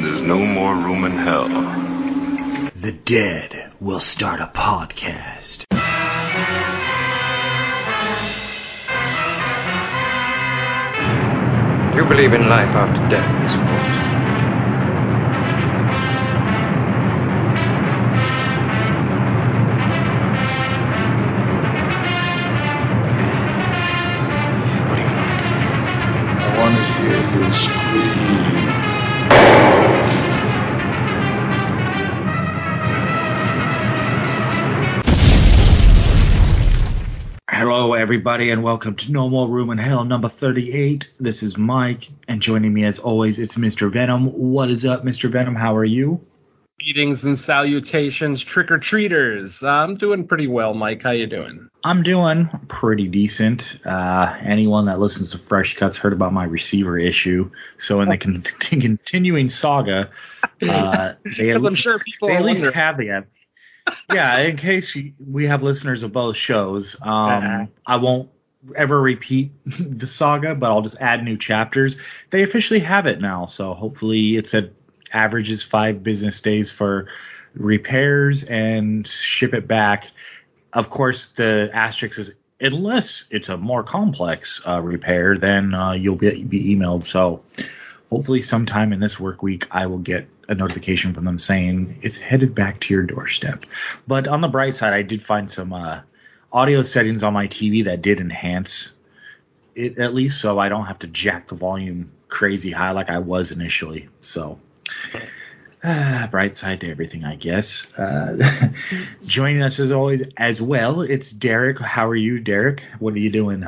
when there's no more room in hell. The dead will start a podcast. You believe in life after death, I suppose. Everybody, and welcome to No More Room in Hell, number 38. This is Mike, and joining me as always, it's Mr. Venom. What is up, Mr. Venom? How are you? Greetings and salutations, trick or treaters. I'm doing pretty well, Mike. How you doing? I'm doing pretty decent. Uh, anyone that listens to Fresh Cuts heard about my receiver issue. So in the con- continuing saga, uh, they, at least, sure people they at least have the yeah, in case you, we have listeners of both shows, um, Uh-huh. I won't ever repeat the saga, but I'll just add new chapters. They officially have it now, so hopefully it said averages five business days for repairs and ship it back. Of course, the asterisk is unless it's a more complex uh, repair, then uh, you'll be, be emailed. So hopefully sometime in this work week I will get a notification from them saying it's headed back to your doorstep. But on the bright side, I did find some uh, audio settings on my TV that did enhance it at least, so I don't have to jack the volume crazy high like I was initially. So. Ah, bright side to everything, I guess. Uh, joining us as always, as well, it's Derek. How are you, Derek? What are you doing?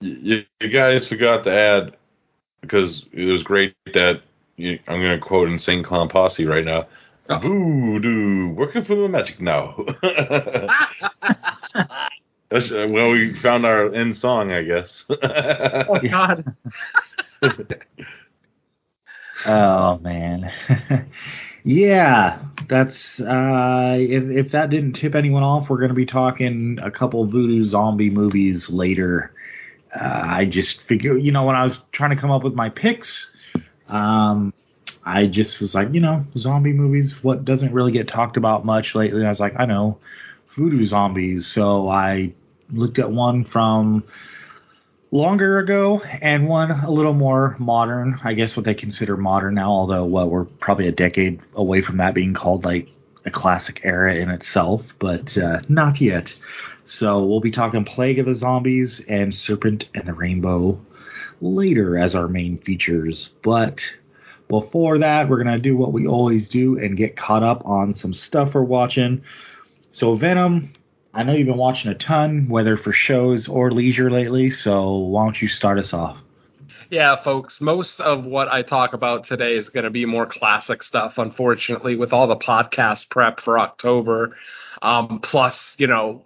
you, you guys forgot to add because it was great that you, I'm going to quote Insane Clown Posse right now. Voodoo, working for the magic now. That's, uh, well, we found our end song, I guess. Oh God. Oh man, yeah, that's uh, if if that didn't tip anyone off, we're going to be talking a couple voodoo zombie movies later. Uh, I just figure, you know, when I was trying to come up with my picks, um, I just was like, you know, zombie movies. What doesn't really get talked about much lately? I was like, I know, voodoo zombies. So I looked at one from longer ago and one a little more modern i guess what they consider modern now although well we're probably a decade away from that being called like a classic era in itself but uh, not yet so we'll be talking plague of the zombies and serpent and the rainbow later as our main features but before that we're going to do what we always do and get caught up on some stuff we're watching so venom I know you've been watching a ton, whether for shows or leisure lately. So why don't you start us off? Yeah, folks. Most of what I talk about today is going to be more classic stuff. Unfortunately, with all the podcast prep for October, um, plus you know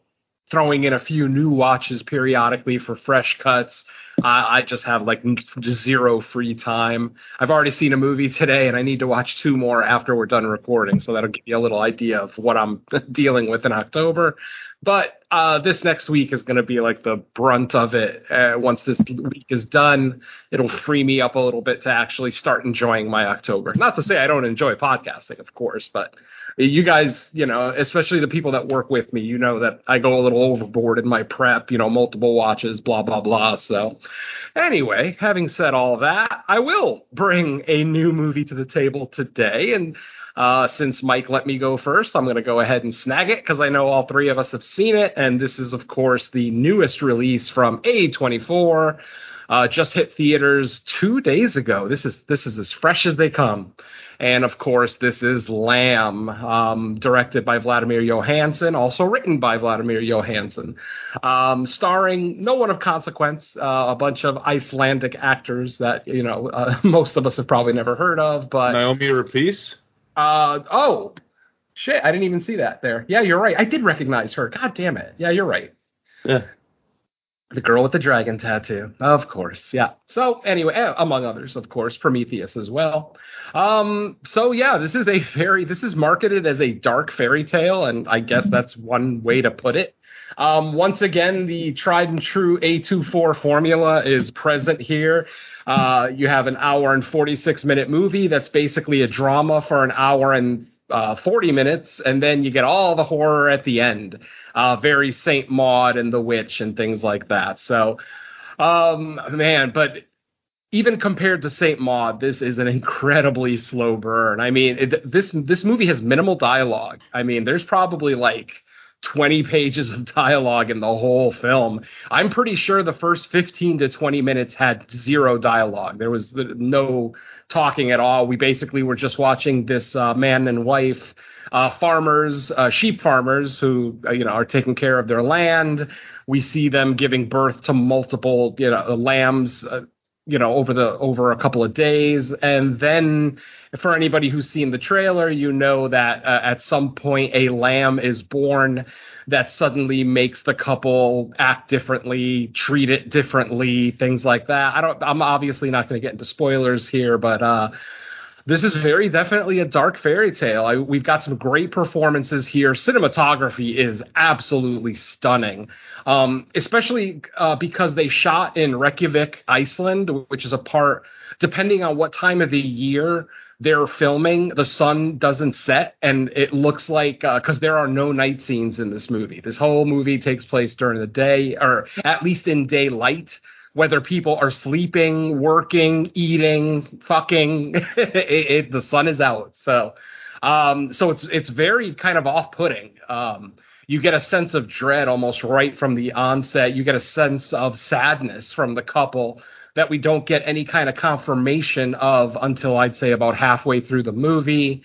throwing in a few new watches periodically for fresh cuts. I I just have like zero free time. I've already seen a movie today, and I need to watch two more after we're done recording. So that'll give you a little idea of what I'm dealing with in October. But uh, this next week is going to be like the brunt of it. Uh, once this week is done, it'll free me up a little bit to actually start enjoying my October. Not to say I don't enjoy podcasting, of course, but you guys, you know, especially the people that work with me, you know that I go a little overboard in my prep, you know, multiple watches, blah, blah, blah. So, anyway, having said all that, I will bring a new movie to the table today. And uh, since Mike let me go first, I'm going to go ahead and snag it because I know all three of us have seen it. And this is, of course, the newest release from A24. Uh, just hit theaters two days ago. This is this is as fresh as they come, and of course this is Lamb, um, directed by Vladimir Johansson, also written by Vladimir Johansson, um, starring no one of consequence, uh, a bunch of Icelandic actors that you know uh, most of us have probably never heard of, but Naomi Rapace? uh, oh, shit! I didn't even see that there. Yeah, you're right. I did recognize her. God damn it. Yeah, you're right. Yeah. The girl with the dragon tattoo, of course, yeah. So anyway, eh, among others, of course, Prometheus as well. Um, so yeah, this is a very this is marketed as a dark fairy tale, and I guess that's one way to put it. Um, once again, the tried and true A24 formula is present here. Uh, you have an hour and 46 minute movie that's basically a drama for an hour and uh, 40 minutes, and then you get all the horror at the end. Uh, very Saint Maud and the Witch and things like that. So, um, man, but even compared to Saint Maud, this is an incredibly slow burn. I mean, it, this this movie has minimal dialogue. I mean, there's probably like 20 pages of dialogue in the whole film. I'm pretty sure the first 15 to 20 minutes had zero dialogue. There was no talking at all. We basically were just watching this uh, man and wife uh, farmers, uh, sheep farmers who uh, you know are taking care of their land. We see them giving birth to multiple you know lambs uh, you know over the over a couple of days. And then for anybody who's seen the trailer you know that uh, at some point a lamb is born that suddenly makes the couple act differently treat it differently things like that. I don't i'm obviously not going to get into spoilers here but uh this is very definitely a dark fairy tale. I, we've got some great performances here. Cinematography is absolutely stunning, um, especially uh, because they shot in Reykjavik, Iceland, which is a part, depending on what time of the year they're filming, the sun doesn't set, and it looks like because uh, there are no night scenes in this movie. This whole movie takes place during the day, or at least in daylight whether people are sleeping, working, eating, fucking, it, it, the sun is out. So, um, so it's it's very kind of off-putting. Um, you get a sense of dread almost right from the onset. You get a sense of sadness from the couple that we don't get any kind of confirmation of until I'd say about halfway through the movie.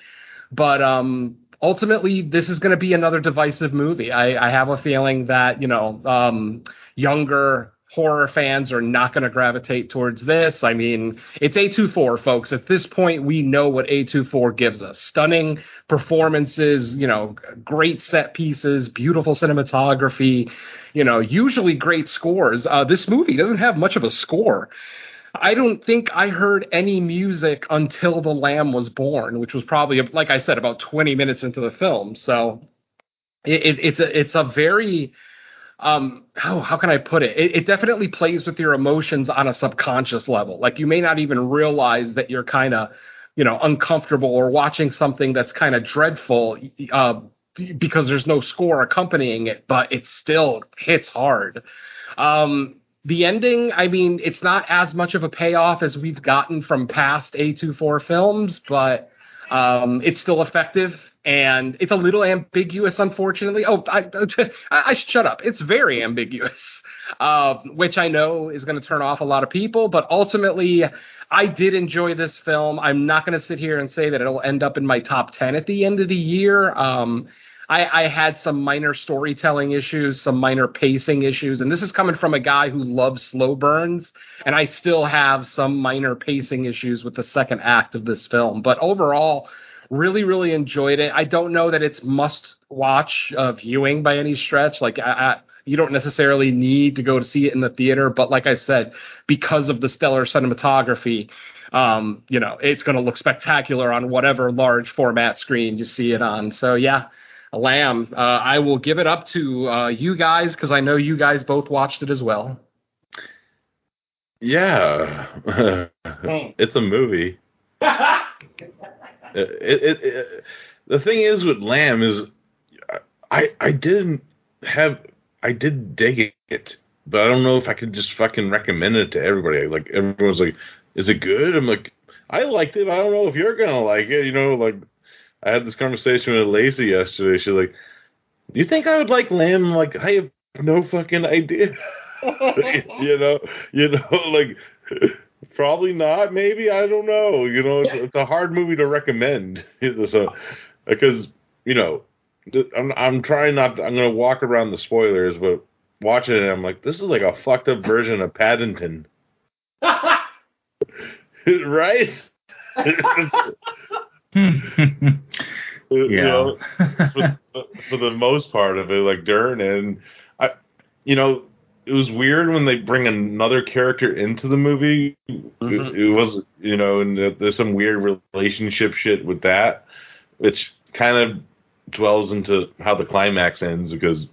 But um, ultimately, this is going to be another divisive movie. I, I, have a feeling that you know um, younger horror fans are not going to gravitate towards this. I mean, it's A24, folks. At this point, we know what A24 gives us stunning performances, you know, great set pieces, beautiful cinematography, you know, usually great scores. Uh, this movie doesn't have much of a score. I don't think I heard any music until The Lamb was born, which was probably, like I said, about 20 minutes into the film. So it, it, it's a it's a very um how how can I put it? it? It definitely plays with your emotions on a subconscious level. Like you may not even realize that you're kind of you know uncomfortable or watching something that's kind of dreadful uh, because there's no score accompanying it, but it still hits hard. Um, the ending, I mean, it's not as much of a payoff as we've gotten from past A24 films, but um, it's still effective and it's a little ambiguous, unfortunately. Oh, I, I, should shut up. It's very ambiguous, uh, which I know is going to turn off a lot of people. But ultimately, I did enjoy this film. I'm not going to sit here and say that it'll end up in my top ten at the end of the year. Um, I, I, had some minor storytelling issues, some minor pacing issues, and this is coming from a guy who loves slow burns, and I still have some minor pacing issues with the second act of this film. But overall, really really enjoyed it. I don't know that it's must watch uh, viewing by any stretch. Like I, I, you don't necessarily need to go to see it in the theater but like i said because of the stellar cinematography um, you know it's going to look spectacular on whatever large format screen you see it on. So yeah a lamb. Uh, i will give it up to uh, you guys because i know you guys both watched it as well. Yeah. It's a movie Uh, it, it, it, the thing is with Lamb is, I I didn't have I did dig it, but I don't know if I could just fucking recommend it to everybody. Like everyone's like, is it good? I'm like, I liked it. I don't know if you're gonna like it. You know, like I had this conversation with Lacey yesterday. She's like, "You think I would like Lamb?" Like I have no fucking idea. you know, you know, like Probably not. Maybe I don't know. You know, it's, it's a hard movie to recommend. so because you know, I'm I'm trying not. To, I'm gonna walk around the spoilers, but watching it, I'm like, this is like a fucked up version of Paddington. right? yeah. You know, for, for, the most part of it, like Dern and I, you know, it was weird when they bring another character into the movie. Mhm. It, it was you know, and there's some weird relationship shit with that, which kind of dwells into how the climax ends because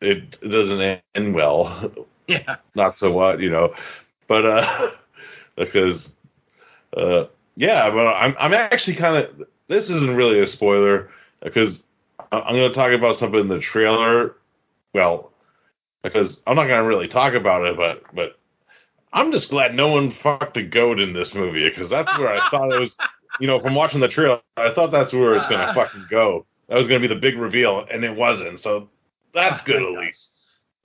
it, it doesn't end well. Yeah. Not so what you know, but uh, because uh, yeah, but I'm I'm actually kind of this isn't really a spoiler because I'm going to talk about something in the trailer. Well, because I'm not going to really talk about it, but but I'm just glad no one fucked a goat in this movie because that's where I thought it was. You know, from watching the trailer, I thought that's where it's going to uh. fucking go. That was going to be the big reveal, and it wasn't. So that's good at least.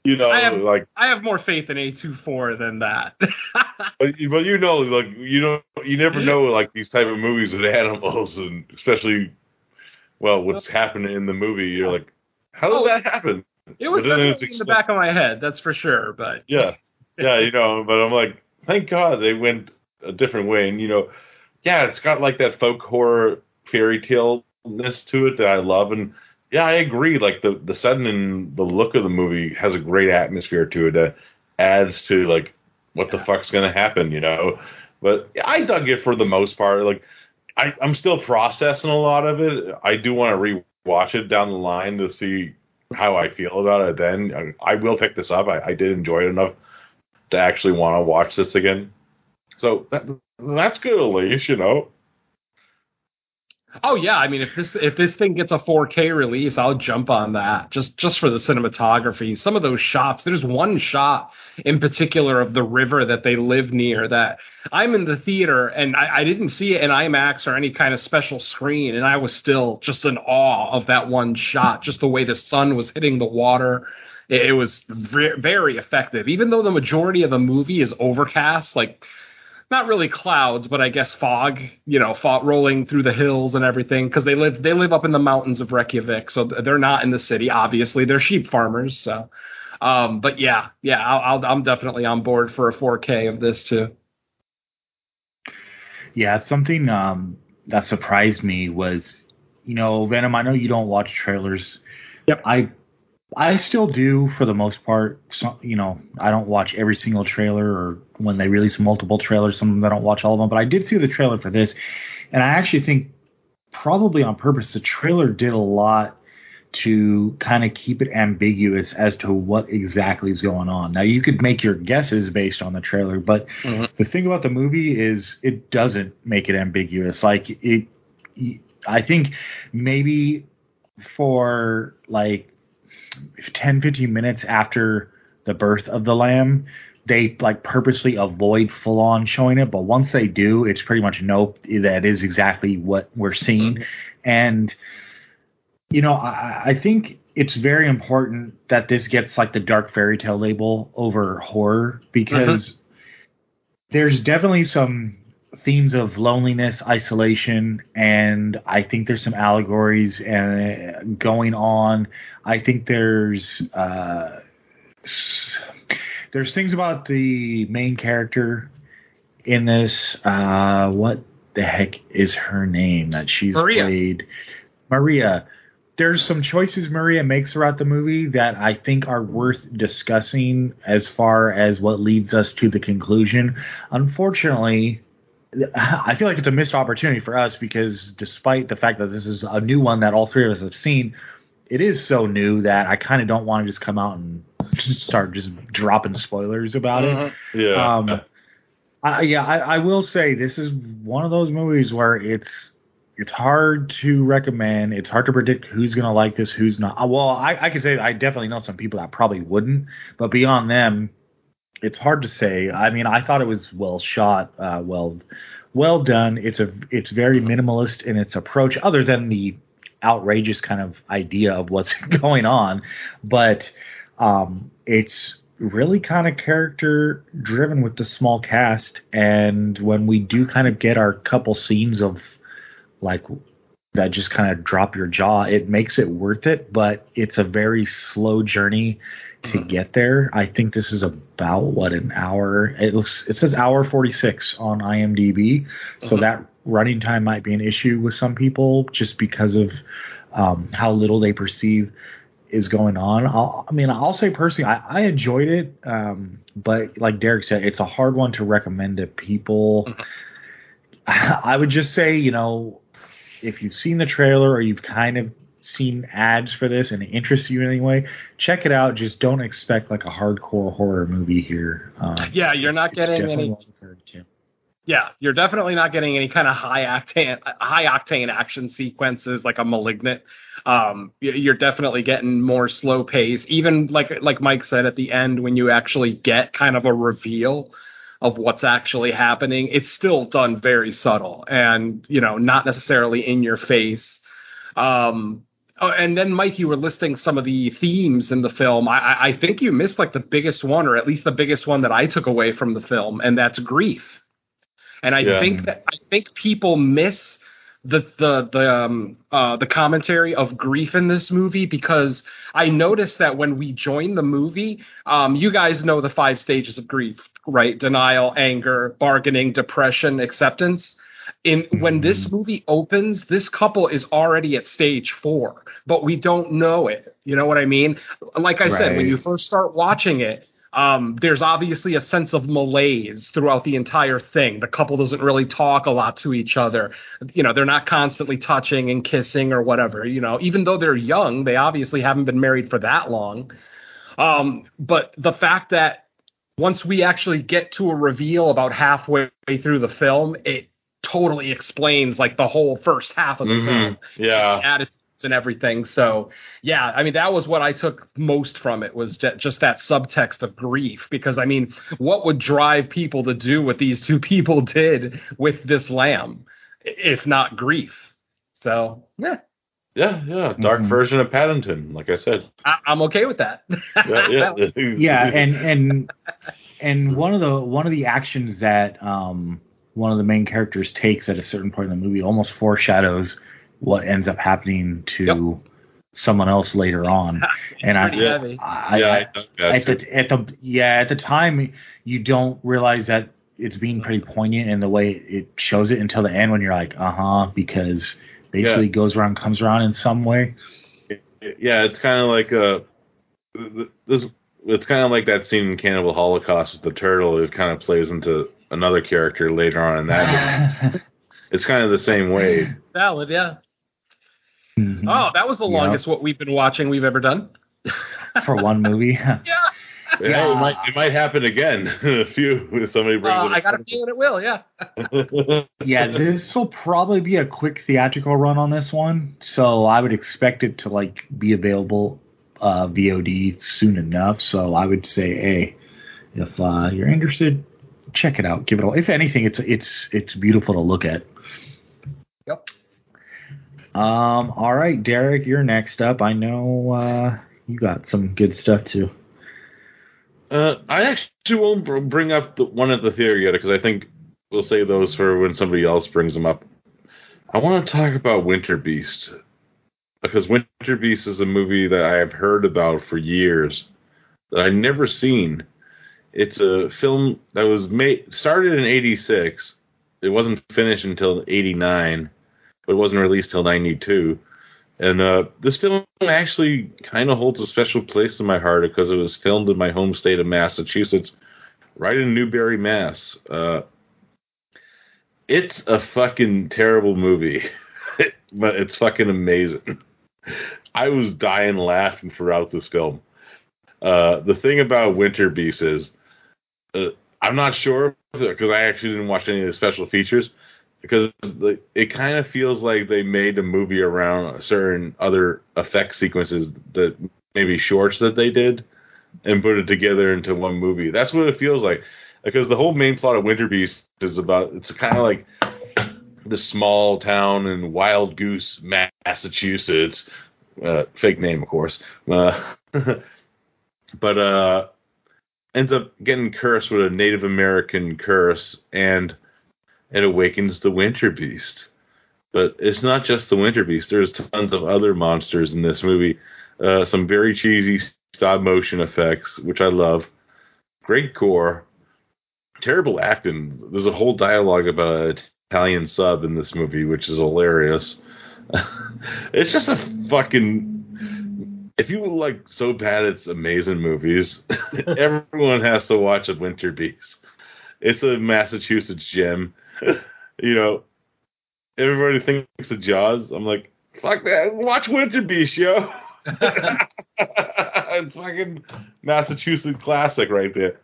You know, I have- like, I have more faith in A24 than that. but you, but you know, like you know, you never know like these type of movies with animals, and especially, well, what's happening in the movie. You're like, how did Oh. that happen? It was in the back of my head, that's for sure. But Yeah, yeah, you know. But I'm like, thank God they went a different way, and you know, yeah, it's got like that folk horror fairy tale ness to it that I love, and yeah, I agree. Like the the setting and the look of the movie has a great atmosphere to it that adds to like what the fuck's gonna happen, you know. But I dug it for the most part. Like I, I'm still processing a lot of it. I do want to rewatch it down the line to see how I feel about it. Then I, I will pick this up. I, I did enjoy it enough to actually want to watch this again. So that, that's good, at least, you know. Oh yeah, I mean if this if this thing gets a 4K release, I'll jump on that just just for the cinematography. Some of those shots, there's one shot in particular of the river that they live near that I'm in the theater and I, I didn't see it in IMAX or any kind of special screen, and I was still just in awe of that one shot, just the way the sun was hitting the water. It, was ve- very effective, even though the majority of the movie is overcast, like not really clouds, but I guess fog, you know, fog rolling through the hills and everything because they live they live up in the mountains of Reykjavik, so they're not in the city. Obviously, they're sheep farmers. So, um, but yeah, yeah, I'll, I'll, I'm definitely on board for a 4K of this too. Yeah, it's something um, that surprised me was, you know, Venom. I know you don't watch trailers. Yep. I I still do for the most part. You know, I don't watch every single trailer, or when they release multiple trailers, some of them I don't watch all of them. But I did see the trailer for this, and I actually think probably on purpose the trailer did a lot to kind of keep it ambiguous as to what exactly is going on. Now you could make your guesses based on the trailer, but Mhm. the thing about the movie is it doesn't make it ambiguous. Like it, I think maybe for like 10, 15 minutes after the birth of the lamb, they like purposely avoid full on showing it. But once they do, it's pretty much nope, that is exactly what we're seeing. Mm-hmm. And, you know, I, I think it's very important that this gets like the dark fairy tale label over horror because mm-hmm. there's definitely some themes of loneliness, isolation, and I think there's some allegories uh, going on. I think there's uh, there's things about the main character in this. Uh, what the heck is her name that she's Maria. played? Maria. There's some choices Maria makes throughout the movie that I think are worth discussing as far as what leads us to the conclusion. Unfortunately, I feel like it's a missed opportunity for us because despite the fact that this is a new one that all three of us have seen, it is so new that I kind of don't want to just come out and start just dropping spoilers about it. Mhm. Yeah. Um, I, yeah, I, I will say this is one of those movies where it's it's hard to recommend. It's hard to predict who's going to like this, who's not. Well, I, I can say I definitely know some people that probably wouldn't, but beyond them, it's hard to say. I mean, I thought it was well shot, uh, well well done. It's a it's very minimalist in its approach, other than the outrageous kind of idea of what's going on, but um, it's really kind of character driven with the small cast and when we do kind of get our couple scenes of like that just kind of drop your jaw it makes it worth it but it's a very slow journey to get there i think this is about what an hour it looks it says hour 46 on imdb so Mhm. that running time might be an issue with some people just because of um, how little they perceive is going on. I'll, I mean, I'll say personally, I, I enjoyed it, um, but like Derek said, it's a hard one to recommend to people. I would just say, you know, if you've seen the trailer or you've kind of seen ads for this and it interests you in any way, check it out. Just don't expect like a hardcore horror movie here. Um, Yeah, you're not getting any well prepared, too. Yeah, you're definitely not getting any kind of high octane high octane action sequences like a malignant. Um, you're definitely getting more slow pace. Even like like Mike said at the end, when you actually get kind of a reveal of what's actually happening, it's still done very subtle and you know not necessarily in your face. Um, oh, and then Mike, you were listing some of the themes in the film. I, I think you missed like the biggest one, or at least the biggest one that I took away from the film, and that's grief. And I Yeah. think that I think people miss the the the um uh the commentary of grief in this movie because I noticed that when we joined the movie, um you guys know the five stages of grief, right? Denial, anger, bargaining, depression, acceptance. In when this movie opens, this couple is already at stage 4, but we don't know it. You know what I mean? Like I said, when you first start watching it, um, there's obviously a sense of malaise throughout the entire thing. The couple doesn't really talk a lot to each other. You know, they're not constantly touching and kissing or whatever. You know, even though they're young, they obviously haven't been married for that long. Um, but the fact that once we actually get to a reveal about halfway through the film, it totally explains like the whole first half of the Mhm. film Yeah. attitudes and everything. So yeah, I mean that was what I took most from it was ju- just that subtext of grief. Because I mean, what would drive people to do what these two people did with this lamb, if not grief? So yeah, Yeah, yeah. Dark Mhm. version of Paddington, like I said. I- I'm okay with that. Yeah, yeah. yeah and and and one of the one of the actions that um one of the main characters takes at a certain point in the movie almost foreshadows what ends up happening to Yep. someone else later on and i heavy. I, yeah, I, I at the at the yeah at the time you don't realize that it's being pretty poignant in the way it shows it until the end when you're like uh-huh because basically Yeah. goes around comes around in some way yeah, it's kind of like uh, th- this. It's kind of like that scene in Cannibal Holocaust with the turtle. It kind of plays into another character later on in that. it's kind of the same way. Valid, yeah. Mhm. Oh, that was the Yeah. longest what we've been watching we've ever done. for one movie Yeah. Yeah, it might it might happen again a few if somebody brings Uh, it. I got a feeling it will. Yeah. yeah, this will probably be a quick theatrical run on this one, so I would expect it to like be available uh, VOD soon enough. So I would say, hey, if uh, you're interested, check it out. Give it all. If anything, it's it's it's beautiful to look at. Yep. Um. All right, Derek, you're next up. I know uh, you got some good stuff too. Uh, I actually won't bring up the one at the theater yet because I think we'll save those for when somebody else brings them up. I want to talk about Winter Beast because Winter Beast is a movie that I have heard about for years that I've never seen. It's a film that was made started in '86. It wasn't finished until '89, but it wasn't released till '92. And uh, this film actually kind of holds a special place in my heart because it was filmed in my home state of Massachusetts, right in Newbury, Mass. Uh, it's a fucking terrible movie, but it's fucking amazing. I was dying laughing throughout this film. Uh, the thing about Winter Beast is, uh, I'm not sure because I actually didn't watch any of the special features because the, it kind of feels like they made a movie around certain other effect sequences that maybe shorts that they did and put it together into one movie. That's what it feels like because the whole main plot of Winter Beast is about it's kind of like the small town in Wild Goose, Massachusetts. Uh, fake name, of course. Uh, but uh, ends up getting cursed with a Native American curse and it awakens the winter beast. But it's not just the winter beast. There's tons of other monsters in this movie. Uh, some very cheesy stop motion effects, which I love. Great gore. Terrible acting. There's a whole dialogue about an Italian sub in this movie, which is hilarious. it's just a fucking if you like so bad it's amazing movies, everyone has to watch a Winter Beast. It's a Massachusetts gem. you know, everybody thinks of Jaws. I'm like, fuck that. Watch Winter Beast, yo. it's fucking Massachusetts classic right there.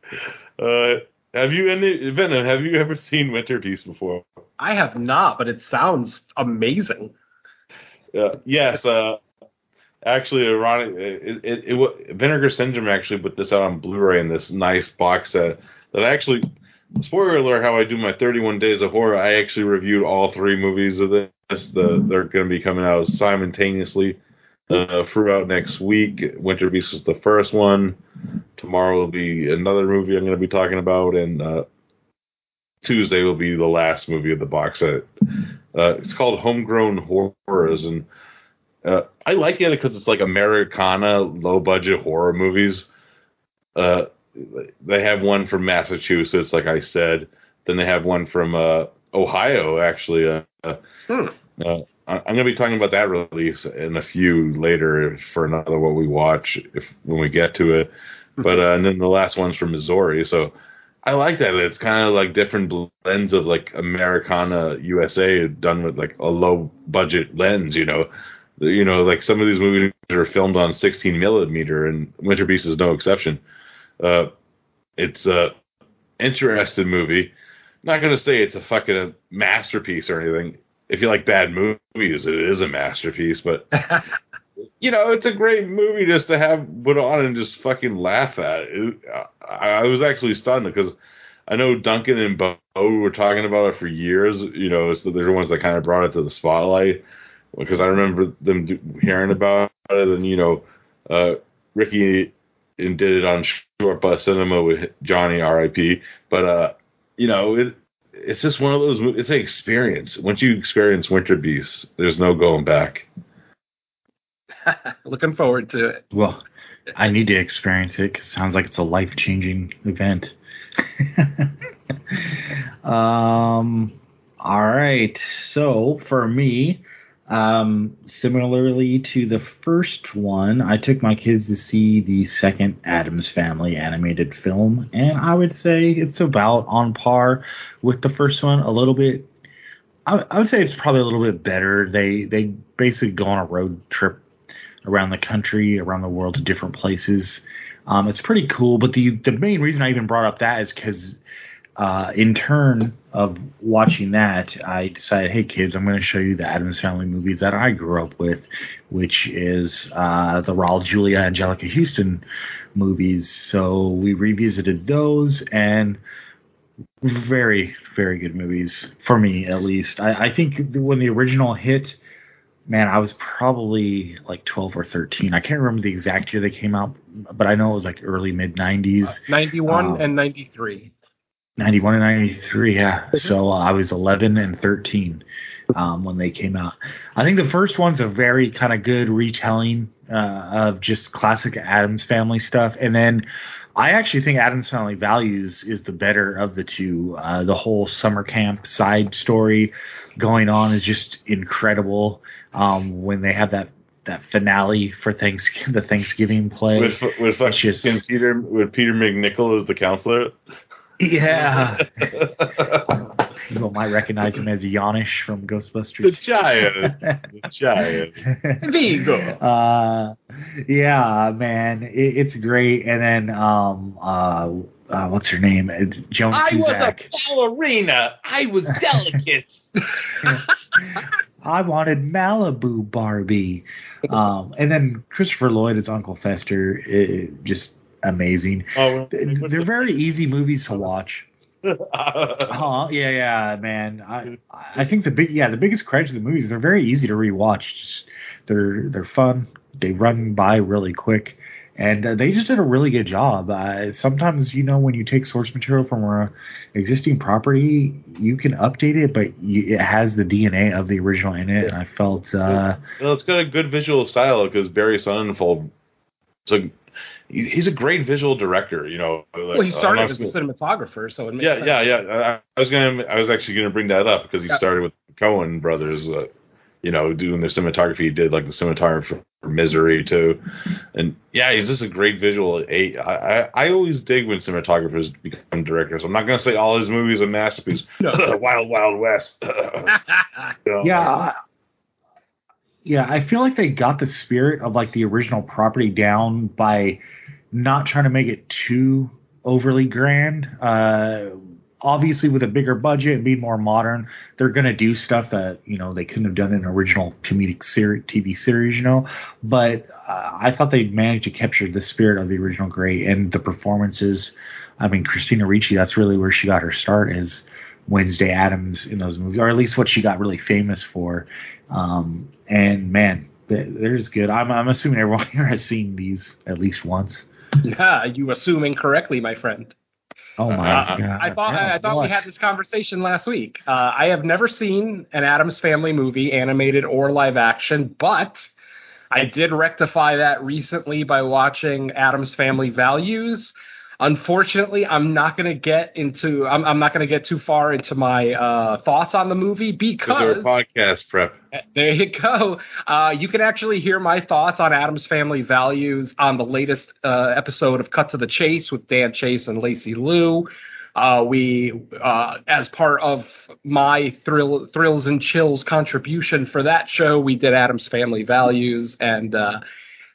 Uh, have you any Venom? Have you ever seen Winter Beast before? I have not, but it sounds amazing. Uh, yes. Uh, actually, ironic. It, it, it, Vinegar Syndrome actually put this out on Blu-ray in this nice box set that I actually. Spoiler alert! How I do my 31 days of horror. I actually reviewed all three movies of this. The they're going to be coming out simultaneously uh, throughout next week. Winter Beast was the first one. Tomorrow will be another movie I'm going to be talking about, and uh, Tuesday will be the last movie of the box set. Uh, it's called Homegrown Horrors, and uh, I like it because it's like Americana, low budget horror movies. Uh, they have one from Massachusetts, like I said. Then they have one from uh, Ohio, actually. Uh, hmm. uh, I'm going to be talking about that release in a few later for another what we watch if when we get to it. Hmm. But uh, and then the last one's from Missouri, so I like that. It's kind of like different blends of like Americana USA done with like a low budget lens, you know you know, like some of these movies are filmed on 16 millimeter, and Winter Beast is no exception. Uh, it's a interesting movie. Not gonna say it's a fucking masterpiece or anything. If you like bad movies, it is a masterpiece. But you know, it's a great movie just to have put on and just fucking laugh at. It, I, I was actually stunned because I know Duncan and Bo were talking about it for years. You know, so they're the ones that kind of brought it to the spotlight because I remember them do, hearing about it, and you know, uh, Ricky and did it on Short Bus Cinema with Johnny R.I.P. But uh, you know, it it's just one of those. It's an experience. Once you experience Winter Beast, there's no going back. Looking forward to it. Well, I need to experience it because it sounds like it's a life changing event. um. All right. So for me, um, similarly to the first one, I took my kids to see the second Addams Family animated film, and I would say it's about on par with the first one. A little bit, I, I would say it's probably a little bit better. They they basically go on a road trip around the country, around the world to different places. Um, it's pretty cool, but the the main reason I even brought up that is because uh, in turn of watching that, I decided, hey kids, I'm going to show you the Addams Family movies that I grew up with, which is uh, the Raul Julia Anjelica Huston movies. So we revisited those and very, very good movies for me at least. I, I think when the original hit, man, I was probably like 12 or 13. I can't remember the exact year they came out, but I know it was like early mid 90s. Uh, 91 um, and 93. 91 and 93 yeah mm-hmm. so uh, i was 11 and 13 um, when they came out i think the first one's a very kind of good retelling uh, of just classic Addams family stuff and then i actually think Addams family values is the better of the two uh, the whole summer camp side story going on is just incredible um, when they have that that finale for Thanksgiving, the Thanksgiving play. With with, with just, Peter with Peter MacNicol as the counselor. Yeah. People might recognize him as Janish from Ghostbusters. The giant. the giant. Vigo. Uh, yeah, man. It, it's great. And then, um, uh, uh, what's her name? Joan I Cusack. was a ballerina. I was delicate. I wanted Malibu Barbie. Um, and then Christopher Lloyd as Uncle Fester. It, just amazing. Oh, they're very easy movies to watch. uh, yeah, yeah, man. I I think the big yeah the biggest credit to the movies they're very easy to rewatch. Just, they're they're fun. They run by really quick, and uh, they just did a really good job. Uh, sometimes you know when you take source material from a existing property, you can update it, but you, it has the DNA of the original in it. And I felt uh, well, it's got a good visual style because Barry Sonnenfeld. So he's a great visual director. You know, well, he started as a cinematographer, so it yeah, sense. yeah, yeah. I, I, was gonna, I was actually gonna bring that up because he yeah. started with Coen Brothers. Uh, you know, doing the cinematography he did, like the cinematography for Misery too. And yeah, he's just a great visual. I, I, I always dig when cinematographers become directors. I'm not gonna say all his movies are masterpiece. Wild Wild West. You know, Yeah. Yeah, I feel like they got the spirit of like the original property down by not trying to make it too overly grand. Uh, obviously, with a bigger budget and being more modern, they're going to do stuff that you know they couldn't have done in an original comedic series, TV series, you know. But uh, I thought they managed to capture the spirit of the original great and the performances. I mean, Christina Ricci, that's really where she got her start as Wednesday Addams in those movies, or at least what she got really famous for. Um, and man, th- they're just good. I'm, I'm assuming everyone here has seen these at least once. Yeah, you assuming incorrectly, my friend. Oh my Uh, god! I thought I, I thought we had this conversation last week. Uh, I have never seen an Addams Family movie, animated or live action, but I did rectify that recently by watching Addams Family Values. Unfortunately, I'm not going to get into. I'm, I'm not going to get too far into my uh, thoughts on the movie because podcast prep. there you go. Uh, you can actually hear my thoughts on Addams Family Values on the latest uh, episode of Cut to the Chase with Dan Chase and Lacey Lou. Uh, we, uh, as part of my thrill, thrills and chills contribution for that show, we did Addams Family Values, and uh,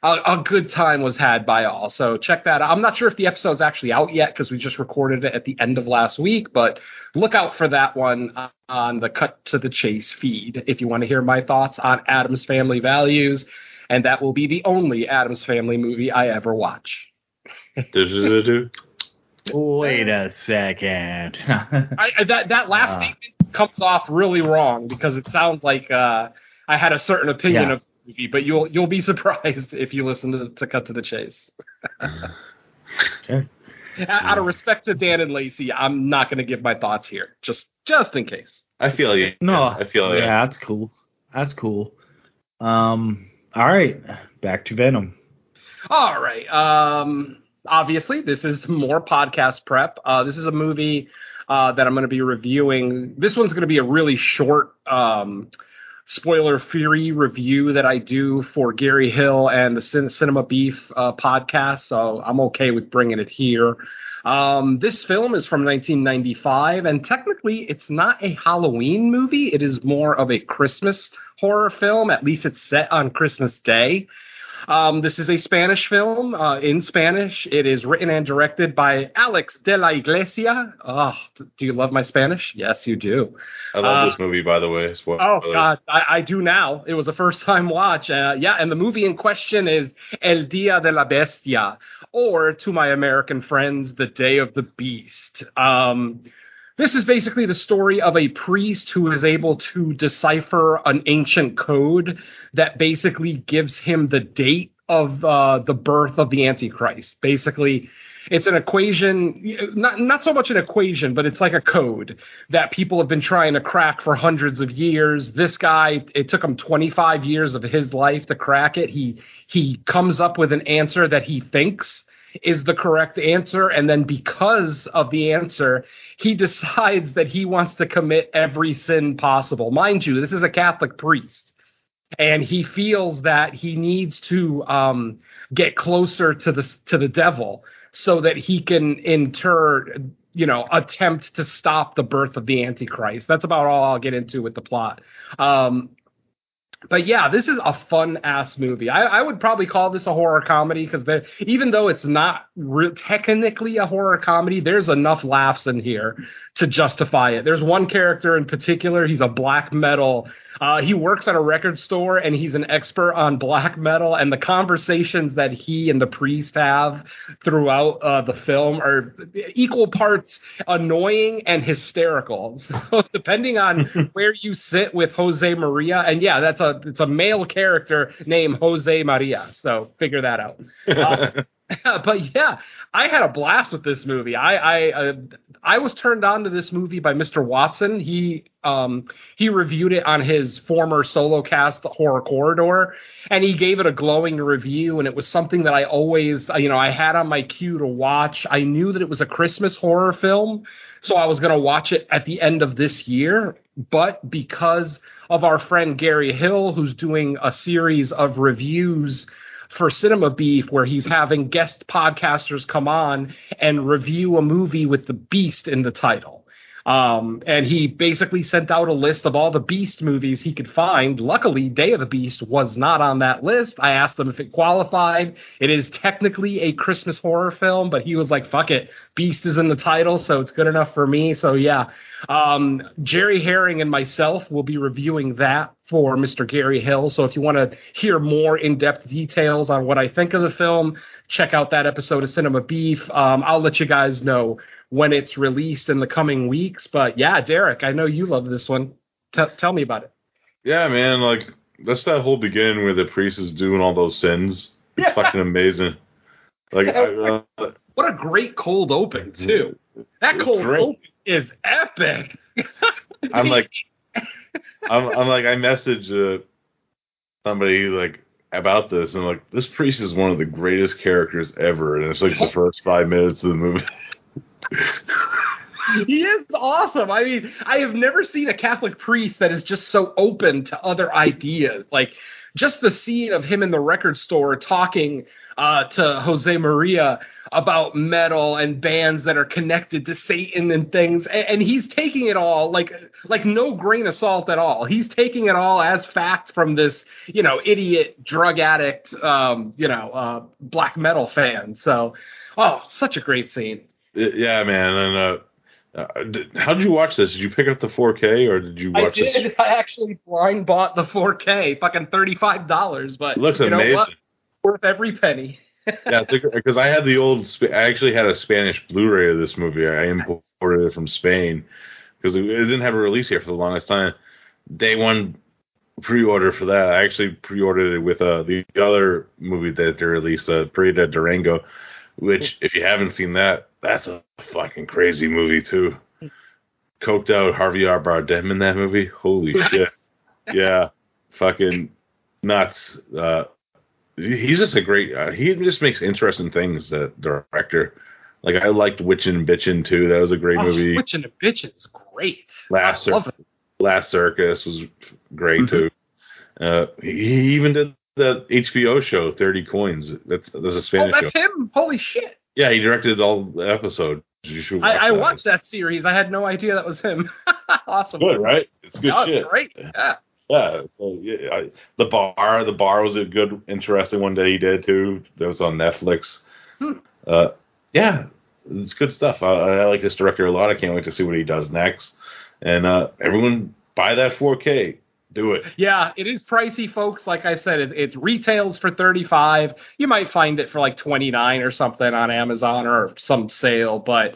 a, a good time was had by all. So check that out. I'm not sure if the episode's actually out yet because we just recorded it at the end of last week, but look out for that one on the Cut to the Chase feed if you want to hear my thoughts on Addams Family Values. And that will be the only Addams Family movie I ever watch. Wait a second. I, I- that that last Ah. statement comes off really wrong because it sounds like uh, I had a certain opinion Yeah. of the movie, but you'll you'll be surprised if you listen to, to Cut to the Chase. Okay. Out of respect to Dan and Lacey, I'm not going to give my thoughts here, just just in case. I feel you. No, I feel you. yeah, that's cool. That's cool. Um, all right, back to Venom. All right. Um, obviously, this is more podcast prep. Uh, this is a movie uh, that I'm going to be reviewing. This one's going to be a really short, um, spoiler-free review that I do for Gary Hill and the Cin- Cinema Beef uh, podcast. So I'm okay with bringing it here. Um, this film is from 1995, and technically, it's not a Halloween movie. It is more of a Christmas horror film. At least it's set on Christmas Day. Um, this is a Spanish film uh, in Spanish. It is written and directed by Alex de la Iglesia. Oh, do you love my Spanish? Yes, you do. I love Uh, this movie, by the way. Oh. God, I, I do now. It was a first time watch. Uh, yeah, and the movie in question is El Dia de la Bestia, or to my American friends, The Day of the Beast. Um, this is basically the story of a priest who is able to decipher an ancient code that basically gives him the date of uh, the birth of the Antichrist. Basically, it's an equation, not not so much an equation, but it's like a code that people have been trying to crack for hundreds of years. This guy, it took him 25 years of his life to crack it. He he comes up with an answer that he thinks is the correct answer. And then because of the answer he decides that he wants to commit every sin possible. Mind you this is a catholic priest and he feels that he needs to um, get closer to the to the devil so that he can in turn you know attempt to stop the birth of the antichrist. That's about all i'll get into with the plot. Um, but yeah, this is a fun ass movie. I, I would probably call this a horror comedy because even though it's not re- technically a horror comedy, there's enough laughs in here to justify it. There's one character in particular. He's a black metal. Uh, he works at a record store and he's an expert on black metal. And the conversations that he and the priest have throughout uh, the film are equal parts annoying and hysterical. So depending on where you sit with Jose Maria, and yeah, that's a it's a male character named Jose Maria. So figure that out. Uh, but yeah, I had a blast with this movie. I I uh, I was turned on to this movie by Mr. Watson. He um he reviewed it on his former solo cast The Horror Corridor and he gave it a glowing review and it was something that I always you know I had on my queue to watch. I knew that it was a Christmas horror film, so I was going to watch it at the end of this year, but because of our friend Gary Hill who's doing a series of reviews for Cinema Beef where he's having guest podcasters come on and review a movie with the beast in the title. Um, and he basically sent out a list of all the Beast movies he could find. Luckily, Day of the Beast was not on that list. I asked him if it qualified. It is technically a Christmas horror film, but he was like, fuck it. Beast is in the title, so it's good enough for me. So yeah. Um, Jerry Herring and myself will be reviewing that for Mr. Gary Hill. So if you want to hear more in depth details on what I think of the film, check out that episode of Cinema Beef. Um, I'll let you guys know when it's released in the coming weeks. But yeah, Derek, I know you love this one. T- tell me about it. Yeah, man, like that's that whole beginning where the priest is doing all those sins. It's Yeah. fucking amazing. Like, I, uh, What a great cold open too. That cold great. open is epic. I'm like, I'm, I'm like, I message uh, somebody like about this, and like, this priest is one of the greatest characters ever, and it's like the first five minutes of the movie. he is awesome. I mean, I have never seen a Catholic priest that is just so open to other ideas. Like just the scene of him in the record store talking uh, to Jose Maria about metal and bands that are connected to Satan and things, and, and he's taking it all like like no grain of salt at all. He's taking it all as fact from this you know idiot drug addict um, you know uh, black metal fan. So, oh, such a great scene. Uh, yeah, man. And uh, uh, did, how did you watch this? Did you pick up the 4K or did you I watch did. this? I actually blind bought the 4K, fucking thirty five dollars, but It looks you know amazing. what? Worth every penny. yeah, because I had the old. I actually had a Spanish Blu-ray of this movie. I imported it from Spain because it, it didn't have a release here for the longest time. Day one pre-order for that. I actually pre-ordered it with uh, the other movie that they released, uh, Perdita Durango, which if you haven't seen that, that's a fucking crazy movie too. Coked out Javier Bardem in that movie. Holy shit! Yeah, fucking nuts. Uh, he's just a great. Uh, he just makes interesting things. That director. Like I liked Witchin' and Bitchin' too. That was a great Oh, movie. Switching and bitches is great. Last it. Last Circus was great Mhm. too. Uh, he he even did that HBO show, Thirty Coins. That's that's a Oh, Spanish that's show. him. Holy shit. Yeah, he directed all the episodes. You should watch I, I that. watched that series. I had no idea that was him. awesome. Good, right? It's good it's shit. great. Yeah. Yeah, so yeah, I, the bar, the bar was a good, interesting one that he did too. That was on Netflix. Hmm. Uh, yeah, it's good stuff. I, I like this director a lot. I can't wait to see what he does next. And uh, everyone buy that 4K. Do it. Yeah, it is pricey, folks. Like I said, it, it retails for 35. You might find it for like 29 or something on Amazon or some sale, but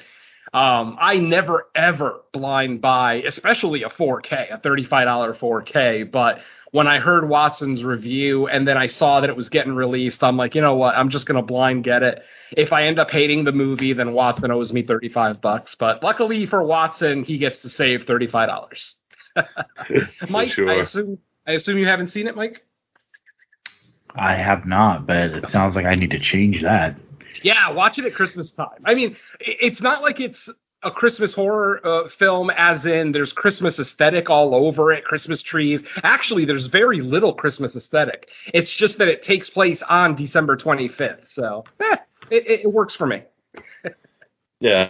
um, I never ever blind buy, especially a 4K, a $35 4K. But when I heard Watson's review and then I saw that it was getting released, I'm like, you know what? I'm just gonna blind get it. If I end up hating the movie, then Watson owes me 35 bucks. But luckily for Watson, he gets to save $35. For Mike, sure. I assume I assume you haven't seen it, Mike. I have not, but it sounds like I need to change that. Yeah, watch it at Christmas time. I mean, it's not like it's a Christmas horror uh, film, as in there's Christmas aesthetic all over it, Christmas trees. Actually, there's very little Christmas aesthetic. It's just that it takes place on December 25th, so eh, it, it, it works for me. Yeah.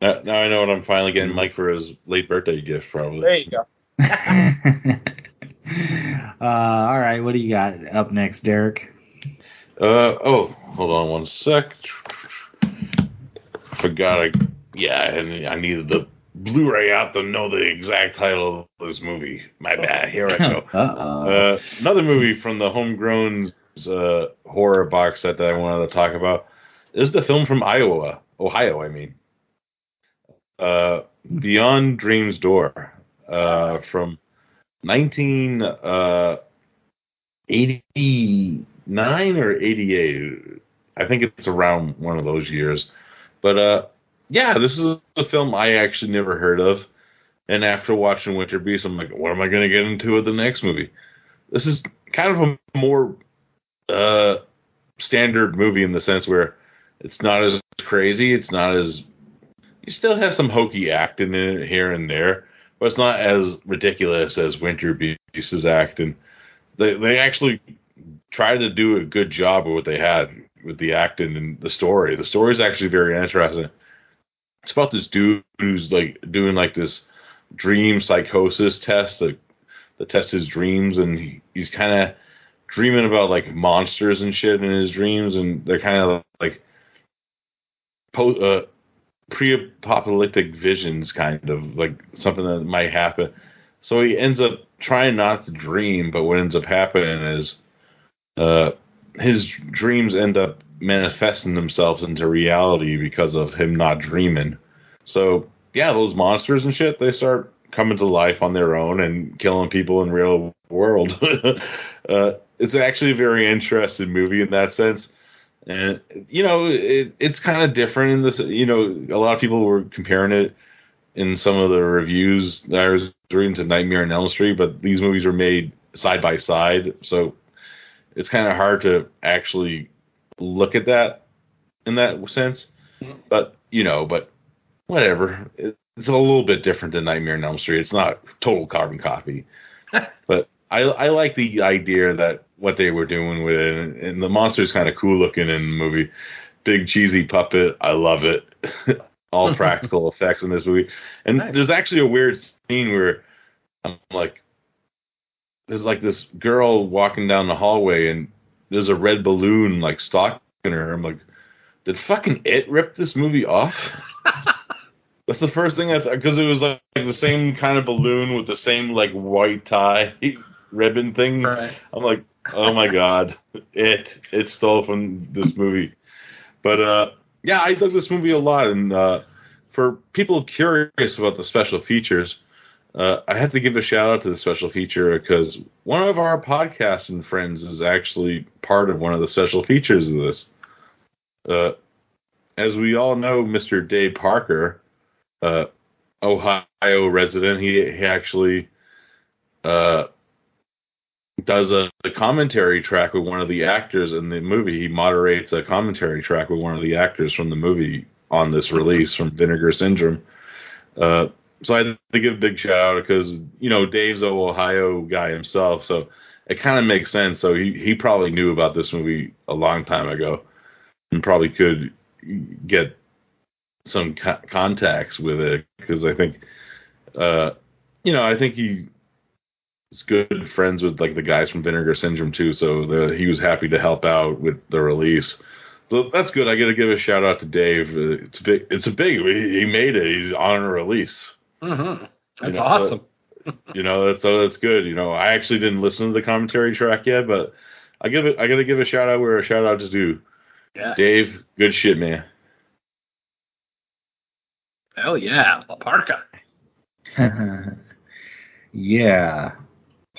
Now, now I know what I'm finally getting Mike for his late birthday gift, probably. There you go. uh, all right, what do you got up next, Derek? Uh oh, hold on one sec. Forgot I yeah, and I needed the Blu-ray out to know the exact title of this movie. My bad. Here I go. Uh-oh. Uh, another movie from the Homegrown uh, horror box set that I wanted to talk about is the film from Iowa, Ohio. I mean, uh, Beyond Dream's Door uh, from 1989 or 88. I think it's around one of those years. But uh, yeah, this is a film I actually never heard of. And after watching Winter Beast, I'm like, what am I going to get into with the next movie? This is kind of a more uh, standard movie in the sense where it's not as crazy. It's not as you still have some hokey acting in it here and there, but it's not as ridiculous as Winter Beast's acting. They they actually tried to do a good job of what they had with the acting and the story. The story is actually very interesting. It's about this dude who's like doing like this dream psychosis test to, to test his dreams, and he, he's kind of dreaming about like monsters and shit in his dreams, and they're kind of like po- uh, pre-apocalyptic visions, kind of like something that might happen. So he ends up trying not to dream, but what ends up happening is uh, his dreams end up manifesting themselves into reality because of him not dreaming. So yeah, those monsters and shit, they start coming to life on their own and killing people in real world. uh, it's actually a very interesting movie in that sense. And you know, it, it's kind of different in this. You know, a lot of people were comparing it in some of the reviews that I was reading to Nightmare on Elm Street, but these movies were made side by side, so it's kind of hard to actually look at that in that sense. Mm-hmm. But you know, but whatever. It, it's a little bit different than Nightmare on Elm Street. It's not total carbon copy, but I I like the idea that what they were doing with it, and, and the monster's kind of cool looking in the movie. Big cheesy puppet, I love it. All practical effects in this movie, and Nice. there's actually a weird scene where I'm like, there's like this girl walking down the hallway, and there's a red balloon like stalking her. I'm like, did fucking it rip this movie off? That's the first thing I thought because it was like, the same kind of balloon with the same like white tie ribbon thing. Right. I'm like, oh my god, it it stole from this movie. But uh, yeah, I dug this movie a lot, and uh, for people curious about the special features, uh, I have to give a shout out to the special feature because one of our podcasting friends is actually part of one of the special features of this. Uh, as we all know, Mr. Dave Parker, uh, Ohio resident, he he actually uh, does a, a commentary track with one of the actors in the movie. He moderates a commentary track with one of the actors from the movie on this release from Vinegar Syndrome. Uh, so I had to give a big shout out because you know Dave's a Ohio guy himself, so it kind of makes sense. So he he probably knew about this movie a long time ago, and probably could get some co- contacts with it because I think, uh, you know, I think he is good friends with like the guys from Vinegar Syndrome too. So the, he was happy to help out with the release. So that's good. I got to give a shout out to Dave. Uh, It's big. It's a big. He he made it. He's on a release. Mm-hmm. That's know, awesome. You know, that's so that's good. You know, I actually didn't listen to the commentary track yet, but I give it. I got to give a shout out where a shout out is due. yeah. Dave, good shit, man. Hell yeah. La Parka. yeah,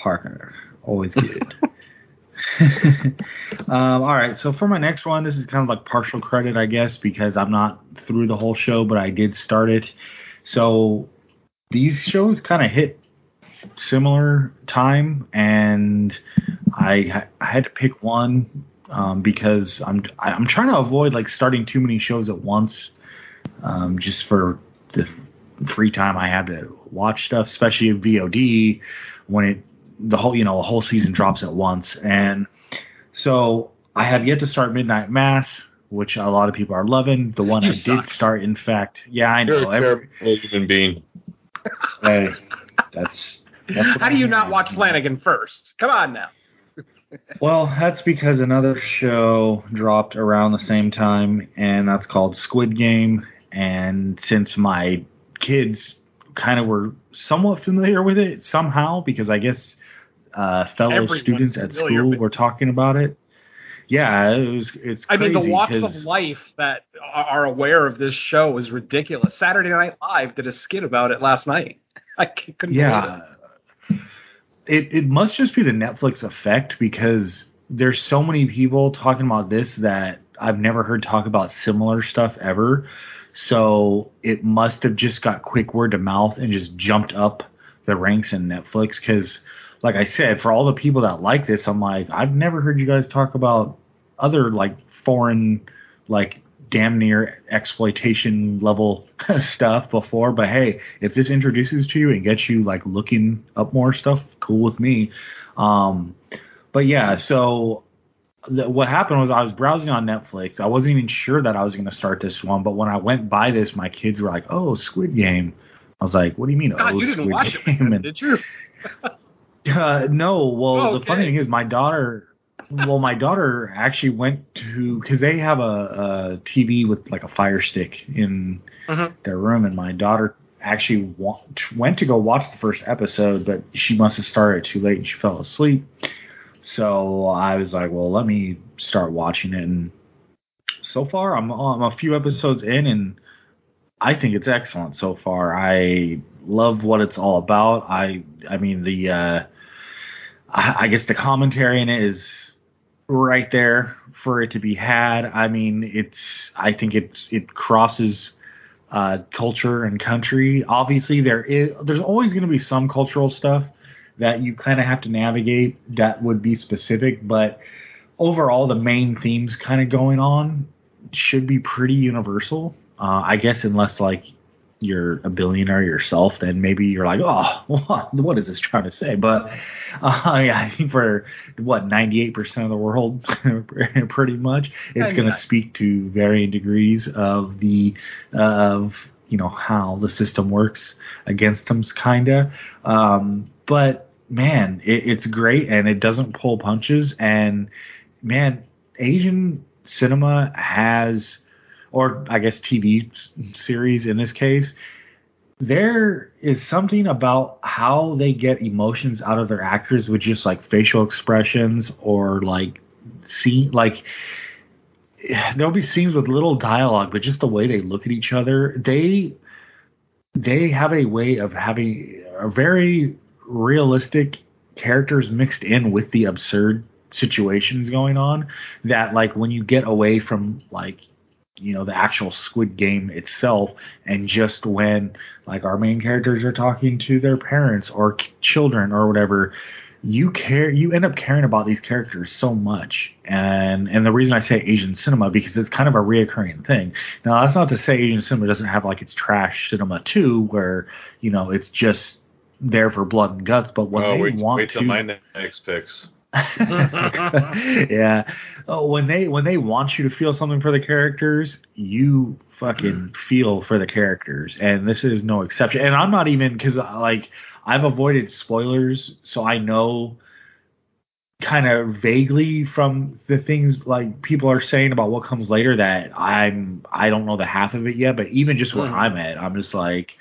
Parker, always good. um, all right, so for my next one, this is kind of like partial credit, I guess, because I'm not through the whole show, but I did start it. So these shows kind of hit similar time, and I, I had to pick one um, because I'm I'm trying to avoid like starting too many shows at once, um, just for the free time I have to watch stuff, especially VOD when it the whole you know the whole season drops at once. And so I have yet to start Midnight Mass, which a lot of people are loving. The one You I suck. did start, in fact, yeah, I You're know. a every- terrible human being. hey, that's, that's what How do you I'm not hearing. watch Flanagan first? Come on now. Well, that's because another show dropped around the same time, and that's called Squid Game. And since my kids kind of were somewhat familiar with it somehow, because I guess uh, fellow Everyone's students at school were talking about it. Yeah, it was. It's. I mean, the walks of life that are are aware of this show is ridiculous. Saturday Night Live did a skit about it last night. I couldn't believe Yeah. It it must just be the Netflix effect because there's so many people talking about this that I've never heard talk about similar stuff ever. So it must have just got quick word of mouth and just jumped up the ranks in Netflix because, like I said, for all the people that like this, I'm like, I've never heard you guys talk about other like foreign, like damn near exploitation level stuff before. But hey, if this introduces to you and gets you like looking up more stuff, cool with me. Um, but yeah, so the, what happened was I was browsing on Netflix. I wasn't even sure that I was going to start this one, but when I went by this, my kids were like, "Oh, Squid Game." I was like, "What do you mean? God, oh, you didn't Squid watch Game?" it, And- did you? uh, no. Well, Oh, the funny thing is, my daughter. Well, my daughter actually went to because they have a, a TV with like a Fire Stick in Mhm. their room, and my daughter actually wa- went to go watch the first episode, but she must have started too late and she fell asleep. So I was like, well, let me start watching it, and so far I'm, I'm a few episodes in, and I think it's excellent so far. I love what it's all about. I I mean the uh, I, I guess the commentary in it is right there for it to be had. I mean it's I think it's it crosses uh, culture and country. Obviously there is there's always going to be some cultural stuff that you kind of have to navigate that would be specific, but overall the main themes kind of going on should be pretty universal. Uh, I guess unless like you're a billionaire yourself, then maybe you're like, oh, what, what is this trying to say? But uh, yeah, I think for what 98% of the world, pretty much, it's going to speak to varying degrees of the of you know how the system works against them, kinda. Um, but man, it, it's great and it doesn't pull punches. And man, Asian cinema has, or I guess TV series in this case, there is something about how they get emotions out of their actors with just like facial expressions or like see like there'll be scenes with little dialogue but just the way they look at each other they they have a way of having a very realistic characters mixed in with the absurd situations going on that like when you get away from like you know the actual squid game itself and just when like our main characters are talking to their parents or k- children or whatever you care you end up caring about these characters so much. And and the reason i say asian cinema because it's kind of a reoccurring thing. Now that's not to say asian cinema doesn't have like its trash cinema too where you know it's just there for blood and guts but when Well, they wait, want wait till to my next picks. yeah. Oh, when they when they want you to feel something for the characters, you fucking feel for the characters, and this is no exception. And I'm not even because like I've avoided spoilers, so I know kind of vaguely from the things like people are saying about what comes later that I'm I don't know the half of it yet. But even just where Mhm. I'm at, I'm just like,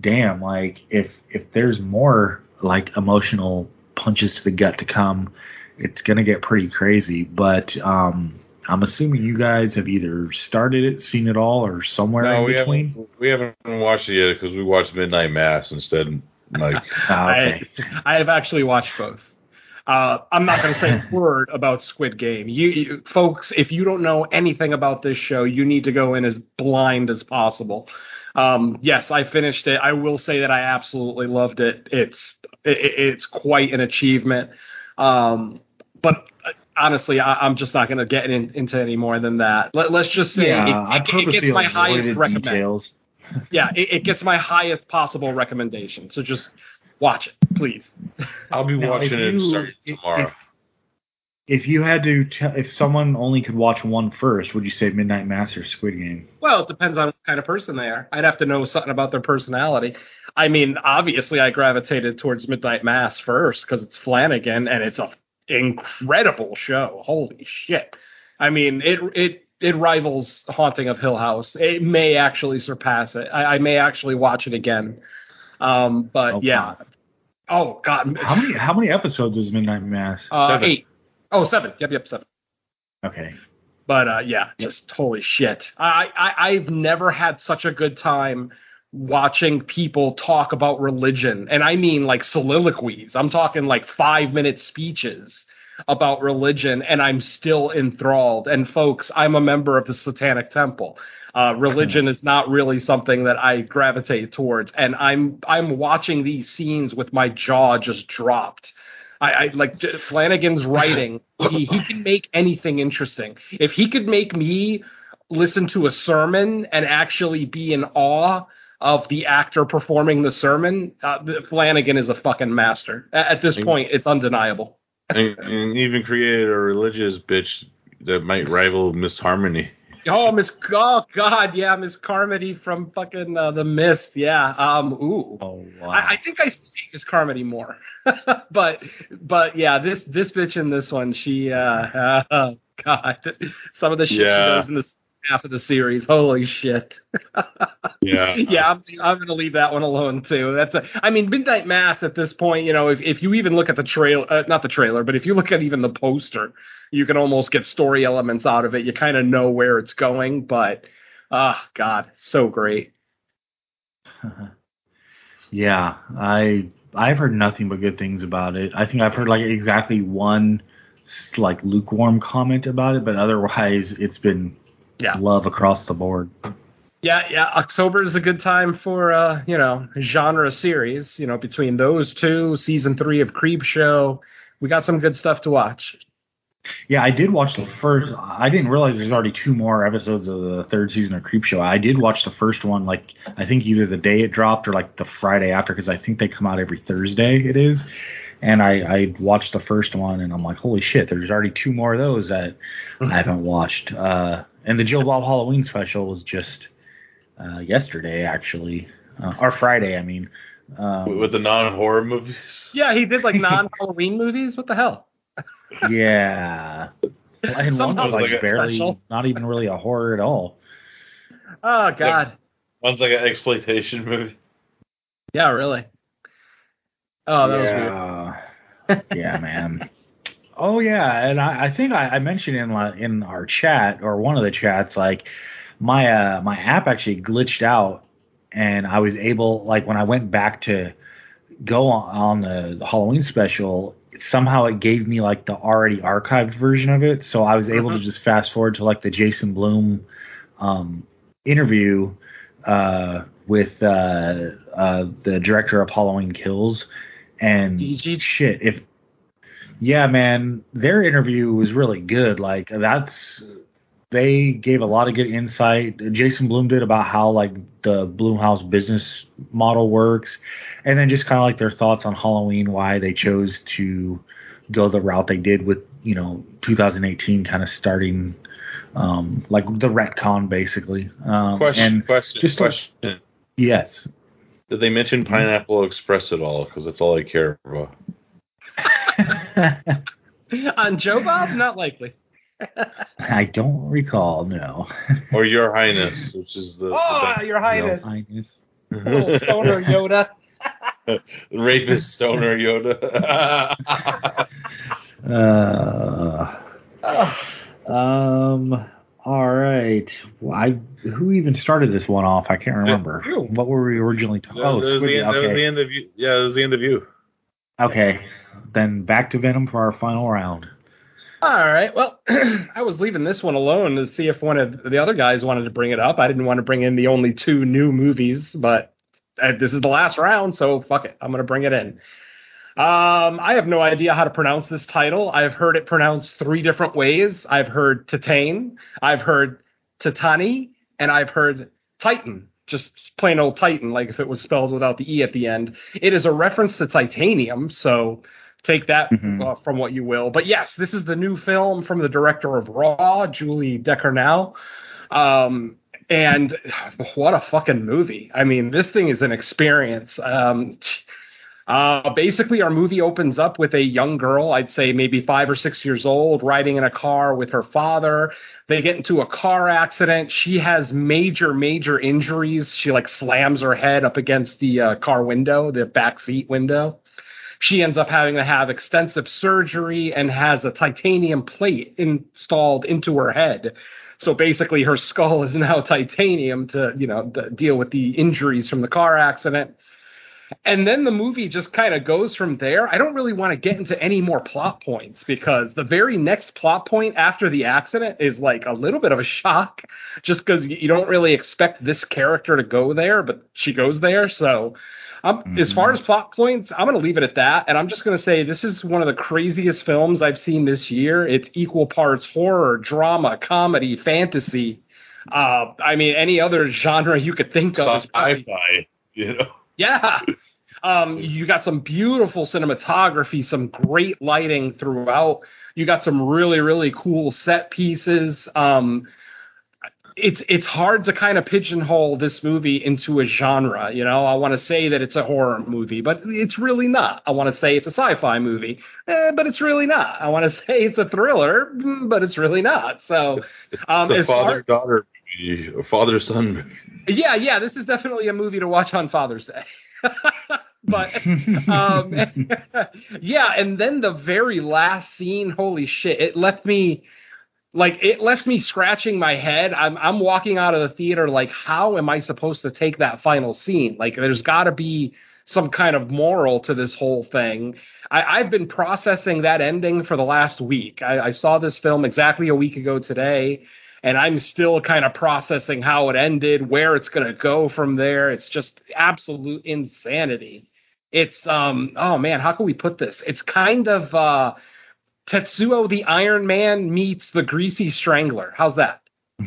damn, like if if there's more like emotional punches to the gut to come, it's gonna get pretty crazy. But um I'm assuming you guys have either started it, seen it all, or somewhere No, in we between. haven't. We haven't watched it yet because we watched Midnight Mass instead. Like, Ah, okay. I, I have actually watched both. Uh, I'm not going to say a word about Squid Game. You, you folks, if you don't know anything about this show, you need to go in as blind as possible. Um, yes, I finished it. I will say that I absolutely loved it. It's it, it's quite an achievement. Um, but uh, honestly, I, I'm just not going to get in, into any more than that. Let, let's just say yeah, it, it, it gets my highest avoided recommend yeah, it, it gets my highest possible recommendation. So just watch it, please. I'll be Now, watching it you- starting tomorrow. If, if you had to, te- if someone only could watch one first, would you say Midnight Mass or Squid Game? Well, it depends on what kind of person they are. I'd have to know something about their personality. I mean, obviously, I gravitated towards Midnight Mass first because it's Flanagan and it's a incredible show. Holy shit! I mean, it it it rivals Haunting of Hill House. It may actually surpass it. I, I may actually watch it again. Um, but Oh, yeah. God. Oh God. How many how many episodes is Midnight Mass? Uh, eight. Oh, seven. Yep, yep, seven. okay. But uh, yeah, just holy shit. I, I I've never had such a good time watching people talk about religion, and I mean like soliloquies. I'm talking like five minute speeches about religion, and I'm still enthralled. And folks, I'm a member of the Satanic Temple. Uh, religion is not really something that I gravitate towards, and I'm I'm watching these scenes with my jaw just dropped. I, I like Flanagan's writing. He, he can make anything interesting. If he could make me listen to a sermon and actually be in awe of the actor performing the sermon, uh, Flanagan is a fucking master. At, this point, it's undeniable. and, and even created a religious bitch that might rival Miss Carmody. Oh, Miss, oh God, yeah, Miss Carmody from fucking uh, The Mist, yeah. Um, ooh, Oh wow. I, I think I see Miss Carmody more, but but yeah, this this bitch in this one, she, uh, oh God, some of the shit Yeah. she does in this half of the series, holy shit. Yeah. yeah, I'm, I'm going to leave that one alone too. That's a, I mean, Midnight Mass at this point, you know, if, if you even look at the trail, uh, not the trailer, but if you look at even the poster, you can almost get story elements out of it. You kind of know where it's going, but, ah, God, so great. Yeah, I I've heard nothing but good things about it. I think I've heard like exactly one like lukewarm comment about it, but otherwise it's been Yeah. love across the board. Yeah, yeah. October is a good time for uh, you know, genre series. You know, between those two, season three of Creepshow, we got some good stuff to watch. Yeah, I did watch the first. I didn't realize there's already two more episodes of the third season of Creepshow. I did watch the first one, like I think either the day it dropped or like the Friday after, because I think they come out every Thursday. It is, and I I watched the first one, and I'm like, holy shit, there's already two more of those that I haven't watched. Uh, and the Joe Bob Halloween special was just uh, yesterday, actually, uh, or Friday, I mean. Um, With the non horror movies. Yeah, he did like non-Halloween movies. What the hell? yeah. And one was like like barely, special. not even really a horror at all. Oh God. One's like an exploitation movie. Yeah, really. Oh, that was weird. yeah. yeah, man. Oh yeah, and I, I think I, I mentioned in la- in our chat or one of the chats, like my uh, my app actually glitched out, and I was able like when I went back to go on, on the Halloween special, somehow it gave me like the already archived version of it, so I was able to just fast forward to like the Jason Blum um, interview uh, with uh, uh, the director of Halloween Kills, and DG? shit if yeah man their interview was really good like that's they gave a lot of good insight jason blum did about how like the blumhouse business model works and then just kind of like their thoughts on halloween why they chose to go the route they did with you know 2018 kind of starting um like the retcon basically um Question, and question, just a- question. yes Did they mention Pineapple Express at all? Because that's all I care about. On Joe Bob, not likely. i don't recall no Or Your Highness, which is the, Oh, Your Highness, Highness. little stoner Yoda. the rapist stoner Yoda. Uh, um. All right. Well, I who even started this one off? I can't remember. you. What were we originally talking? that, Oh, was the Squidgy. end, that was the Okay. end of you. Yeah, that was the end of you. Okay. Then back to Venom for our final round. All right. Well, I was leaving this one alone to see if one of the other guys wanted to bring it up. I didn't want to bring in the only two new movies, but uh, this is the last round, so fuck it. I'm going to bring it in. Um, I have no idea how to pronounce this title. I've heard it pronounced three different ways. I've heard Titane, I've heard Titani, and I've heard Titan. Just plain old Titan, like if it was spelled without the E at the end. It is a reference to titanium, so take that Mhm. uh, from what you will. But yes, this is the new film from the director of Raw, Julie Ducournau. Um, and what a fucking movie. I mean, this thing is an experience. Um, uh, basically, our movie opens up with a young girl, I'd say maybe five or six years old, riding in a car with her father. They get into a car accident. She has major, major injuries. She like slams her head up against the uh, car window, the back seat window. She ends up having to have extensive surgery and has a titanium plate installed into her head. So basically, her skull is now titanium to, you know, to deal with the injuries from the car accident. And then the movie just kind of goes from there. I don't really want to get into any more plot points because the very next plot point after the accident is like a little bit of a shock just because you don't really expect this character to go there, but she goes there. So, mm-hmm. as far as plot points, I'm going to leave it at that. And I'm just going to say this is one of the craziest films I've seen this year. It's equal parts horror, drama, comedy, fantasy. Uh, I mean, any other genre you could think of. Sci-fi, you know. Yeah. Um, you got some beautiful cinematography, some great lighting throughout. You got some really, really cool set pieces. Um, it's it's hard to kind of pigeonhole this movie into a genre. You know, I want to say that it's a horror movie, but it's really not. I want to say it's a sci-fi movie, eh, but it's really not. I want to say it's a thriller, but it's really not. So, um, it's a father daughter movie, a father son movie. Yeah, yeah, this is definitely a movie to watch on Father's Day. but um, yeah, and then the very last scene, holy shit, it left me like it left me scratching my head. I'm I'm walking out of the theater like, how am I supposed to take that final scene? Like, there's got to be some kind of moral to this whole thing. I, have been processing that ending for the last week. I, I saw this film exactly a week ago today, and I'm still kind of processing how it ended, where it's going to go from there. It's just absolute insanity. It's um oh man, how can we put this? It's kind of uh Tetsuo the Iron Man meets the Greasy Strangler. How's that?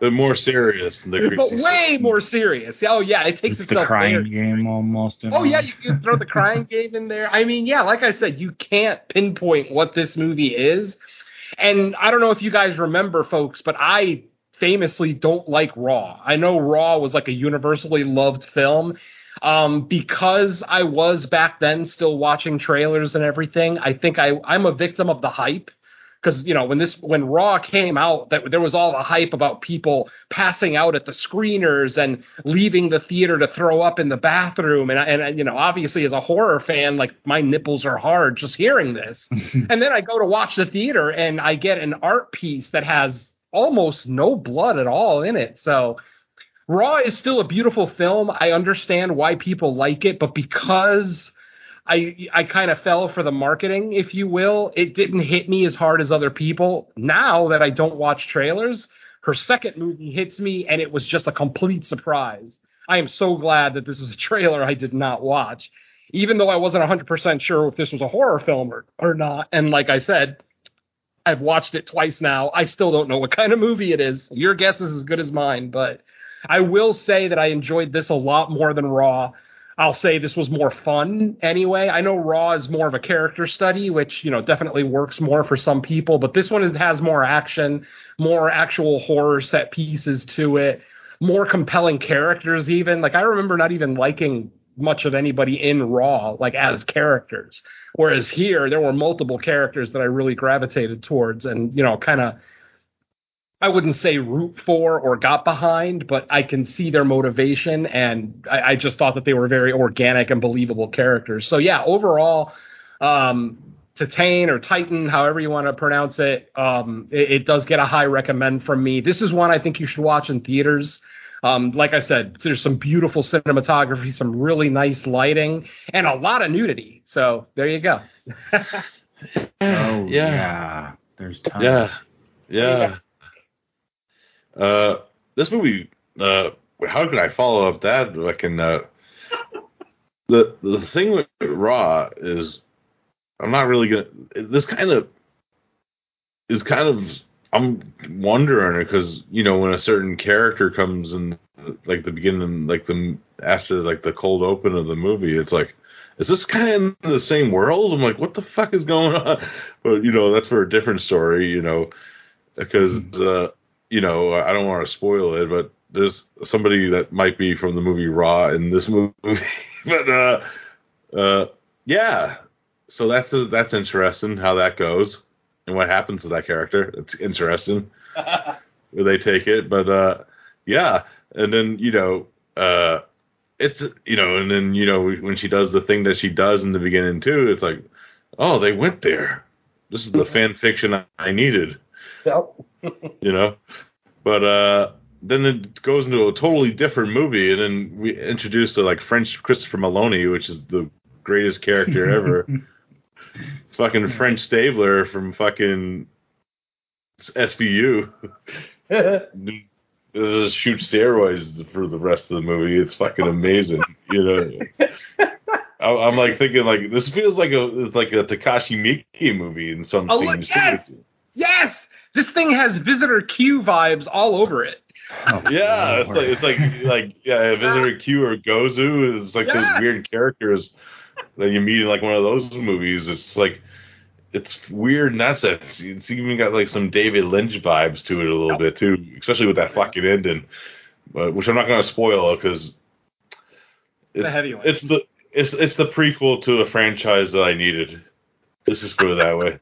but more serious. The but way more serious. Oh yeah, it takes it's the crying game almost. Oh yeah, you can throw the crying game in there. I mean, yeah, like I said, you can't pinpoint what this movie is. And I don't know if you guys remember, folks, but I famously don't like Raw. I know Raw was like a universally loved film. Um, because I was back then still watching trailers and everything, I think I, I'm a victim of the hype. Because you know when this when Raw came out, that there was all the hype about people passing out at the screeners and leaving the theater to throw up in the bathroom, and and you know obviously as a horror fan, like my nipples are hard just hearing this, and then I go to watch the theater and I get an art piece that has almost no blood at all in it, so. Raw is still a beautiful film. I understand why people like it, but because I I kind of fell for the marketing, if you will. It didn't hit me as hard as other people. Now that I don't watch trailers, her second movie hits me, and it was just a complete surprise. I am so glad that this is a trailer I did not watch, even though I wasn't 100% sure if this was a horror film or, or not. And like I said, I've watched it twice now. I still don't know what kind of movie it is. Your guess is as good as mine, but I will say that I enjoyed this a lot more than Raw. I'll say this was more fun anyway. I know Raw is more of a character study, which you know definitely works more for some people, but this one is, has more action, more actual horror set pieces to it, more compelling characters. Even like I remember not even liking much of anybody in Raw like as characters, whereas here there were multiple characters that I really gravitated towards, and you know kind of I wouldn't say root for or got behind, but I can see their motivation, and I, I just thought that they were very organic and believable characters. So yeah, overall, um, Titan or Titan, however you want to pronounce it, um, it, it, does get a high recommend from me. This is one I think you should watch in theaters. Um, like I said, there's some beautiful cinematography, some really nice lighting, and a lot of nudity. So there you go. oh yeah. yeah. there's tons. Yeah, yeah. Uh, this movie, uh, how can I follow up that? I can. Uh, the the thing with Raw is, I'm not really gonna. This kind of is kind of. I'm wondering because you know when a certain character comes in, like the beginning, like the after like the cold open of the movie, it's like, is this kind of in the same world? I'm like, what the fuck is going on? But you know, that's for a different story, you know, because uh, you know, I don't want to spoil it, but there's somebody that might be from the movie Raw in this movie. but uh, uh, yeah, so that's a, that's interesting how that goes and what happens to that character. It's interesting where they take it, but uh, yeah, and then you know, uh, it's you know, and then you know when she does the thing that she does in the beginning too, it's like, oh, they went there. This is the fan fiction I needed. Yep. you know, but uh, then it goes into a totally different movie, and then we introduce the like French Christopher Meloni, which is the greatest character ever. fucking French Stabler from fucking SVU. Just shoot steroids for the rest of the movie. It's fucking amazing, you know. I- I'm like thinking like this feels like a like a Takashi Miike movie in some Oh, things. yes! Yes, this thing has Visitor Q vibes all over it. Oh, Yeah, it's like it's like like yeah, Visitor Q or Gozu is like Yeah. those weird characters that you meet in like one of those movies. It's like it's weird in that sense. It's even got like some David Lynch vibes to it a little bit too, especially with that fucking ending, but which I'm not going to spoil because it's The heavy one. it's the it's it's the prequel to a franchise that I needed. Let's just put it that way.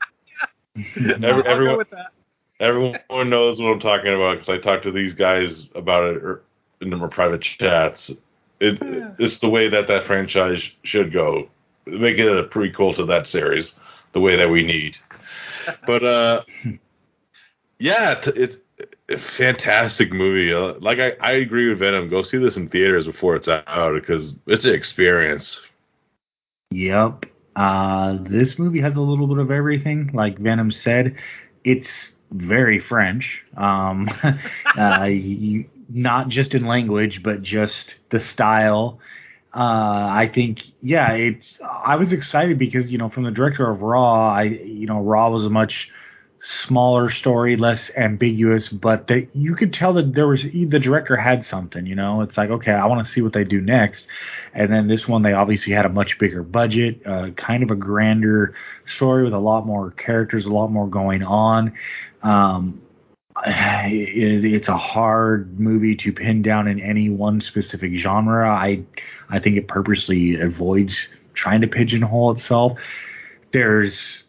Every, everyone, with that. Everyone knows what I'm talking about because I talked to these guys about it er- in more private chats. It, it's the way that that franchise should go. Make it a prequel to that series, the way that we need. But uh, yeah, it's, it's a fantastic movie. Uh, like I, I agree with Venom. Go see this in theaters before it's out because it's an experience. Yep. Uh, this movie has a little bit of everything. Like Venom said, it's very French. Um, uh, you, not just in language, but just the style. Uh, I think, yeah, it's. I was excited because you know, from the director of Raw, I you know, Raw was a much smaller story, less ambiguous, but that you could tell that there was the director had something. You know, it's like okay, I want to see what they do next. And then this one, they obviously had a much bigger budget, uh, kind of a grander story with a lot more characters, a lot more going on. Um, it, it's a hard movie to pin down in any one specific genre. I I think it purposely avoids trying to pigeonhole itself. There's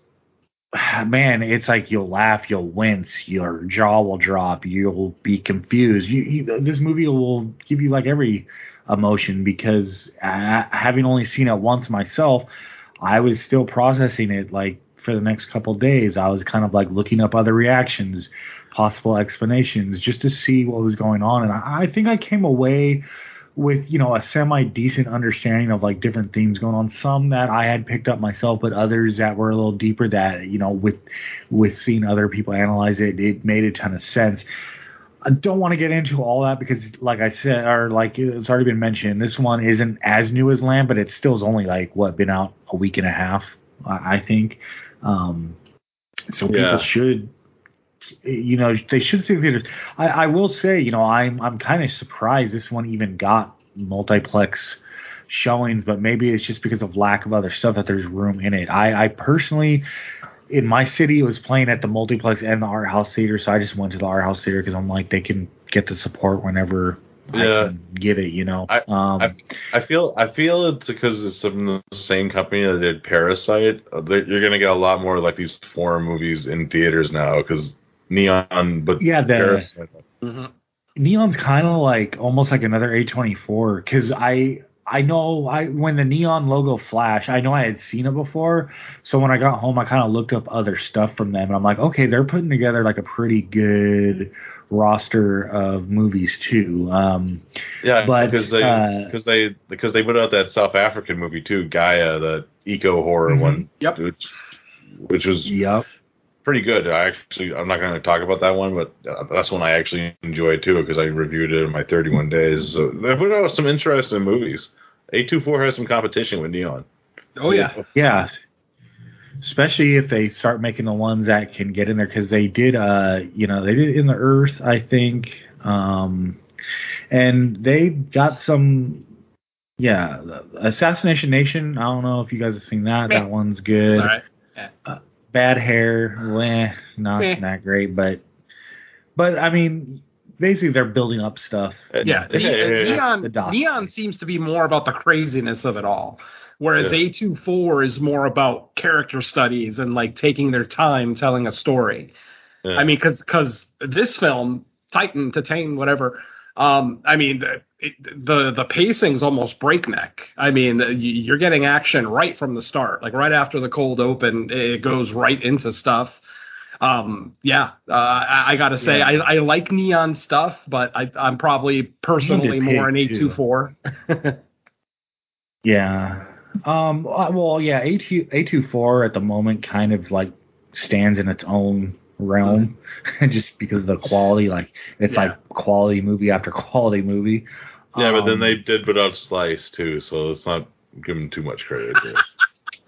man, it's like you'll laugh, you'll wince, your jaw will drop, you'll be confused. You, you, this movie will give you like every emotion because uh, having only seen it once myself, I was still processing it like for the next couple days. I was kind of like looking up other reactions, possible explanations, just to see what was going on, and I, I think I came away with you know a semi decent understanding of like different themes going on. Some that i had picked up myself but others that were a little deeper that you know with with seeing other people analyze it it made a ton of sense. I don't want to get into all that because like i said or like it's already been mentioned this one isn't as new as lamb but it still is only like what been out a week and a half i, I think. Um so people Yeah. should you know they should see the theaters. I, I will say, you know, I'm I'm kind of surprised this one even got multiplex showings, but maybe it's just because of lack of other stuff that there's room in it. I, I personally, in my city, it was playing at the multiplex and the art house theater, so I just went to the art house theater because I'm like they can get the support whenever I Yeah. can get it. You know, I- um, I, I feel I feel it's because it's from the same company that did Parasite. Uh, You're gonna get a lot more like these foreign movies in theaters now because Neon, but Yeah, the- Parasite. Mhm. Neon's kind of like almost like another A24 because I I know I when the Neon logo flashed, I know I had seen it before. So when I got home, I kind of looked up other stuff from them, and I'm like, okay, they're putting together like a pretty good roster of movies too. Um, Yeah, But, because they uh, because they because they put out that South African movie too, Gaia, the eco horror Mhm. one. Yep. Which, which was yep. Pretty good. I actually I'm not going to talk about that one, but uh, that's one I actually enjoyed too because I reviewed it in my 31 days. So they put out some interesting movies. A24 has some competition with Neon. Oh yeah. Yeah. Especially if they start making the ones that can get in there because they did, uh, you know, they did in the Earth, I think, um, and they got some, yeah, Assassination Nation. I don't know if you guys have seen that. That one's good. All right. Bad Hair, eh, not Eh. that great, but, but I mean, basically they're building up stuff. Yeah, the, Yeah, yeah, yeah. Neon The. Neon seems to be more about the craziness of it all, whereas Yeah. A24 is more about character studies and like taking their time telling a story. Yeah. I mean, because because this film, Titan, Titan, whatever. Um, I mean, the, it, the the pacing's almost breakneck. I mean, you're getting action right from the start, like right after the cold open, it goes right into stuff. um, yeah, uh, I, I gotta say, I, I like neon stuff, but I, I'm probably personally more an eight two four. Yeah. Um. uh, Well, yeah. A two A two four at the moment kind of like stands in its own realm, just because of the quality. Like it's Yeah. like quality movie after quality movie. Yeah, but then Um, they did put out Slice too, so let's not give them too much credit.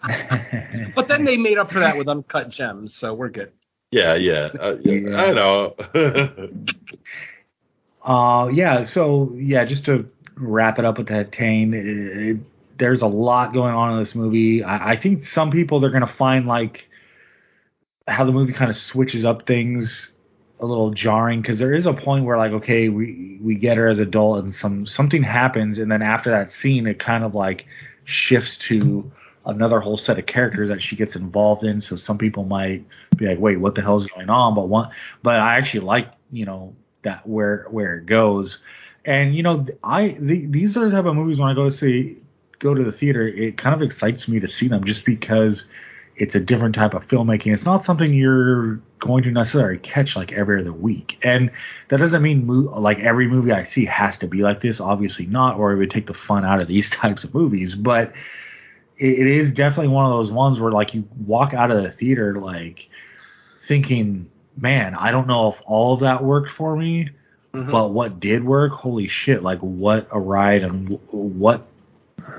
But then they made up for that with uncut gems, so we're good. yeah, yeah, uh, yeah, Yeah. I know. Uh, yeah. So yeah, just to wrap it up with that Tane, it, it, there's a lot going on in this movie. I, I think some people they're gonna find like how the movie kind of switches up things a little jarring because there is a point where like okay we we get her as adult and some something happens and then after that scene it kind of like shifts to another whole set of characters that she gets involved in. So some people might be like wait what the hell is going on? But one but i actually like you know that where where it goes. And you know i the, these are the type of movies when i go to see go to the theater it kind of excites me to see them just because it's a different type of filmmaking. It's not something you're going to necessarily catch like every other week. And that doesn't mean mo- like every movie i see has to be like this. Obviously not or it would take the fun out of these types of movies. But it, it is definitely one of those ones where like you walk out of the theater like thinking man i don't know if all of that worked for me Mhm. but what did work? Holy shit like what a ride and w- what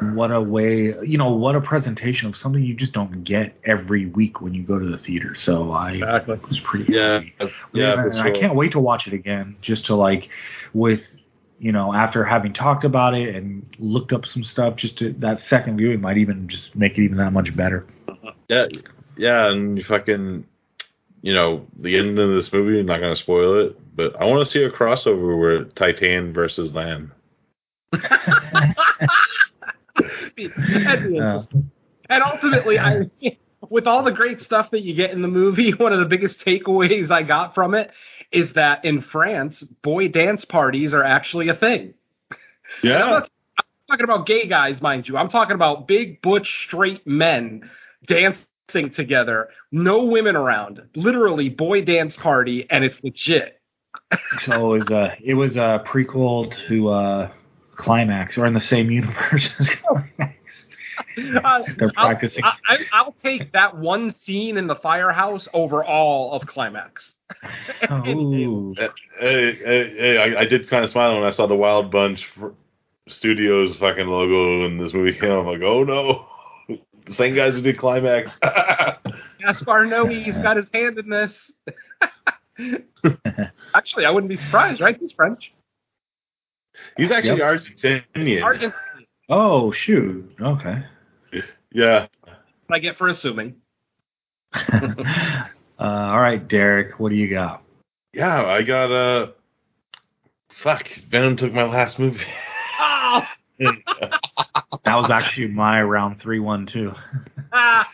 what a way you know what a presentation of something you just don't get every week when you go to the theater so i Exactly. was pretty yeah, happy. yeah, for and I can't wait to watch it again, just to like, with you know, after having talked about it and looked up some stuff, just to that second viewing might even just make it even that much better. Yeah, yeah, and you fucking, you know, the end of this movie. I'm not gonna spoil it, but I want to see a crossover where Titane versus Lamb. That'd be interesting. And ultimately, I, with all the great stuff that you get in the movie, one of the biggest takeaways I got from it is that in France, boy dance parties are actually a thing. I'm not I'm talking about gay guys, mind you. I'm talking about big, butch, straight men dancing together, no women around. Literally, boy dance party, and it's legit. So it was a it was a prequel to uh, Climax, or in the same universe as Climax. Uh, They're I'll, practicing. I, I- I'll take that one scene in the firehouse over all of Climax. Ooh. Hey, hey, hey, I, I did kind of smile when I saw the Wild Bunch fr- Studios fucking logo in this movie came. I'm like, oh no, the same guys who did Climax. Gaspar Noe, he's got his hand in this. Actually, I wouldn't be surprised, right? He's French. He's actually Yep. Argentinian. Argentine. Oh shoot. Okay. yeah. I get for assuming. uh, all right, Derek, what do you got? Yeah, I got Uh, fuck, Venom took my last movie. Oh, That was actually my round three one too. ah.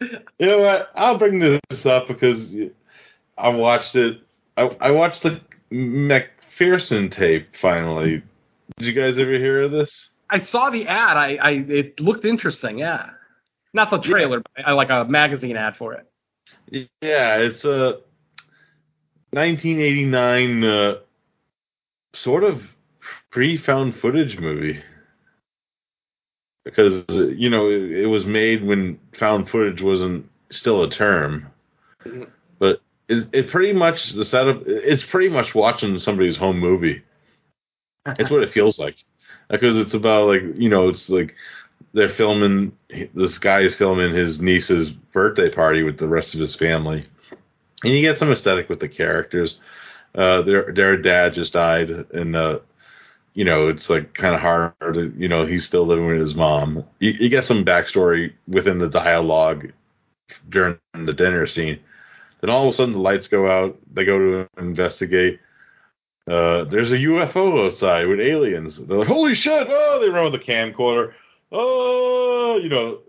You know what? I'll bring this up because I watched it. I, I watched the McPherson tape finally. Did you guys ever hear of this? I saw the ad. I, I it looked interesting. Yeah, not the trailer, but I like a magazine ad for it. Yeah, it's a 1989 uh, sort of pre-found footage movie because uh, you know it, it was made when found footage wasn't still a term, Mhm. but it, it pretty much the setup. It's pretty much watching somebody's home movie. It's what it feels like. Because it's about like you know it's like they're filming this guy is filming his niece's birthday party with the rest of his family. And you get some aesthetic with the characters. Uh their their dad just died and uh you know it's like kind of hard to, you know he's still living with his mom. You, you get some backstory within the dialogue during the dinner scene then all of a sudden the lights go out they go to investigate uh, there's a UFO outside with aliens. They're like, "Holy shit!" Oh, they run with a camcorder. Oh, you know,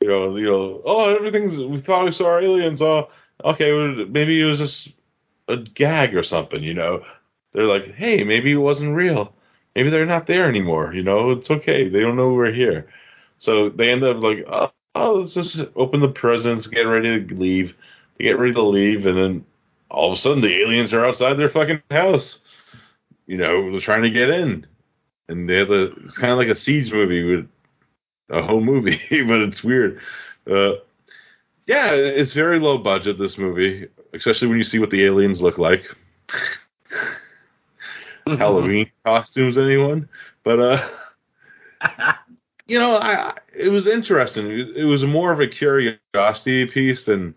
you know, you know. Oh, everything's. We thought we saw aliens. Oh, okay. Maybe it was just a gag or something. You know, they're like, "Hey, maybe it wasn't real. Maybe they're not there anymore. You know, it's okay. They don't know we're here." So they end up like, "Oh, oh let's just open the presents, get ready to leave." They get ready to leave, and then all of a sudden the aliens are outside their fucking house. You know, they're trying to get in, and they have a. It's kind of like a siege movie with a whole movie, but it's weird. Uh, yeah, it's very low budget. This movie, especially when you see what the aliens look like. Halloween costumes, anyone? But uh, you know, I, I it was interesting. It, it was more of a curiosity piece than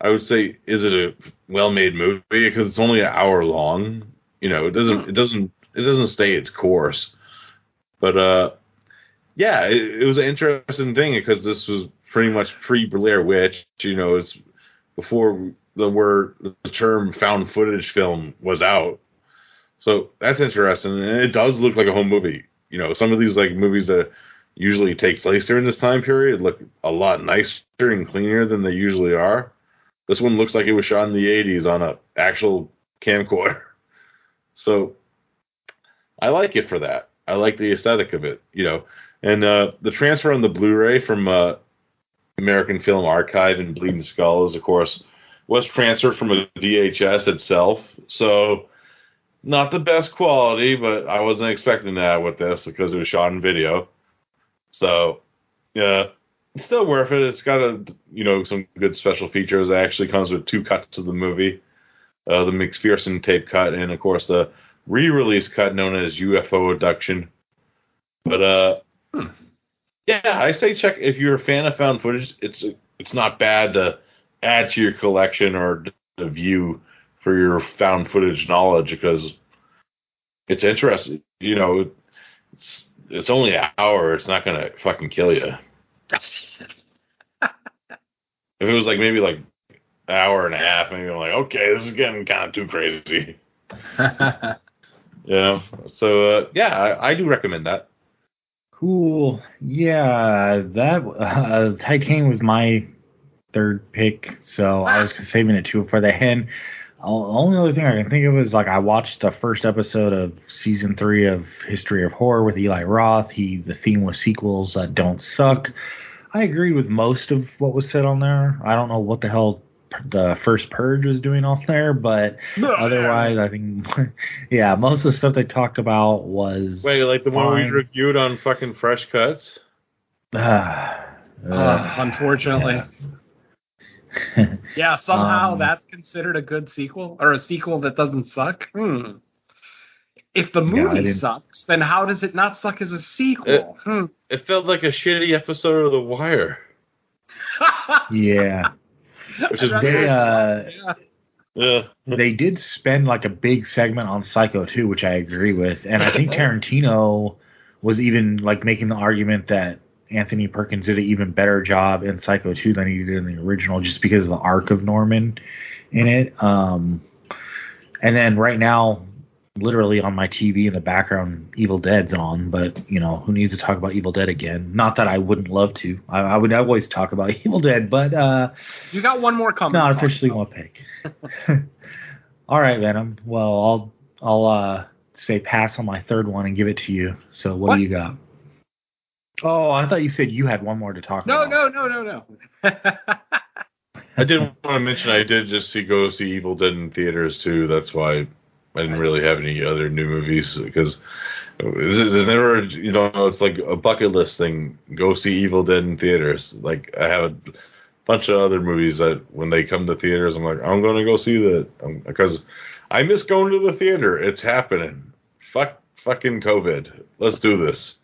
I would say. Is it a well-made movie? Because it's only an hour long. You know, it doesn't. It doesn't. It doesn't stay its course. But uh, yeah, it, it was an interesting thing because this was pretty much pre Blair Witch. You know, it's before the word the term found footage film was out. So that's interesting, and it does look like a home movie. You know, some of these like movies that usually take place during this time period look a lot nicer and cleaner than they usually are. This one looks like it was shot in the 80s on a actual camcorder. So I like it for that. I like the aesthetic of it, you know. And uh, the transfer on the Blu-ray from uh, American Film Archive and Bleeding Skull is, of course, was transferred from a VHS itself. So not the best quality, but I wasn't expecting that with this because it was shot in video. So yeah, it's still worth it. It's got a you know some good special features. It actually comes with two cuts of the movie, uh, the McPherson tape cut, and of course the re-release cut known as UFO Abduction. But uh, yeah, I say check if you're a fan of found footage. It's it's not bad to add to your collection or to view for your found footage knowledge because it's interesting. You know, it's it's only an hour. It's not gonna fucking kill you. If it was like maybe like an hour and a half, maybe I'm like, okay, this is getting kind of too crazy. You know, so uh, yeah, I, I do recommend that. Cool. Yeah, that uh, Titanium was my third pick, so I was saving it too for the hen. The only other thing I can think of is like I watched the first episode of season three of History of Horror with Eli Roth. He the theme was sequels that don't suck. I agree with most of what was said on there. I don't know what the hell the first purge was doing on there, but otherwise, I think yeah, most of the stuff they talked about was Wait, like the one we reviewed on fucking Fresh Cuts? Ah, Uh, unfortunately. Yeah, somehow Um, that's considered a good sequel or a sequel that doesn't suck. Hmm. If the movie didn't- sucks, then how does it not suck as a sequel? Hmm. It felt like a shitty episode of The Wire. yeah. Which is They uh Yeah. Yeah. they did spend like a big segment on Psycho 2, which I agree with, and I think Tarantino was even like making the argument that Anthony Perkins did an even better job in Psycho 2 than he did in the original, just because of the arc of Norman in it. Um, and then right now, literally on my TV in the background, Evil Dead's on, but you know who needs to talk about Evil Dead again? Not that I wouldn't love to. I, I would always talk about Evil Dead, but uh, You got one more coming. not officially one pick. All right, Venom. Well, I'll I'll uh, say pass on my third one and give it to you. So what, What? do you got? Oh, I thought you said you had one more to talk No, about. no, no, no, no. No. I did want to mention I did just see go see Evil Dead in theaters too. That's why I didn't really have any other new movies because there's there's never you know it's like a bucket list thing. Go see Evil Dead in theaters. Like I have a bunch of other movies that when they come to theaters, I'm like I'm going to go see that um, because I miss going to the theater. It's happening. Fuck fucking COVID. Let's do this.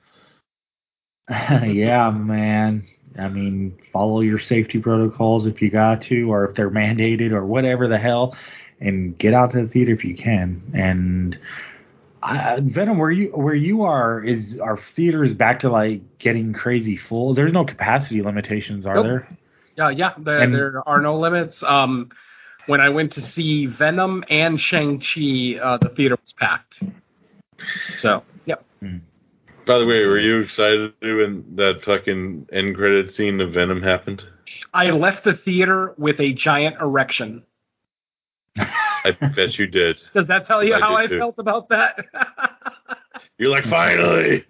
yeah, man. I mean, follow your safety protocols if you got to, or if they're mandated, or whatever the hell, and get out to the theater if you can. And I, Venom, where you where you are is our theaters back to like getting crazy full. There's no capacity limitations, are Nope. there? Yeah, yeah. There, And- there are no limits. Um, when I went to see Venom and Shang Chi, uh, the theater was packed. So, yep. By the way, were you excited when that fucking end credit scene of Venom happened? I left the theater with a giant erection. I bet you did. Does that tell you I how I too. felt about that? You're like, finally.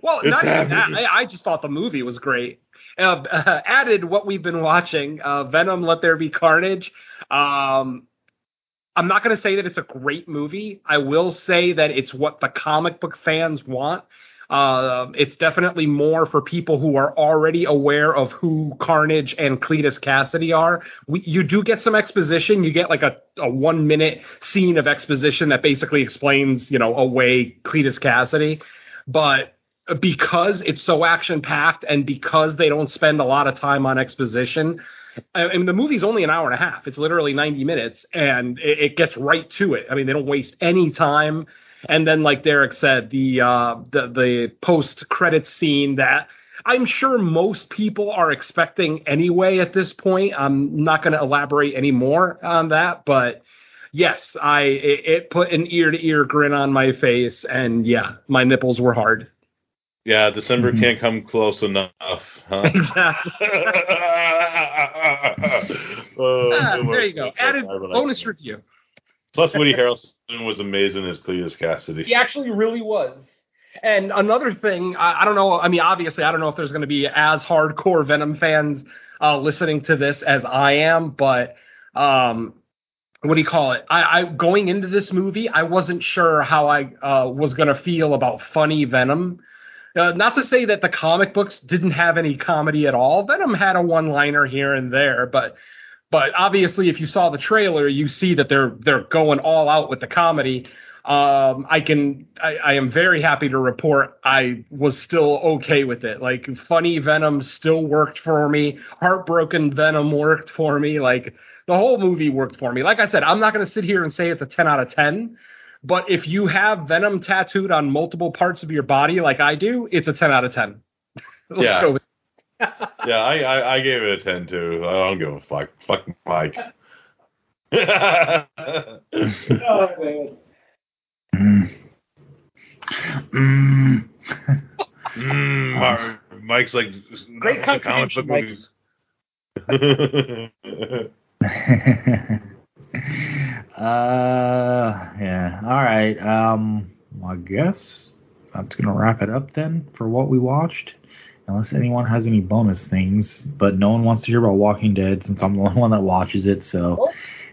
well, not even that. I, I just thought the movie was great. uh, added what we've been watching, uh, Venom: Let There Be Carnage. Um, I'm not going to say that it's a great movie. I will say that it's what the comic book fans want. Uh, it's definitely more for people who are already aware of who Carnage and Cletus Kasady are. We, you do get some exposition. You get like a, a one minute scene of exposition that basically explains, you know, away Cletus Kasady. But because it's so action packed and because they don't spend a lot of time on exposition, I mean, the movie's only an hour and a half. It's literally 90 minutes and it, it gets right to it. I mean, they don't waste any time and then, like Derek said, the uh, the the post credit scene that I'm sure most people are expecting anyway at this point. I'm not going to elaborate any more on that, but yes, I it, it put an ear to ear grin on my face, and yeah, my nipples were hard. Yeah, December mm-hmm. can't come close enough. Huh? Exactly. oh, ah, there you go. Added bonus review. Plus, Woody Harrelson was amazing as Cletus Kasady. He actually really was. And another thing, I, I don't know. I mean, obviously, I don't know if there's going to be as hardcore Venom fans uh, listening to this as I am, but um, what do you call it? I, I going into this movie, I wasn't sure how I uh, was going to feel about funny Venom. Uh, not to say that the comic books didn't have any comedy at all. Venom had a one-liner here and there, but but obviously, if you saw the trailer, you see that they're they're going all out with the comedy. Um, I can I, I am very happy to report I was still okay with it. Like funny Venom still worked for me. Heartbroken Venom worked for me. Like the whole movie worked for me. Like I said, I'm not going to sit here and say it's a 10 out of 10. But if you have Venom tattooed on multiple parts of your body like I do, it's a 10 out of 10. Let's yeah. go with yeah, I, I, I gave it a ten too. I don't give a fuck. Fuck Mike. oh. Mm. Mm. mm. Mike's like great comic book movies. uh, yeah. All right. Um, I guess that's gonna wrap it up then for what we watched unless anyone has any bonus things. But no one wants to hear about Walking Dead since I'm the only one that watches it, so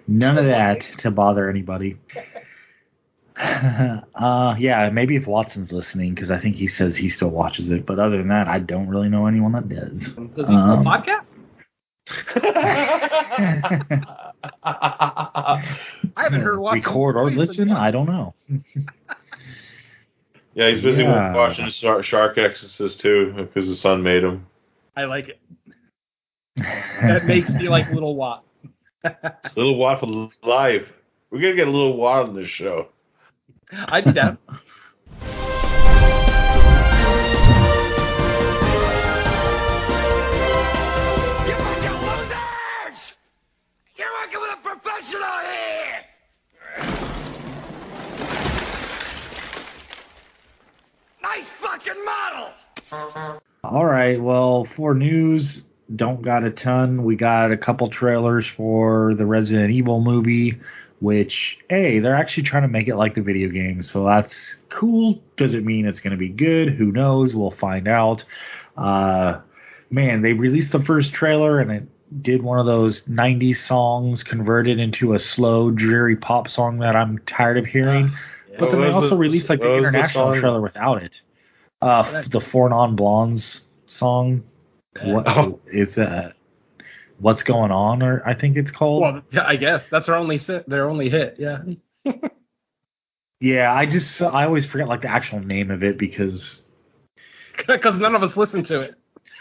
none of that to bother anybody. uh, yeah, maybe if Watson's listening, because I think he says he still watches it. But other than that, I don't really know anyone that does. Does he um, podcast? I haven't heard Watson record or listen. I don't know. Yeah, he's busy yeah. watching Shark, Shark Exorcist too because his son made him. I like it. that makes me like Little Watt. little Watt for life. We're gonna get a Little Watt on this show. I'd be down. All right. Well, for news, don't got a ton. We got a couple trailers for the Resident Evil movie, which, hey, they're actually trying to make it like the video game. So that's cool. Does it mean it's going to be good? Who knows? We'll find out. Uh, man, they released the first trailer and it did one of those 90s songs converted into a slow, dreary pop song that I'm tired of hearing. Yeah. But then they also the, released like the international the trailer without it. Uh, the Four Non Blondes song. What oh. is that? What's going on? Or I think it's called. Well, yeah, I guess that's their only their only hit. Yeah. yeah, I just I always forget like the actual name of it because because none of us listen to it.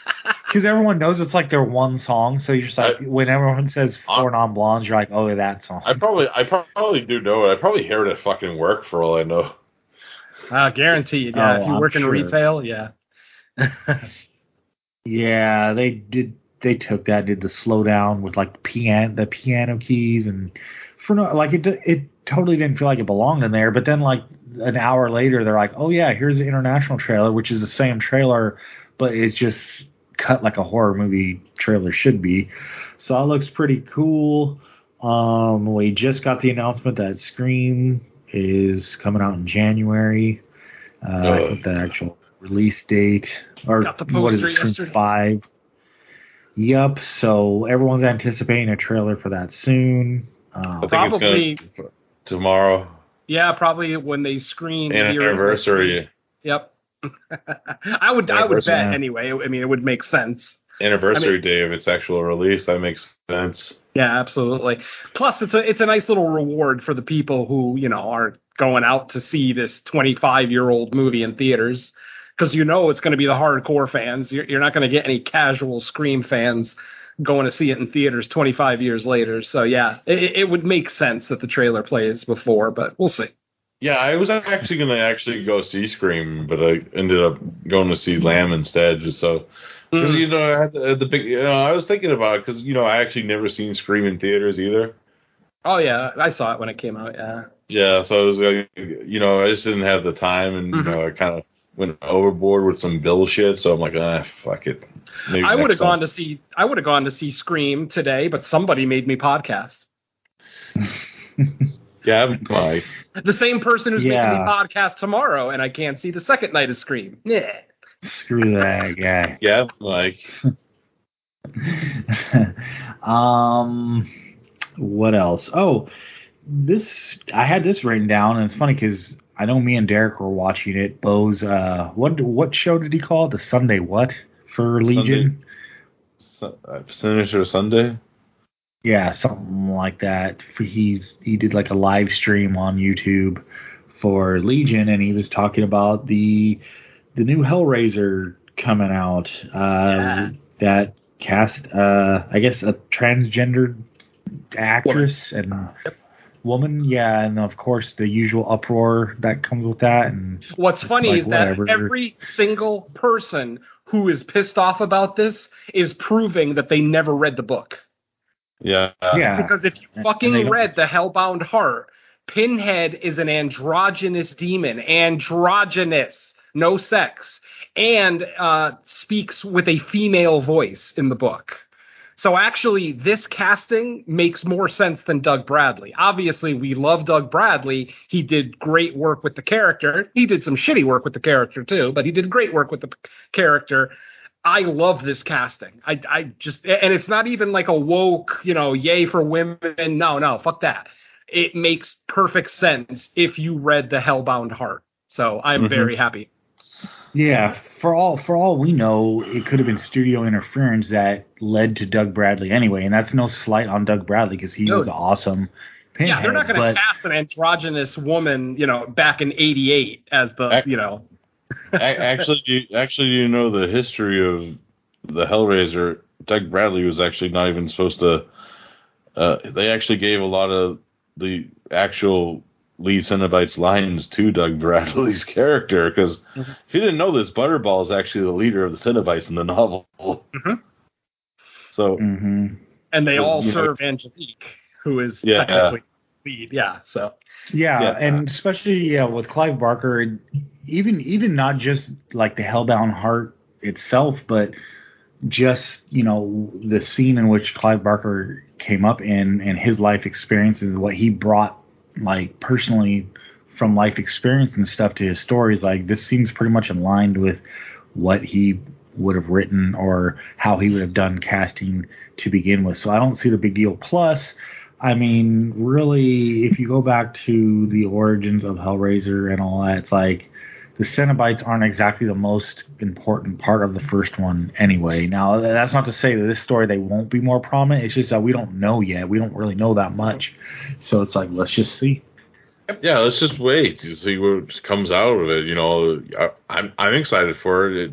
Because everyone knows it's like their one song, so you're just like I, when everyone says 4 non blondes, you're like, oh, that song. I probably I probably do know it. I probably hear it at fucking work for all I know. Uh, guaranteed. Yeah, oh, if you I'm work in sure. retail, yeah. yeah, they did. They took that, did the slowdown with like piano, the piano keys, and for no, like it, it totally didn't feel like it belonged in there. But then, like an hour later, they're like, "Oh yeah, here's the international trailer, which is the same trailer, but it's just cut like a horror movie trailer should be." So it looks pretty cool. Um, we just got the announcement that Scream is coming out in January. Uh, I think the actual release date or what is it? Scream Five. Yep. So everyone's anticipating a trailer for that soon. I Um, think Probably- it's going tomorrow Yeah, probably when they screen the anniversary Yep. I would I would bet Yeah. anyway. I mean, it would make sense. anniversary I mean- day of its actual release. That makes sense. Yeah, absolutely. Plus, it's a it's a nice little reward for the people who you know are going out to see this 25 year old movie in theaters because you know it's going to be the hardcore fans. You're, you're not going to get any casual Scream fans going to see it in theaters 25 years later. So yeah, it, it would make sense that the trailer plays before, but we'll see. Yeah, I was actually going to actually go see Scream, but I ended up going to see Lamb instead. So because Mm. you know I had the, the big. You know, I was thinking about it because you know I actually never seen Scream in theaters either. Oh yeah, I saw it when it came out. Yeah. Yeah, so I was like, you know, I just didn't have the time, and Mhm. you know, I kind of went overboard with some Bill shit. So I'm like, ah, fuck it. Maybe I would have gone to see I would have gone to see Scream today, but somebody made me podcast. Yeah, I'm The same person who's making me podcast tomorrow, and I can't see the second night of Scream. Yeah. Screw that guy. yeah, like, um, what else? Oh, this I had this written down, and it's funny because I know me and Derek were watching it. Bo's uh, what what show did he call it? The Sunday what for Legion? Uh, Sinister Sunday. Yeah, something like that. He he did like a live stream on YouTube for Legion, and he was talking about the the new Hellraiser coming out. Uh, Yeah. That cast, uh, I guess, a transgendered actress and woman. Yeah, and of course the usual uproar that comes with that. And What's funny like, is that every single person who is pissed off about this is proving that they never read the book. Yeah, yeah, Because if you fucking and they don't- read The Hellbound Heart, Pinhead is an androgynous demon. Androgynous. No sex. And uh, speaks with a female voice in the book. So actually, this casting makes more sense than Doug Bradley. Obviously, we love Doug Bradley. He did great work with the character. He did some shitty work with the character too, but he did great work with the character. I love this casting. I, I just, and it's not even like a woke, you know, yay for women. No, no, fuck that. It makes perfect sense if you read the Hellbound Heart. So I'm Mhm. very happy. Yeah, for all for all we know, it could have been studio interference that led to Doug Bradley anyway, and that's no slight on Doug Bradley because he No. was awesome. yeah, they're not going to cast an androgynous woman, you know, back in '88 as the, Ac- you know, A- actually, you, actually, you know the history of the Hellraiser. Doug Bradley was actually not even supposed to. Uh, they actually gave a lot of the actual lead Cenobites lines to Doug Bradley's character because Mhm. if you didn't know this, Butterball is actually the leader of the Cenobites in the novel. Mhm. So Mhm. and they all you know- serve Angelique, who is Yeah. technically lead. Yeah, so Yeah, Yeah. and especially yeah, with Clive Barker, even even not just like the Hellbound Heart itself, but just you know the scene in which Clive Barker came up in and his life experiences, what he brought like personally from life experience and stuff to his stories. Like this seems pretty much in line with what he would have written or how he would have done casting to begin with. So I don't see the big deal. Plus, I mean, really, if you go back to the origins of Hellraiser and all that, it's like the Cenobites aren't exactly the most important part of the first one anyway. Now, that's not to say that this story they won't be more prominent. It's just that we don't know yet. We don't really know that much. So it's like, let's just see. yeah, let's just wait to see what comes out of it. You know, I, I'm I'm excited for it. it.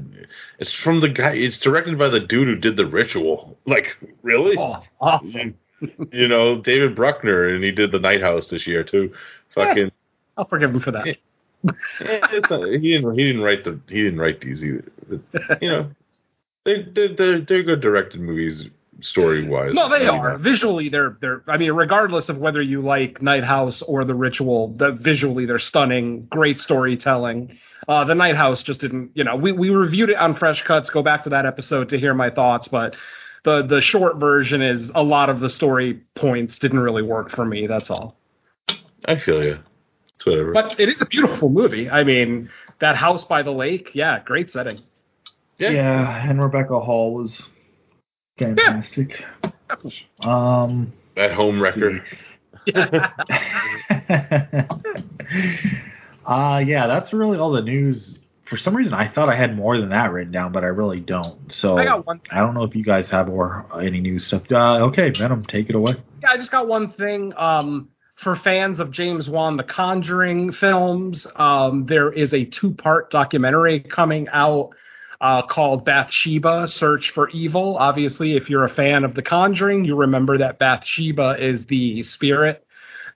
It's from the guy. It's directed by the dude who did the Ritual. Like, really? oh, awesome. you know, David Bruckner, and he did the Night House this year too. Fucking, I'll forgive him for that. Eh, not- he didn't he didn't write the he didn't write these either. But, you know, they they they're, they're good directed movies story wise. No, they are visually. They're they're. I mean, regardless of whether you like Night House or The Ritual, the visually they're stunning. Great storytelling. Uh, the Night House just didn't. You know, we we reviewed it on Fresh Cuts. Go back to that episode to hear my thoughts. But the the short version is a lot of the story points didn't really work for me. That's all. I feel you. It's whatever. But it is a beautiful movie. I mean, that house by the lake. Yeah, great setting. Yeah. and Rebecca Hall was Fantastic. Um, At home record. uh yeah, that's really all the news. For some reason, I thought I had more than that written down, but I really don't. So I got one. I don't know if you guys have or any new stuff. Uh, okay, Venom, take it away. Yeah, I just got one thing. Um, for fans of James Wan, The Conjuring films, um, there is a two-part documentary coming out uh, called Bathsheba: Search for Evil. Obviously, if you're a fan of The Conjuring, you remember that Bathsheba is the spirit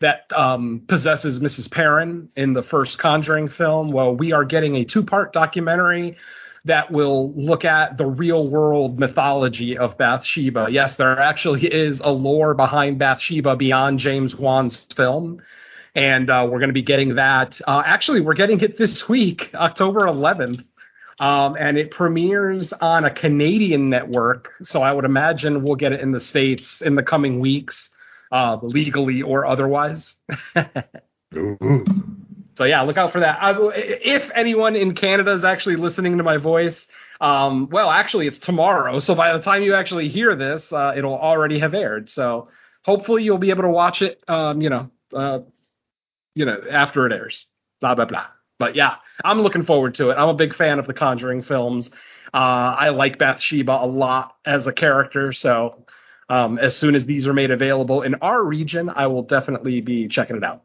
that um, possesses Mrs. Perron in the first Conjuring film. Well, we are getting a two-part documentary that will look at the real world mythology of Bathsheba. Yes, there actually is a lore behind Bathsheba beyond James Wan's film. And uh, we're going to be getting that. Uh, actually, we're getting it this week, October 11th. Um, and it premieres on a Canadian network. So I would imagine we'll get it in the States in the coming weeks, uh, legally or otherwise. Ooh. So yeah, look out for that. I, if anyone in Canada is actually listening to my voice, um, well, actually it's tomorrow. So by the time you actually hear this, uh, it'll already have aired. So hopefully you'll be able to watch it. Um, you know, uh, you know, after it airs. Blah blah blah. But yeah, I'm looking forward to it. I'm a big fan of the Conjuring films. Uh, I like Bathsheba a lot as a character. So um, as soon as these are made available in our region, I will definitely be checking it out.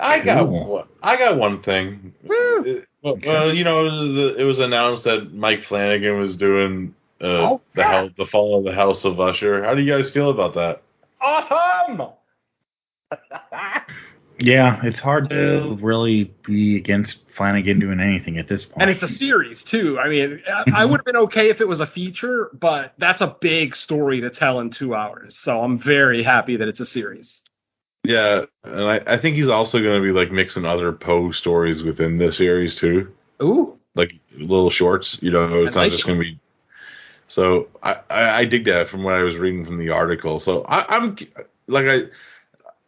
I got Cool. one, I got one thing. Woo! Well, well, you know, it was, it was announced that Mike Flanagan was doing uh, Oh, the yeah. hell, the fall of the House of Usher. How do you guys feel about that? Awesome. Yeah, it's hard to really be against Flanagan doing anything at this point. And it's a series too. I mean, I, I would have been okay if it was a feature, but that's a big story to tell in two hours. So I'm very happy that it's a series. Yeah, and I, I think he's also going to be like mixing other Poe stories within the series too, Ooh, like little shorts. You know, it's I not like just going to be. So I, I I dig that from what I was reading from the article. So I, I'm like I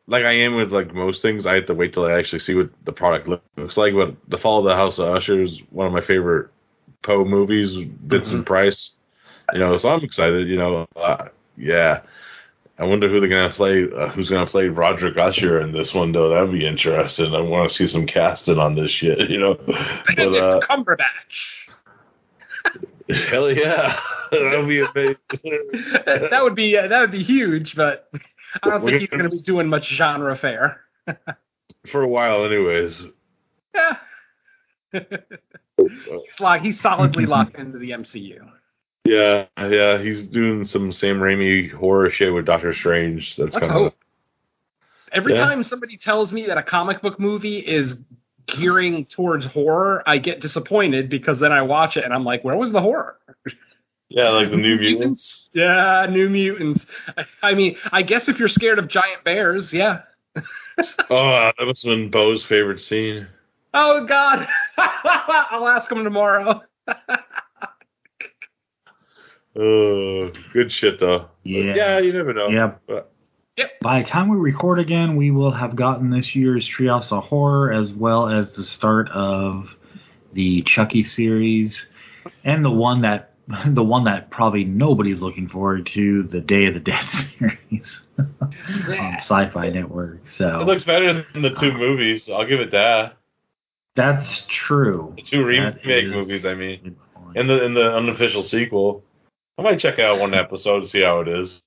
like I am with like most things. I have to wait till I actually see what the product looks like. But the Fall of the House of Usher is one of my favorite Poe movies. Vincent Price, you know, so I'm excited. You know, uh, yeah. I wonder who they're gonna play. Uh, who's gonna play Roger Usher in this one, though? That'd be interesting. I want to see some casting on this shit. You know, but, uh, Cumberbatch. hell yeah, that'd be amazing. that would be uh, that would be huge, but I don't think he's gonna- going to be doing much genre fare. For a while, anyways. Yeah. he's, locked, he's solidly locked into the MCU. Yeah, yeah, he's doing some Sam Raimi horror shit with Doctor Strange. That's kind of. Every Yeah. time somebody tells me that a comic book movie is gearing towards horror, I get disappointed because then I watch it and I'm like, where was the horror? yeah, like the New Mutants. Yeah, New Mutants. I, I mean, I guess if you're scared of giant bears, yeah. Oh, uh, that must have been Bo's favorite scene. Oh God, I'll ask him tomorrow. Oh, good shit though. Yeah. yeah, you never know. Yeah. But, By the time we record again, we will have gotten this year's Treehouse of Horror as well as the start of the Chucky series and the one that the one that probably nobody's looking forward to, the Day of the Dead series on Sci-Fi Network. So it looks better than the two movies. I'll give it that. that's true. The two remake is movies, I mean, a good point. and the and the unofficial sequel. I might check out one episode to see how it is.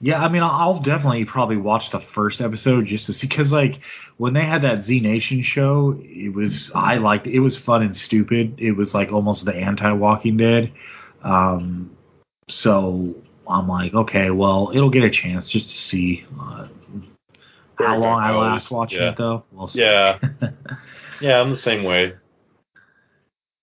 Yeah, I mean, I'll I'll definitely probably watch the first episode just to see, because like when they had that Z Nation show, it was I liked it was fun and stupid. It was like almost the anti Walking Dead. Um, so I'm like, okay, well, it'll get a chance just to see uh, how long I last watching Yeah. it though. We'll. Yeah, yeah, I'm the same way.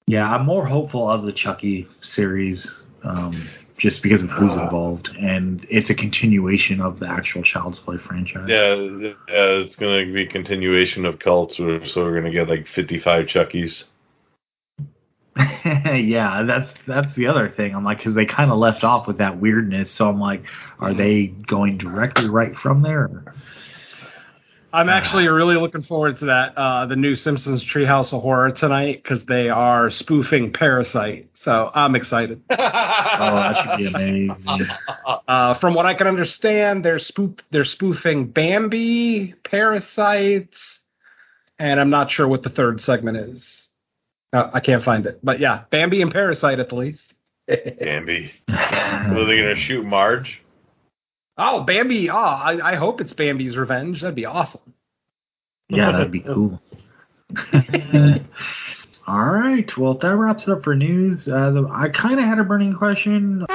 Yeah, I'm more hopeful of the Chucky series, um, just because of who's involved, and it's a continuation of the actual Child's Play franchise. Yeah, yeah, it's gonna be a continuation of cults, so we're gonna get like 55 Chuckies. yeah, that's that's the other thing. I'm like, because they kind of left off with that weirdness, so I'm like, are they going directly right from there? Or- I'm actually really looking forward to that. Uh, the new Simpsons Treehouse of Horror tonight because they are spoofing Parasite. So I'm excited. Oh, that should be amazing. Uh, from what I can understand, they're spoof they're spoofing Bambi, Parasites, and I'm not sure what the third segment is. Uh, I can't find it, but yeah, Bambi and Parasite at the least. Bambi. Are they gonna shoot Marge? Oh, Bambi! Oh, I, I hope it's Bambi's revenge. That'd be awesome. yeah, that'd be cool. All right. Well, that wraps it up for news. Uh, the, I kind of had a burning question.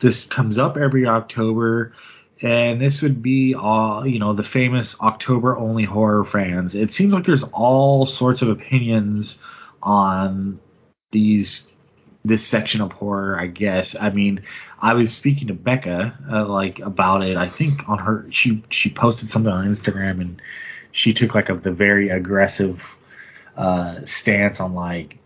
This comes up every October, and this would be all you know the famous October only horror fans. It seems like there's all sorts of opinions on these this section of horror, I guess. I mean, I was speaking to Becca uh, like about it. I think on her she she posted something on Instagram and she took like a the very aggressive uh, stance on like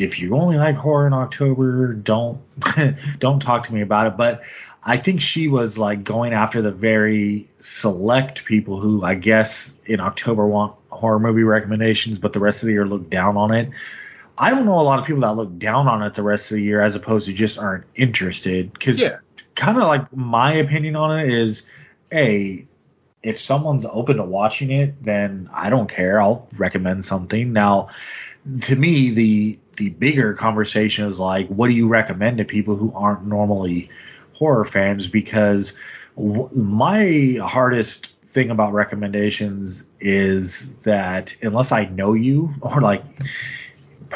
if you only like horror in October, don't don't talk to me about it. But I think she was like going after the very select people who I guess in October want horror movie recommendations, but the rest of the year look down on it. I don't know a lot of people that look down on it the rest of the year as opposed to just aren't interested. Because Yeah. kind of like my opinion on it is, a if someone's open to watching it, then I don't care. I'll recommend something. Now, to me, the the bigger conversation is like, what do you recommend to people who aren't normally horror fans? Because w- my hardest thing about recommendations is that unless I know you or like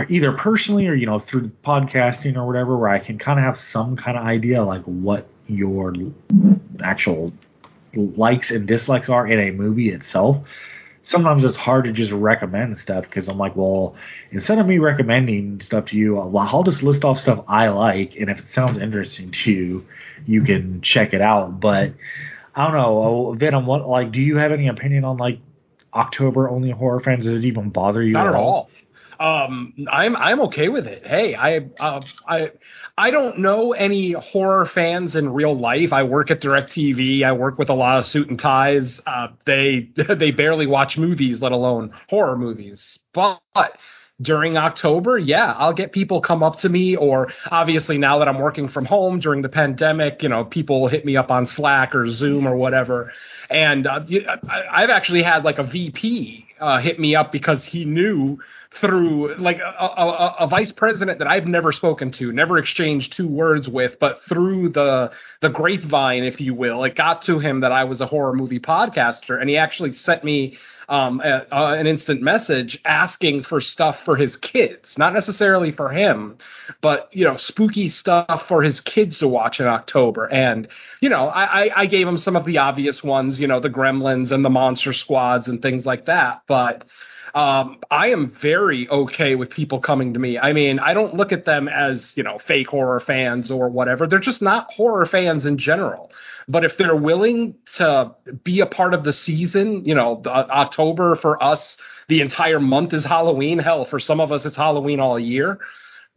either personally or you know through podcasting or whatever, where I can kind of have some kind of idea like what your actual likes and dislikes are in a movie itself. Sometimes it's hard to just recommend stuff because I'm like, well, instead of me recommending stuff to you, I'll, just list off stuff I like, and if it sounds interesting to you, you can check it out. But I don't know, oh, Venom. What like? Do you have any opinion on like October only horror fans? Does it even bother you? Not at all. Um, I'm I'm okay with it. Hey, I uh, I I don't know any horror fans in real life. I work at DirecTV. I work with a lot of suit and ties. Uh, they they barely watch movies, let alone horror movies. But during October, yeah, I'll get people come up to me, or obviously now that I'm working from home during the pandemic, you know, people hit me up on Slack or Zoom or whatever. And uh, I've actually had like a VP uh, hit me up because he knew through like a, a, a- vice president that I've never spoken to, never exchanged two words with, but through the the grapevine, if you will, it got to him that I was a horror movie podcaster, and he actually sent me um, a, an instant message asking for stuff for his kids, not necessarily for him, but you know, spooky stuff for his kids to watch in October. And you know, I, I, I gave him some of the obvious ones, you know, the Gremlins and the Monster Squads and things like that, but. Um, I am very okay with people coming to me. I mean, I don't look at them as, you know, fake horror fans or whatever. They're just not horror fans in general. But if they're willing to be a part of the season, you know, the, October for us, the entire month is Halloween. Hell, for some of us, it's Halloween all year.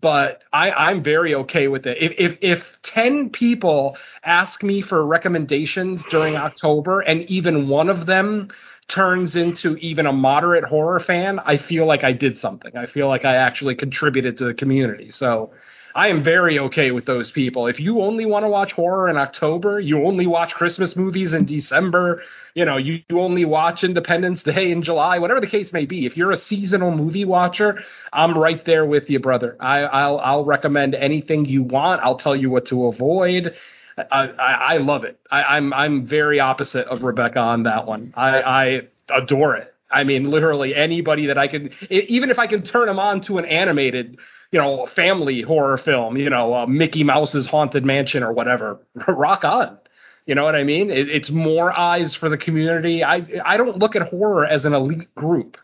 But I, I'm very okay with it. If, if if ten people ask me for recommendations during October, and even one of them turns into even a moderate horror fan, I feel like I did something. I feel like I actually contributed to the community. So I am very okay with those people. If you only want to watch horror in October, you only watch Christmas movies in December, you know, you, you only watch Independence Day in July, whatever the case may be. If you're a seasonal movie watcher, I'm right there with you, brother. I, I'll I'll recommend anything you want. I'll tell you what to avoid. I, I, love it. I, I'm I'm very opposite of Rebecca on that one. I, I adore it. I mean, literally anybody that I can, even if I can turn them on to an animated, you know, family horror film, you know, uh, Mickey Mouse's Haunted Mansion or whatever, rock on. You know what I mean? It, it's more eyes for the community. I I don't look at horror as an elite group.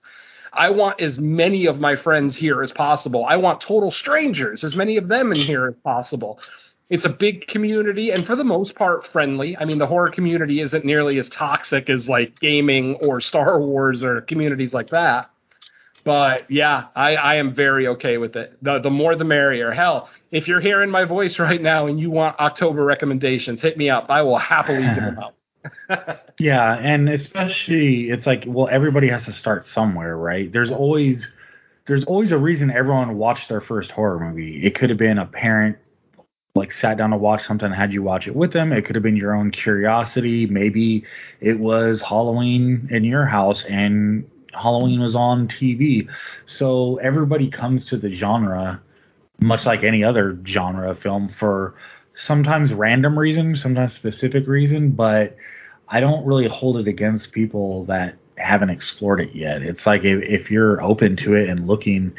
I want as many of my friends here as possible. I want total strangers, as many of them in here as possible. It's a big community and for the most part friendly. I mean, the horror community isn't nearly as toxic as like gaming or Star Wars or communities like that. But yeah, I, I am very okay with it. The the more the merrier. Hell, if you're hearing my voice right now and you want October recommendations, hit me up. I will happily give them out. Yeah, and especially it's like well everybody has to start somewhere, right? There's always there's always a reason everyone watched their first horror movie. It could have been a parent like sat down to watch something and had you watch it with them. It could have been your own curiosity. Maybe it was Halloween in your house and Halloween was on TV. So everybody comes to the genre much like any other genre of film for sometimes random reason, sometimes specific reason, but I don't really hold it against people that haven't explored it yet. It's like if, if you're open to it and looking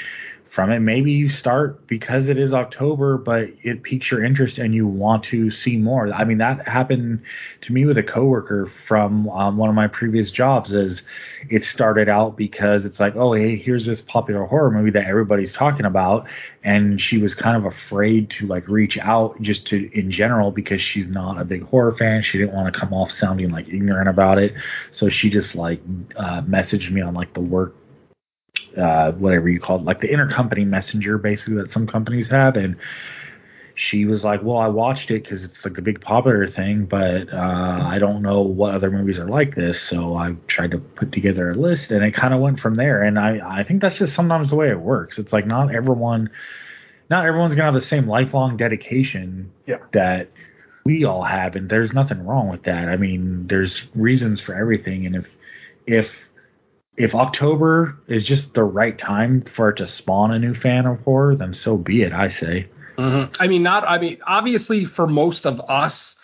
from it, maybe you start because it is October, but it piques your interest and you want to see more. I mean, that happened to me with a coworker from um, one of my previous jobs. Is it started out because it's like, oh, hey, here's this popular horror movie that everybody's talking about, and she was kind of afraid to like reach out just to in general because she's not a big horror fan. She didn't want to come off sounding like ignorant about it, so she just like uh, messaged me on like the work uh, whatever you call it, like the intercompany messenger, basically that some companies have, and she was like, "Well, I watched it because it's like the big popular thing, but uh, I don't know what other movies are like this." So I tried to put together a list, and it kind of went from there. And I I think that's just sometimes the way it works. It's like not everyone, not everyone's gonna have the same lifelong dedication Yeah. that we all have, and there's nothing wrong with that. I mean, there's reasons for everything, and if if if October is just the right time for it to spawn a new fan of horror, then so be it. I say. I mean, not. I mean, obviously, for most of us,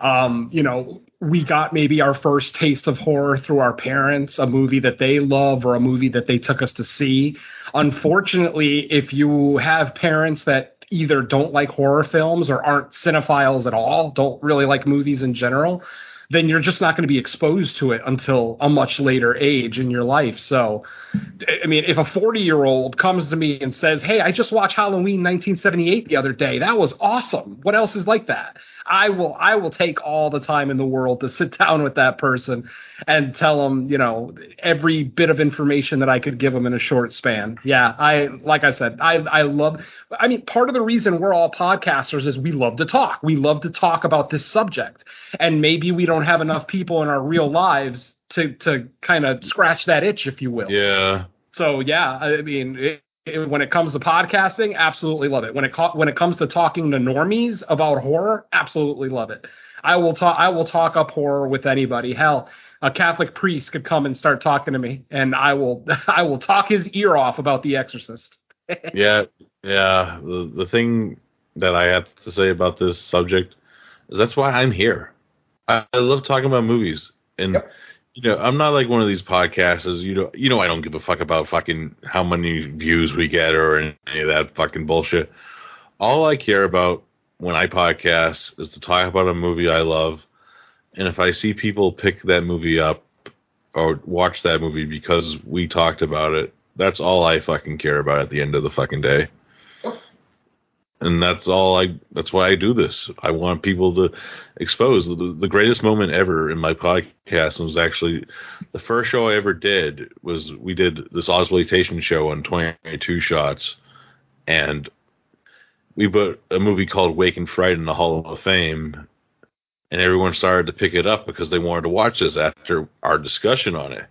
um, you know, we got maybe our first taste of horror through our parents, a movie that they love or a movie that they took us to see. Unfortunately, if you have parents that either don't like horror films or aren't cinephiles at all, don't really like movies in general, then you're just not going to be exposed to it until a much later age in your life. So, I mean, if a 40 year old comes to me and says, Hey, I just watched Halloween 1978 the other day. That was awesome. What else is like that? I will, I will take all the time in the world to sit down with that person and tell them, you know, every bit of information that I could give them in a short span. Yeah. I, like I said, I, I love, I mean, part of the reason we're all podcasters is we love to talk. We love to talk about this subject. And maybe we don't have enough people in our real lives to, to kind of scratch that itch, if you will. Yeah. So yeah, I mean, it, it, when it comes to podcasting, absolutely love it. When it co- when it comes to talking to normies about horror, absolutely love it. I will talk. I will talk up horror with anybody. Hell, a Catholic priest could come and start talking to me, and I will I will talk his ear off about The Exorcist. yeah, yeah. The the thing that I have to say about this subject is that's why I'm here. I, I love talking about movies, and you know, I'm not like one of these podcasters. You know, you know, I don't give a fuck about fucking how many views we get or any of that fucking bullshit. All I care about when I podcast is to talk about a movie I love, and if I see people pick that movie up or watch that movie because we talked about it, that's all I fucking care about at the end of the fucking day. And that's all I. That's why I do this. I want people to expose the, the greatest moment ever in my podcast was actually the first show I ever did was we did this exploitation show on 22 shots, and we put a movie called Wake in Fright in the Hall of Fame, and everyone started to pick it up because they wanted to watch this after our discussion on it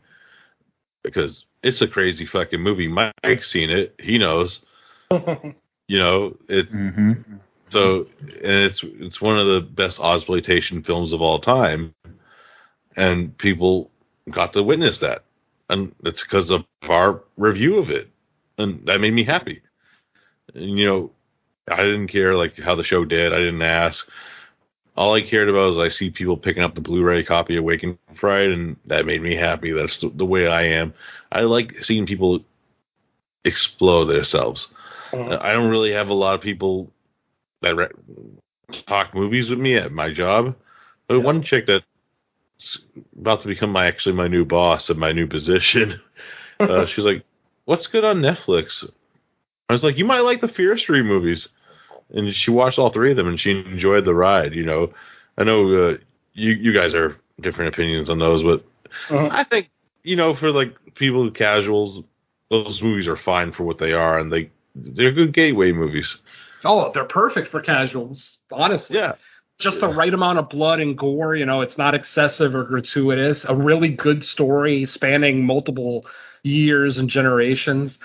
because it's a crazy fucking movie. Mike's seen it; he knows. you know it. Mm-hmm. So, and it's it's one of the best exploitation films of all time, and people got to witness that, and it's because of our review of it, and that made me happy. And, you know, I didn't care like how the show did. I didn't ask. All I cared about was I see people picking up the Blu-ray copy of Wake in Fright, and that made me happy. That's the, the way I am. I like seeing people explode themselves. I don't really have a lot of people that re- talk movies with me at my job, but one chick that's about to become my actually my new boss at my new position, uh, she's like, "What's good on Netflix?" I was like, "You might like the Fear Street movies," and she watched all three of them and she enjoyed the ride. You know, I know uh, you you guys are different opinions on those, but Uh-huh. I think you know for like people casuals those movies are fine for what they are, and they they're good gateway movies. Oh, they're perfect for casuals, honestly. Yeah, Just the right amount of blood and gore, you know, it's not excessive or gratuitous. A really good story spanning multiple years and generations.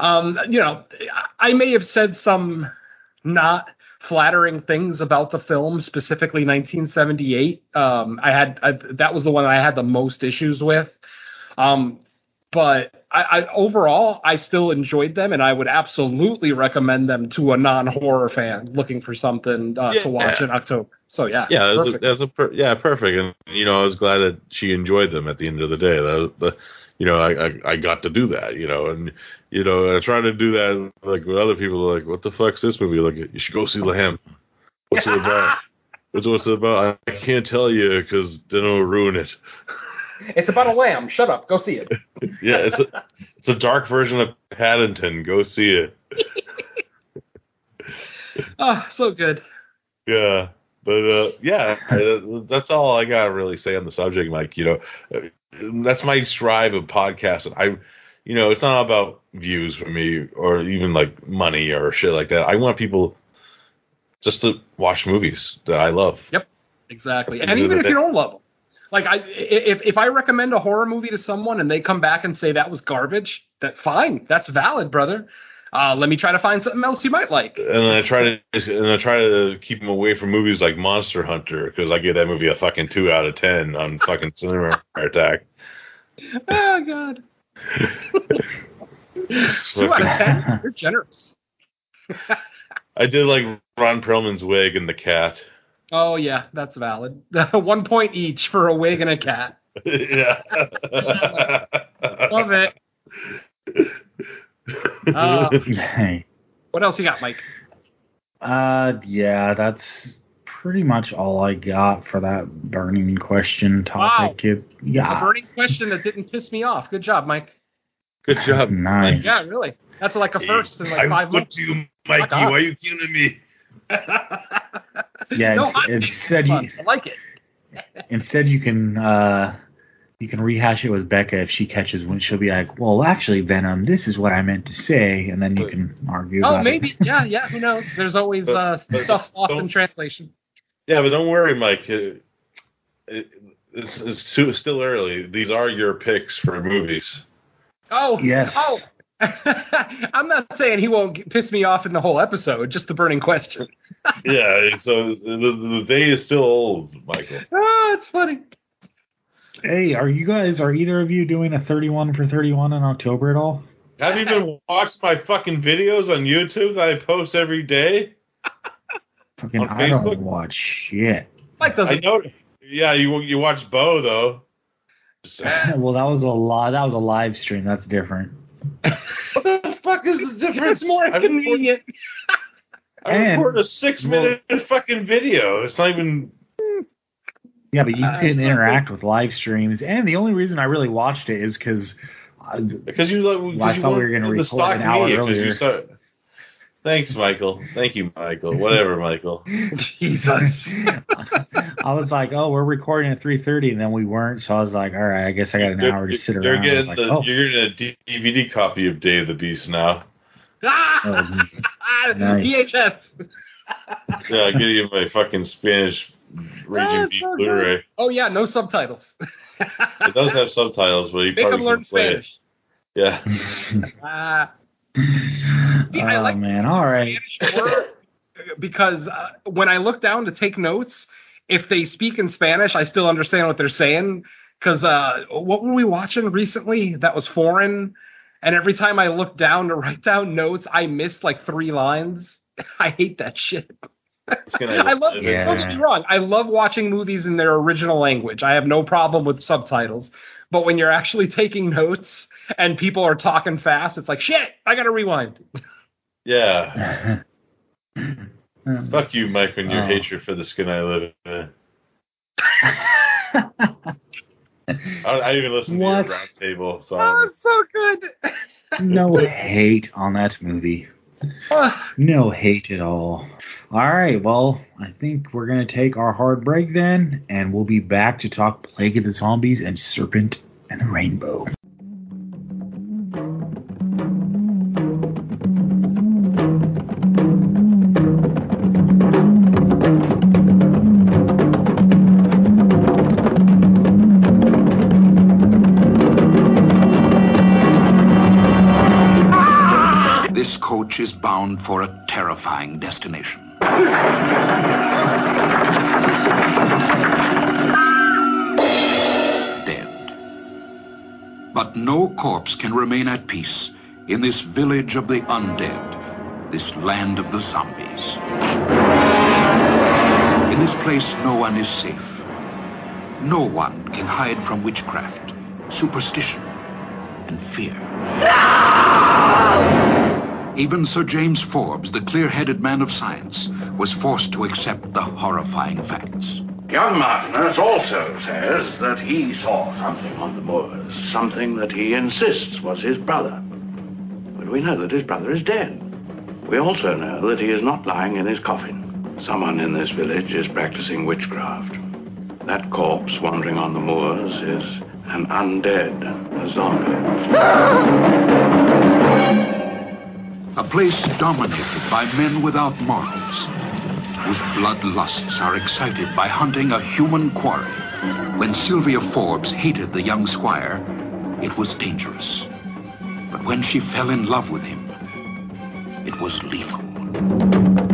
Um, you know, I may have said some not flattering things about the film, specifically 1978. Um, I had I, that was the one I had the most issues with. Um, but I, I overall I still enjoyed them, and I would absolutely recommend them to a non-horror fan looking for something uh, Yeah. to watch in October. So yeah, yeah, that's a, that's a per, yeah, perfect. And you know, I was glad that she enjoyed them at the end of the day. That, the, you know, I, I I got to do that. You know, and you know, I try to do that like with other people. Are like, what the fuck's this movie? Like, you should go see Lamb. What's it about? What's what's it about? I, I can't tell you because then it'll ruin it. it's about a lamb. Shut up. Go see it. Yeah, it's a it's a dark version of Paddington. Go see it. Ah, so good. Yeah, but uh, yeah, that's all I gotta really say on the subject, Mike. You know, that's my strive of podcasting. I, you know, it's not about views for me or even like money or shit like that. I want people just to watch movies that I love. Yep, exactly. And even if you don't love them, like I, if if I recommend a horror movie to someone and they come back and say that was garbage, that fine, that's valid, brother. Uh, let me try to find something else you might like. And I try to and I try to keep them away from movies like Monster Hunter because I give that movie a fucking two out of ten on fucking Cinema Attack. Oh God, two out of ten. You're generous. I did like Ron Perlman's wig and the cat. Oh yeah, that's valid. One point each for a wig and a cat. yeah. Love it. Uh, Hey. what else you got, Mike? Uh, yeah, that's pretty much all I got for that burning question topic. It- A yeah, burning question that didn't piss me off. Good job, Mike. Good job. nice. Yeah, really. That's like a first in like I five put months. you, Mikey. Fuck. Why are you killing me? Yeah, no, instead you I like it. instead you can uh you can rehash it with Becca if she catches when she'll be like, well, actually, Venom, this is what I meant to say, and then you can argue. Oh, about maybe. It. Yeah, yeah. Who knows? There's always uh, But- stuff lost in translation. Yeah, but don't worry, Mike. It, it, it's, it's too, still early. These are your picks for movies. Oh, Yes. Oh, I'm not saying he won't piss me off in the whole episode. Just the burning question. yeah, so the, the day is still old, Michael. Oh, it's funny. Hey, are you guys? Are either of you doing a 31 for 31 in October at all? Have you been watching my fucking videos on YouTube that I post every day? Fucking, On I don't Facebook? watch shit. Mike I doesn't. know. Yeah, you you watch Bo though. well, that was a lot. That was a live stream. That's different. What the fuck is the difference? It's more I record- convenient. I And- record a six minute fucking video. It's not even. Yeah, but you Uh, can so- interact with live streams, and the only reason I really watched it is because Because you like. Well, I you thought we were gonna the record stock an hour media, 'cause earlier. you saw- Thanks, Michael. Thank you, Michael. Whatever, Michael. Jesus. I was like, oh, we're recording at 3:30, and then we weren't. So I was like, all right, I guess I got an You're- hour to sit You're around. I was getting like, the, oh, you're getting a DVD copy of Day of the Beast now. Ah, Nice. VHS. Yeah, I'll give you my fucking Spanish Raging Beast so. Blu-ray. Oh yeah, no subtitles. It does have subtitles, but you Make probably them learn can play it. Spanish. Yeah. Ah. oh I like man, all right. Because uh, when I look down to take notes, if they speak in Spanish, I still understand what they're saying. Because uh, what were we watching recently that was foreign? And every time I look down to write down notes, I missed like three lines. I hate that shit. It's gonna- I love. Yeah. Don't get me wrong. I love watching movies in their original language. I have no problem with subtitles. But when you're actually taking notes and people are talking fast, it's like shit. I gotta rewind. Yeah. Fuck you, Mike, and your Oh. hatred for the skin I live in. I, I even listened to What? your round table, so Oh, it's so good. no hate on that movie. No hate at all. All right, well, I think we're going to take our hard break then, and we'll be back to talk Plague of the Zombies and Serpent and the Rainbow. Remain at peace in this village of the undead, this land of the zombies. In this place, no one is safe. No one can hide from witchcraft, superstition, and fear. Even Sir James Forbes, the clear headed man of science, was forced to accept the horrifying facts. Young Martinus also says that he saw something on the moors, something that he insists was his brother. But we know that his brother is dead. We also know that he is not lying in his coffin. Someone in this village is practicing witchcraft. That corpse wandering on the moors is an undead, a zombie. A place dominated by men without morals, whose bloodlusts are excited by hunting a human quarry. When Sylvia Forbes hated the young squire, it was dangerous. But when she fell in love with him, it was lethal.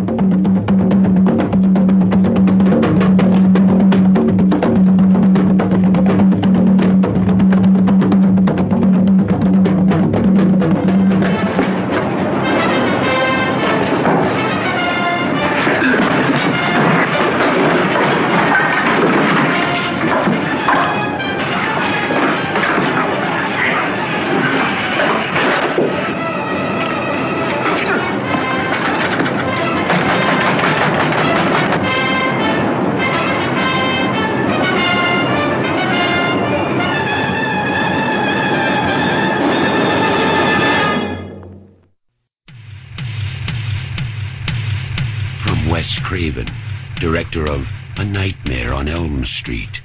Street,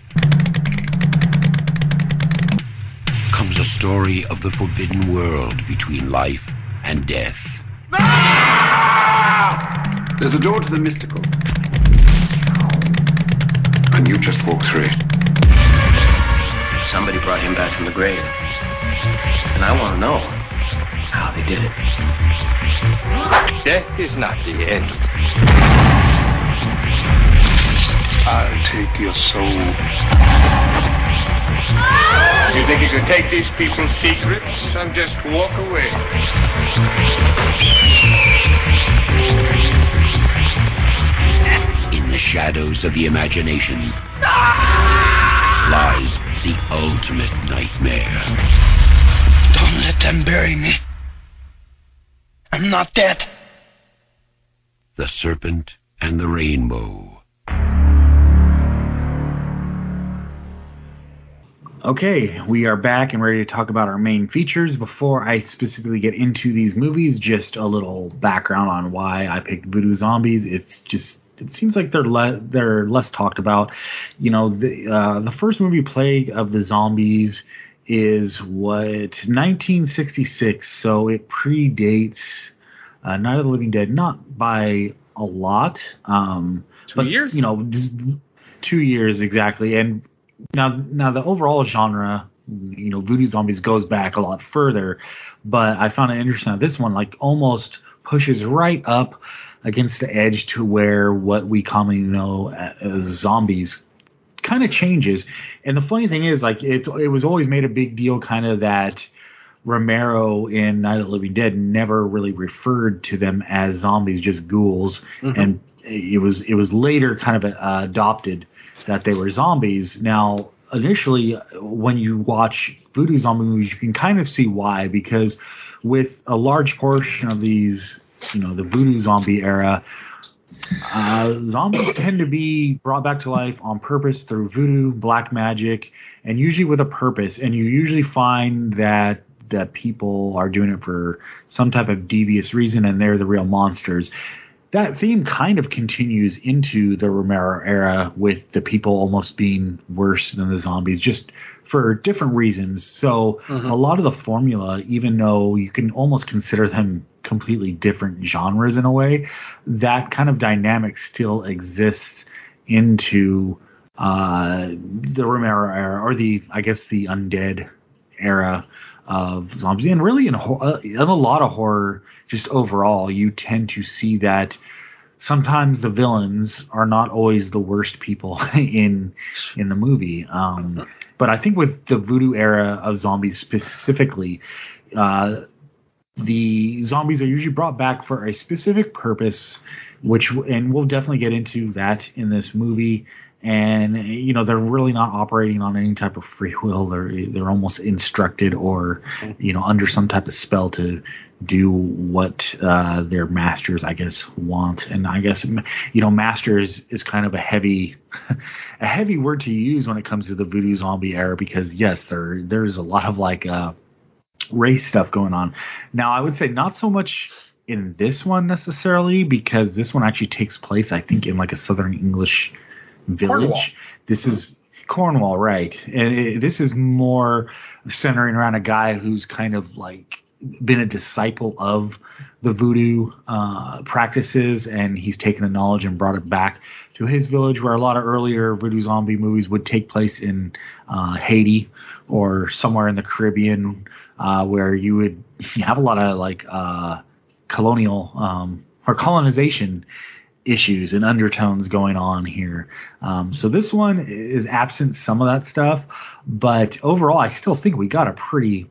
comes a story of the forbidden world between life and death. There's a door to the mystical. And you just walk through it. Somebody brought him back from the grave. And I want to know how they did it. Death is not the end. I'll take your soul. You think you can take these people's secrets and just walk away? In the shadows of the imagination lies the ultimate nightmare. Don't let them bury me. I'm not dead. The Serpent and the Rainbow. Okay, we are back and ready to talk about our main features. Before I specifically get into these movies, just a little background on why I picked Voodoo Zombies. It's just it seems like they're le- they're less talked about. You know, the uh, the first movie, Plague of the Zombies, is what 1966, so it predates uh, Night of the Living Dead, not by a lot. Um, Two but, years? You know, just two years exactly. And now, now the overall genre, you know, Voodoo Zombies goes back a lot further, but I found it interesting that this one like almost pushes right up against the edge to where what we commonly know as zombies kind of changes. And the funny thing is, like, it's it was always made a big deal, kind of that Romero in Night of the Living Dead never really referred to them as zombies, just ghouls, Mhm. and it was it was later kind of uh, adopted that they were zombies. Now, initially, when you watch voodoo zombie movies, you can kind of see why because with a large portion of these, you know, the voodoo zombie era, uh, zombies tend to be brought back to life on purpose through voodoo, black magic, and usually with a purpose. And you usually find that that people are doing it for some type of devious reason, and they're the real monsters. That theme kind of continues into the Romero era with the people almost being worse than the zombies, just for different reasons. So Mhm. a lot of the formula, even though you can almost consider them completely different genres in a way, that kind of dynamic still exists into uh, the Romero era, or the I guess the undead era of zombies, and really in, uh, in a lot of horror, just overall, you tend to see that sometimes the villains are not always the worst people in in the movie. Um, but I think with the voodoo era of zombies specifically, uh, the zombies are usually brought back for a specific purpose, which and we'll definitely get into that in this movie. And you know they're really not operating on any type of free will. They're they're almost instructed or you know under some type of spell to do what uh, their masters, I guess, want. And I guess you know masters is, kind of a heavy a heavy word to use when it comes to the voodoo zombie era because yes, there there's a lot of like uh, race stuff going on. Now I would say not so much in this one necessarily because this one actually takes place I think in like a southern English village. Cornwall. This is Cornwall, right? And it, this is more centering around a guy who's kind of like been a disciple of the voodoo uh, practices, and he's taken the knowledge and brought it back to his village, where a lot of earlier voodoo zombie movies would take place in uh, Haiti or somewhere in the Caribbean, uh, where you would have a lot of like uh, colonial um, or colonization issues and undertones going on here. Um, so this one is absent some of that stuff, but overall, I still think we got a pretty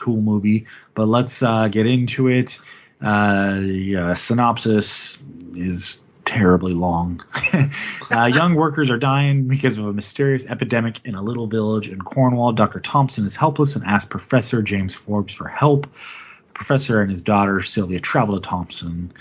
cool movie. But let's uh, get into it. Uh, yeah, synopsis is terribly long. uh, young workers are dying because of a mysterious epidemic in a little village in Cornwall. Dr. Thompson is helpless and asks Professor James Forbes for help. The professor and his daughter Sylvia travel to Thompson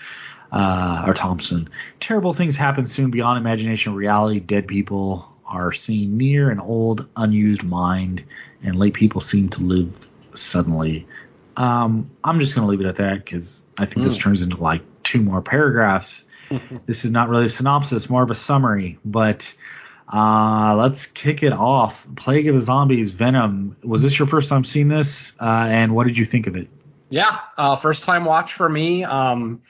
uh, or Thompson. Terrible things happen soon beyond imagination reality. Dead people are seen near an old, unused mind, and late people seem to live suddenly. Um, I'm just going to leave it at that because I think this Mm. turns into like two more paragraphs. this is not really a synopsis, more of a summary, but. Uh, let's kick it off. Plague of the Zombies, Venom. Was this your first time seeing this? Uh, and what did you think of it? Yeah, uh, first time watch for me. Um,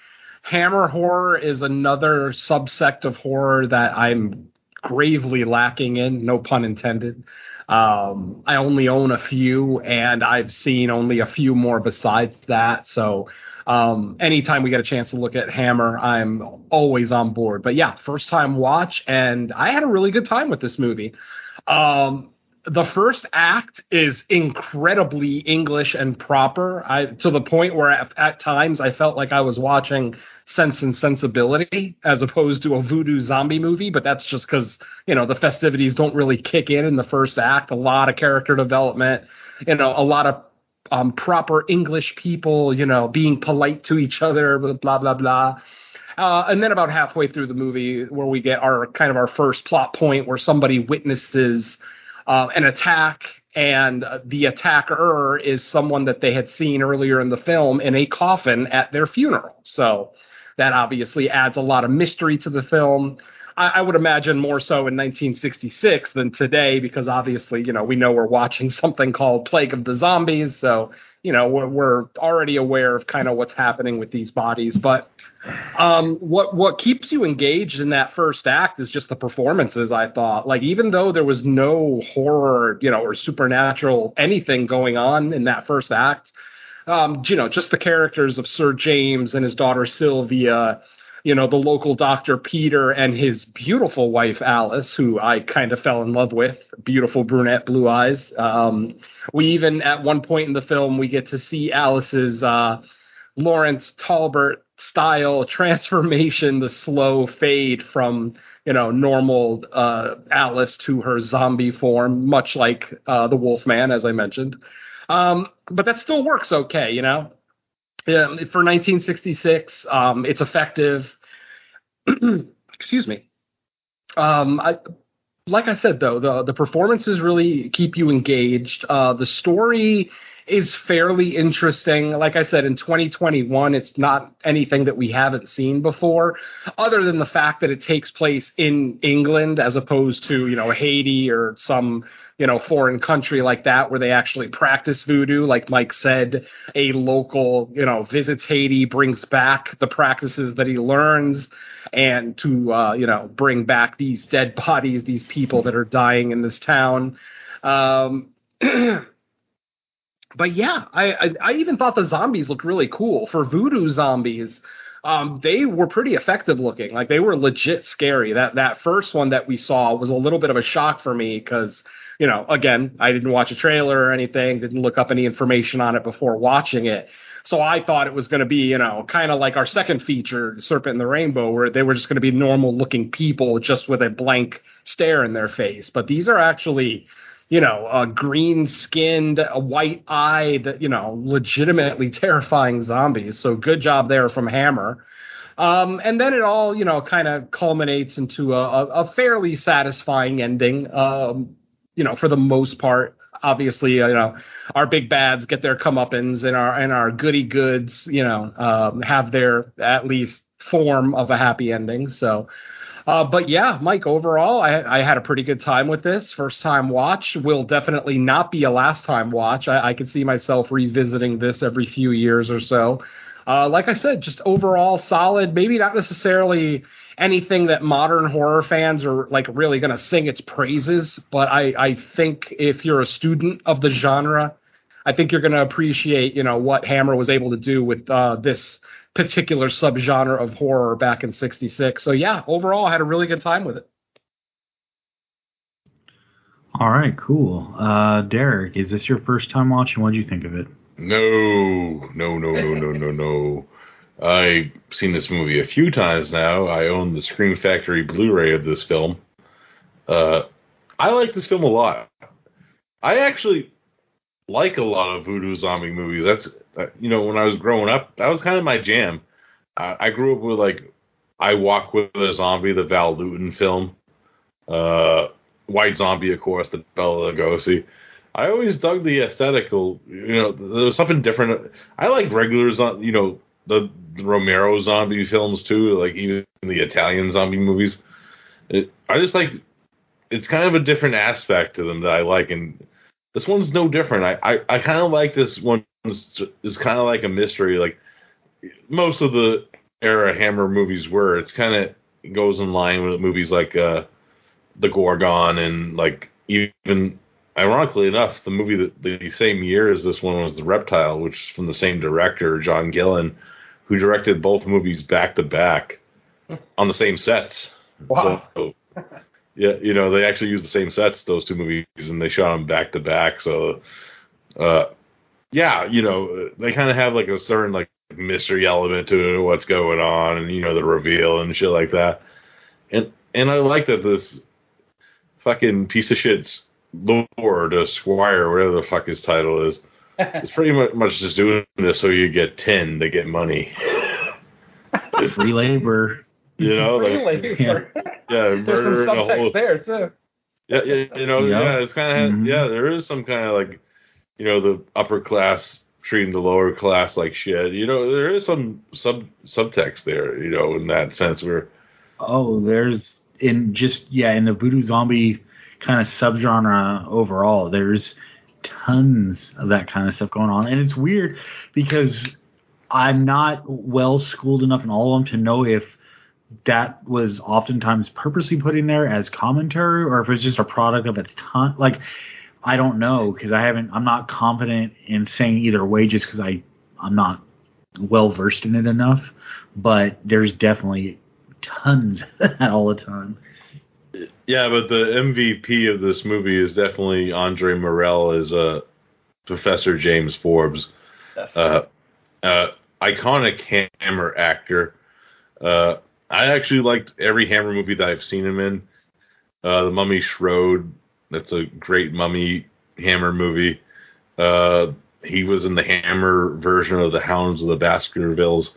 Hammer horror is another subsect of horror that I'm gravely lacking in, no pun intended. Um, I only own a few, and I've seen only a few more besides that. So, um, anytime we get a chance to look at Hammer, I'm always on board. But yeah, first time watch, and I had a really good time with this movie. Um, the first act is incredibly English and proper. I to the point where at, at times I felt like I was watching Sense and Sensibility as opposed to a voodoo zombie movie. But that's just because you know the festivities don't really kick in in the first act. A lot of character development, you know, a lot of um, proper English people, you know, being polite to each other, blah blah blah. Uh, and then about halfway through the movie, where we get our kind of our first plot point, where somebody witnesses uh, an attack, and the attacker is someone that they had seen earlier in the film in a coffin at their funeral. So that obviously adds a lot of mystery to the film. I, I would imagine more so in 1966 than today, because obviously, you know, we know we're watching something called Plague of the Zombies, so you know we're, we're already aware of kind of what's happening with these bodies. But um, what what keeps you engaged in that first act is just the performances. I thought, like, even though there was no horror, you know, or supernatural anything going on in that first act, um, you know, just the characters of Sir James and his daughter Sylvia, you know, the local doctor Peter and his beautiful wife Alice, who I kind of fell in love with, beautiful brunette, blue eyes. Um, we even at one point in the film we get to see Alice's uh, Lawrence Talbot style transformation, the slow fade from you know normal uh, Alice to her zombie form, much like uh, the Wolfman, as I mentioned. Um, but that still works okay, you know. Yeah, for 1966, um, it's effective. Excuse me. Um, I, like I said though, the the performances really keep you engaged. Uh, the story is fairly interesting. Like I said, in 2021, it's not anything that we haven't seen before, other than the fact that it takes place in England as opposed to you know Haiti or some you know foreign country like that where they actually practice voodoo. Like Mike said, a local you know visits Haiti, brings back the practices that he learns, and to uh, you know bring back these dead bodies, these people that are dying in this town. Um, but yeah, I, I I even thought the zombies looked really cool for voodoo zombies. Um, they were pretty effective looking. Like they were legit scary. That that first one that we saw was a little bit of a shock for me because you know again I didn't watch a trailer or anything, didn't look up any information on it before watching it. So I thought it was going to be, you know, kind of like our second feature, Serpent and the Rainbow, where they were just going to be normal looking people just with a blank stare in their face. But these are actually, you know, green skinned, white eyed, you know, legitimately terrifying zombies. So good job there from Hammer. Um, and then it all, you know, kind of culminates into a, a, fairly satisfying ending. Um, you know, for the most part, obviously, you know, our big bads get their comeuppance and our and our goody goods, you know, um, have their at least form of a happy ending. So, uh, but yeah, Mike, overall, I, I, had a pretty good time with this. First time watch will definitely not be a last time watch. I, I could see myself revisiting this every few years or so. Uh, like I said, just overall solid. Maybe not necessarily anything that modern horror fans are like really going to sing its praises, but I, I think if you're a student of the genre, I think you're going to appreciate, you know, what Hammer was able to do with uh, this particular subgenre of horror back in '66. So yeah, overall, I had a really good time with it. All right, cool. Uh, Derek, is this your first time watching? What do you think of it? No, no, no, no, no, no, no. I've seen this movie a few times now. I own the Scream Factory Blu-ray of this film. Uh, I like this film a lot. I actually like a lot of voodoo zombie movies. That's uh, you know when I was growing up, that was kind of my jam. Uh, I grew up with like I Walk with a Zombie, the Val Lewton film, uh, White Zombie, of course, the Bela Lugosi. I always dug the aesthetical. You know, there was something different. I like regular, you know, the, the Romero zombie films too, like even the Italian zombie movies. It, I just like it's kind of a different aspect to them that I like, and this one's no different. I I, I kind of like this one. Is kind of like a mystery, like most of the era Hammer movies were. It's kind of goes in line with movies like uh, the Gorgon and like even ironically enough, the movie that the same year as this one was The Reptile, which is from the same director, John Gilling, who directed both movies back to back on the same sets. Wow. So, yeah, you know, they actually used the same sets, those two movies, and they shot them back to back. So, uh, yeah, you know, they kind of have like a certain like mystery element to what's going on, and you know, the reveal and shit like that. And and I like that this fucking piece of shit's Lord, a Squire, whatever the fuck his title is, is pretty much just doing this so you get ten to get money. Free labor. You know, Free like, labor. yeah, There's some murder subtext whole- there too. Yeah, yeah, you know, Yeah. yeah, it's kind of Mhm. yeah. There is some kind of like, you know, the upper class treating the lower class like shit. You know, there is some sub subtext there. You know, in that sense, where Oh, there's in just yeah in the voodoo zombie kind of subgenre overall. There's tons of that kind of stuff going on, and it's weird because I'm not well schooled enough in all of them to know if that was oftentimes purposely put in there as commentary or if it's just a product of its time. Like I don't know because I haven't. I'm not confident in saying either way just because I I'm not well versed in it enough. But there's definitely tons of that all the time. yeah. But the MVP of this movie is definitely Andre Morell as uh, Professor James Forbes. Yes. uh, uh, iconic Hammer actor. Uh, I actually liked every Hammer movie that I've seen him in. Uh, the Mummy Shroud, that's a great Mummy Hammer movie. Uh, he was in the Hammer version of the Hounds of the Baskervilles,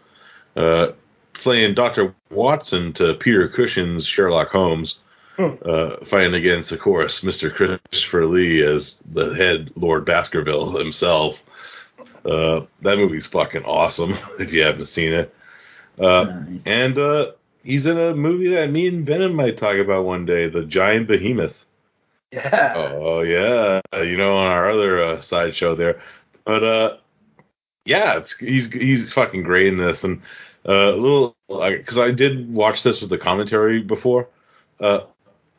uh, playing Doctor Watson to Peter Cushing's Sherlock Holmes, uh, fighting against, of course, Mister Christopher Lee as the head Lord Baskerville himself. Uh, that movie's fucking awesome if you haven't seen it. Uh, Nice. and uh, he's in a movie that me and Venom might talk about one day, The Giant Behemoth. Yeah. Oh yeah, you know on our other uh, side show there, but uh, yeah, it's he's he's fucking great in this, and uh, a little because I did watch this with the commentary before. Uh,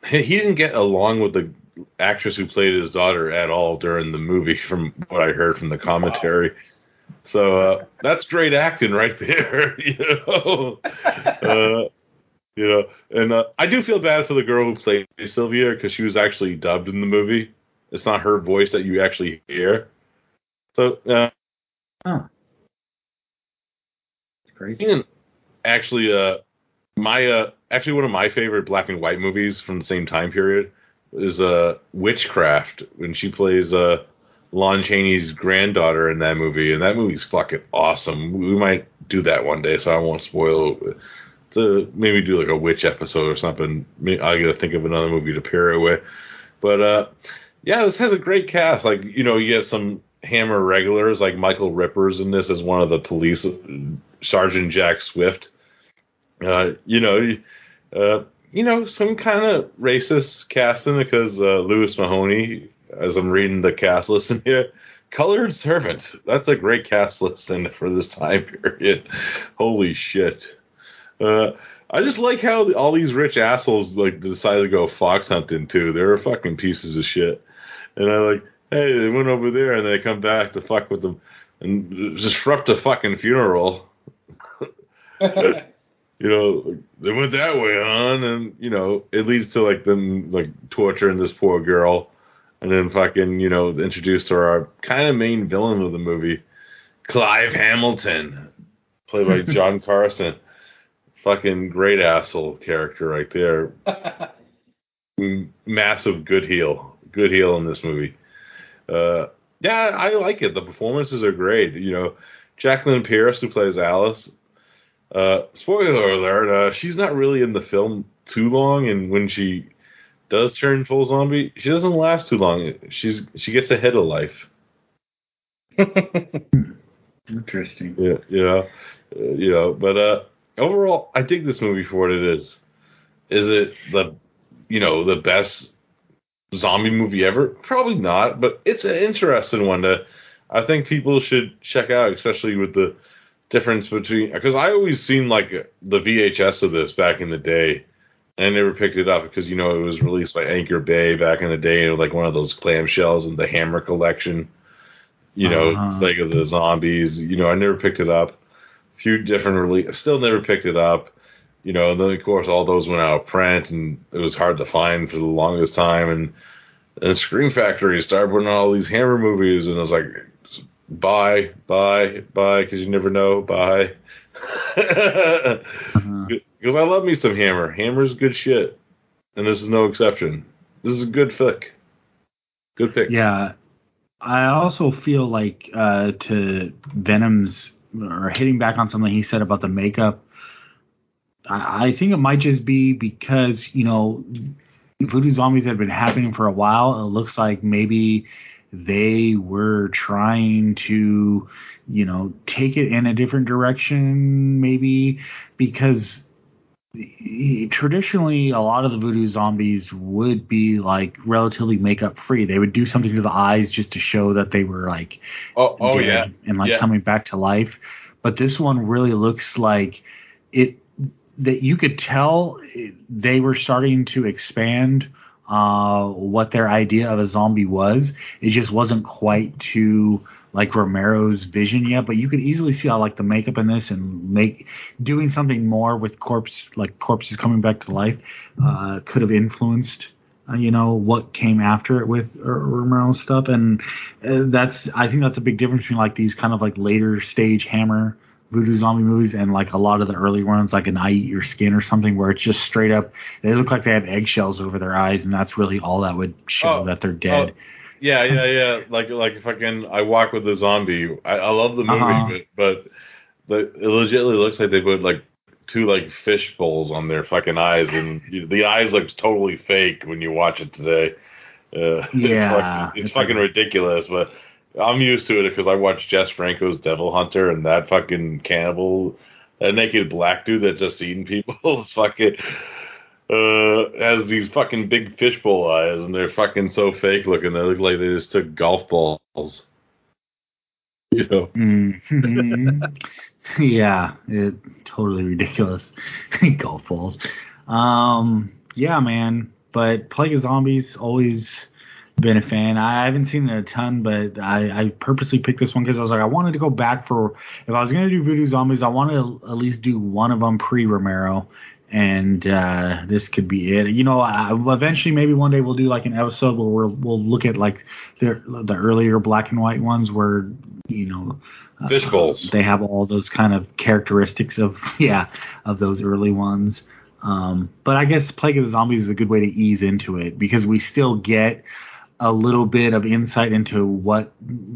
he he didn't get along with the actress who played his daughter at all during the movie, from what I heard from the commentary. So uh, that's great acting right there, you know. uh, you know, and uh, I do feel bad for the girl who played Sylvia because she was actually dubbed in the movie. It's not her voice that you actually hear. So, uh. It's crazy. and actually, uh, my uh, actually one of my favorite black and white movies from the same time period is uh, Witchcraft when she plays uh, Lon Chaney's granddaughter in that movie, and that movie's fucking awesome. We might do that one day, so I won't spoil. it. To maybe do like a witch episode or something. I gotta think of another movie to pair it with. But uh, yeah, this has a great cast. Like you know, you have some Hammer regulars like Michael Ripper's in this as one of the police, Sergeant Jack Swift. Uh, you know, uh, you know, some kind of racist casting because uh, Louis Mahoney, as I'm reading the cast list in here, colored servant. That's a great cast list for this time period. Holy shit. Uh, I just like how all these rich assholes like decided to go fox hunting too. They're fucking pieces of shit. And I like, hey, they went over there and they come back to fuck with them and disrupt a fucking funeral. you know, they went that way on, and you know, it leads to like them like torturing this poor girl, and then fucking you know introduced to our kind of main villain of the movie, Clive Hamilton, played by John Carson. Fucking great asshole character right there. Massive good heel, good heel in this movie. Uh, yeah, I like it. The performances are great. You know, Jacqueline Pearce who plays Alice. Uh, spoiler alert: uh, she's not really in the film too long, and when she does turn full zombie, she doesn't last too long. She's she gets ahead of life. Interesting. Yeah, you know, uh, you know. But uh, overall, I dig this movie for what it is. Is it the, you know, the best zombie movie ever? Probably not, but it's an interesting one to. I think people should check out, especially with the difference between because I always seen like the VHS of this back in the day. And I never picked it up because you know it was released by Anchor Bay back in the day, and like one of those clamshells in the Hammer collection. You know, Uh-huh. like of the zombies. You know, I never picked it up. Few different release, still never picked it up. You know, and then of course all those went out of print, and it was hard to find for the longest time. And and Scream Factory started putting out all these Hammer movies, and I was like, buy, buy, buy, because you never know, buy. Uh-huh. Because I love me some Hammer. Hammer's good shit, and this is no exception. This is a good pick. Good pick. Yeah, I also feel like uh, to Venom's or hitting back on something he said about the makeup. I, I think it might just be because you know voodoo zombies have been happening for a while. It looks like maybe they were trying to you know take it in a different direction, maybe because traditionally a lot of the voodoo zombies would be like relatively makeup free they would do something to the eyes just to show that they were like Oh, oh dead yeah. and like Yeah. coming back to life but this one really looks like it that you could tell eh, they were starting to expand uh, what their idea of a zombie was. It just wasn't quite to like Romero's vision yet, but you could easily see how like the makeup in this and make doing something more with corpse like corpses coming back to life uh, could have influenced uh, you know what came after it with uh, Romero's stuff, and uh, that's I think that's a big difference between like these kind of like later stage Hammer voodoo zombie movies and like a lot of the early ones like an I Eat Your Skin or something where it's just straight up they look like they have eggshells over their eyes and that's really all that would show Oh, that they're dead. Yeah, yeah, yeah. Like, like fucking, I walk with the zombie. I, I love the movie, Uh-huh. but, but it legitimately looks like they put like two like fish bowls on their fucking eyes, and the eyes look totally fake when you watch it today. Uh, Yeah, it's fucking, it's it's fucking ridiculous, but I'm used to it because I watched Jess Franco's Devil Hunter, and that fucking cannibal, that naked black dude that just eating people is fucking uh, has these fucking big fishbowl eyes, and they're fucking so fake looking. They look like they just took golf balls. You know, Mhm. yeah, it totally ridiculous. Golf balls. Um, yeah, man. But Plague of Zombies always been a fan. I haven't seen it a ton, but I, I purposely picked this one because I was like, I wanted to go back for if I was going to do Voodoo Zombies, I wanted to at least do one of them pre Romero, and uh, this could be it. You know, I, eventually maybe one day we'll do like an episode where we'll, we'll look at like the the earlier black and white ones where you know uh, Fish bowls. they have all those kind of characteristics of yeah of those early ones. Um, but I guess Plague of the Zombies is a good way to ease into it because we still get a little bit of insight into what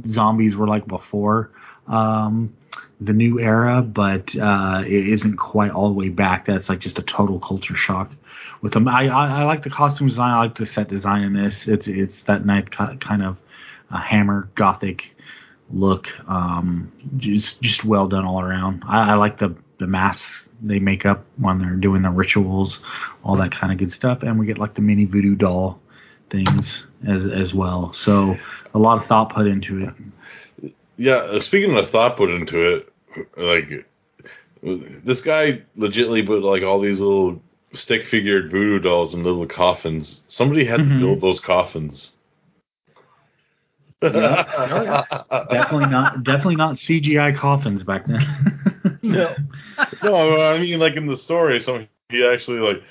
zombies were like before um, the new era, but uh, it isn't quite all the way back. That's like just a total culture shock with them. I, I, I like the costume design. I like the set design in this. It's it's that ki- kind of uh, hammer gothic look. Um, just just well done all around. I, I like the the masks they make up when they're doing the rituals, all that kind of good stuff, and we get like the mini voodoo doll things as as well. So a lot of thought put into it. Yeah, uh, speaking of thought put into it, like this guy legitly put like all these little stick figured voodoo dolls in little coffins. Somebody had Mhm. to build those coffins. definitely not definitely not CGI coffins back then. no, no, I mean like in the story, some he actually like,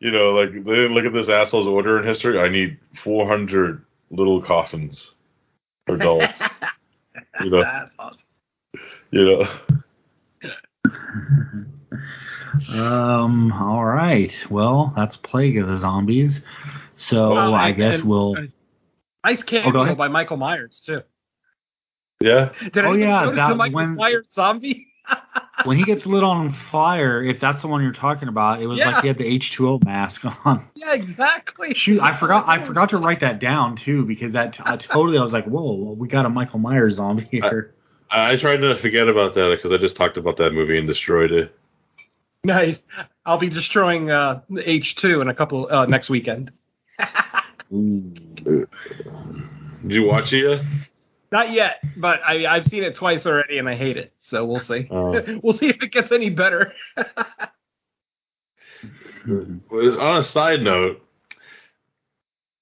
you know, like they didn't look at this asshole's order in history. I need four hundred little coffins or dolls. you know, That's awesome. you know. um. All right. Well, that's Plague of the Zombies. So Oh, I and- guess and- we'll. Nice Oh, go cameo by Michael Myers too. Yeah. Did Oh, yeah, notice that- the Michael when- Myers zombie? When he gets lit on fire, if that's the one you're talking about, it was Yeah. like he had the H2O mask on. Yeah, exactly. Shoot, I forgot. I forgot to write that down too because that I totally. I was like, whoa, we got a Michael Myers zombie here. I tried to forget about that because I just talked about that movie and destroyed it. Nice. I'll be destroying uh, H2 in a couple uh, next weekend. Did you watch it yet? Not yet, but I, I've seen it twice already and I hate it. So we'll see. Oh. we'll see if it gets any better. On a side note,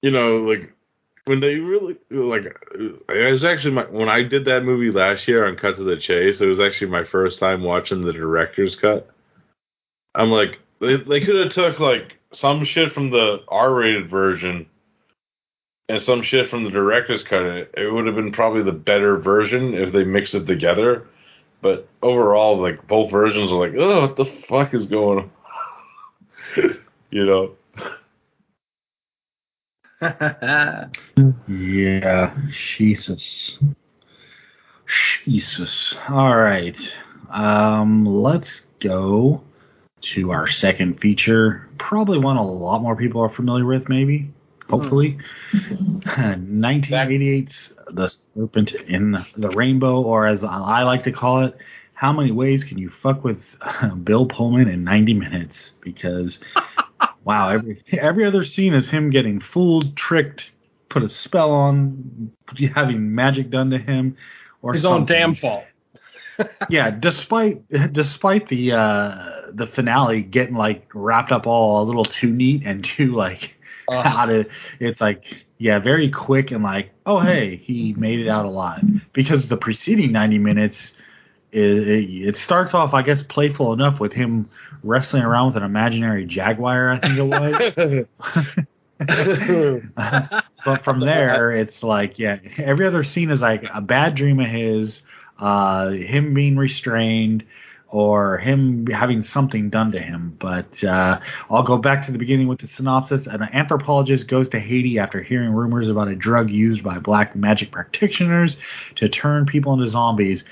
you know, like when they really like, it was actually my when I did that movie last year on Cut to the Chase. It was actually my first time watching the director's cut. I'm like, they they could have took like some shit from the R-rated version and some shit from the director's cut. It, it would have been probably the better version if they mixed it together. But overall, like both versions are like, oh, what the fuck is going on? you know. Yeah, Jesus. Jesus. All right. Um, let's go to our second feature. Probably one a lot more people are familiar with, maybe. Hopefully. 1988's The Serpent and the Rainbow, or as I like to call it, How Many Ways Can You Fuck with Bill Pullman in 90 Minutes? Because, wow, every, every other scene is him getting fooled, tricked, put a spell on, having magic done to him, or His own damn fault. yeah, despite despite the uh the finale getting like wrapped up all a little too neat and too like Uh, out of it's like yeah, very quick and like, oh hey, he made it out alive. Because the preceding 90 minutes it, it, it starts off I guess playful enough with him wrestling around with an imaginary jaguar, I think it was. but from there, it's like, yeah, every other scene is like a bad dream of his, uh, him being restrained, or him having something done to him. But uh, I'll go back to the beginning with the synopsis. An anthropologist goes to Haiti after hearing rumors about a drug used by black magic practitioners to turn people into zombies.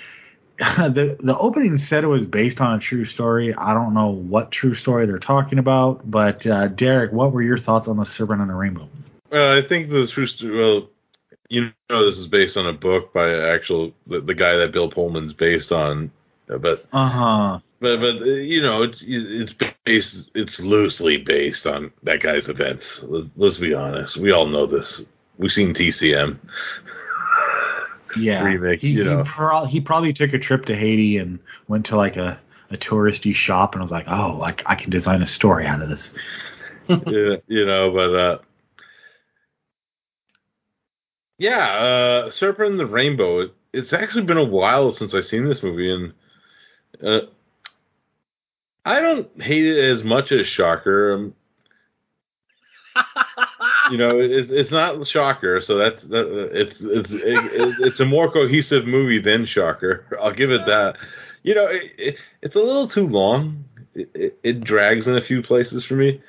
the the opening said it was based on a true story. I don't know what true story they're talking about, but uh, Derek, what were your thoughts on the Serpent and the Rainbow? Well, I think the true sto- well, you know, this is based on a book by actual the, the guy that Bill Pullman's based on, but Uh huh. but but uh, you know, it's it's based it's loosely based on that guy's events. Let's, let's be honest, we all know this. We've seen TCM. Yeah, remake, he, you know. he, pro- he probably took a trip to Haiti and went to like a, a touristy shop and was like, oh, like I can design a story out of this. yeah, you know, but uh, Yeah, uh, Serpent and the Rainbow. It, it's actually been a while since I've seen this movie, and uh, I don't hate it as much as Shocker. Um, you know, it's it's not Shocker, so that's that, it's it's it, it's a more cohesive movie than Shocker. I'll give it that. You know, it, it, it's a little too long. It, drags in a few places for me.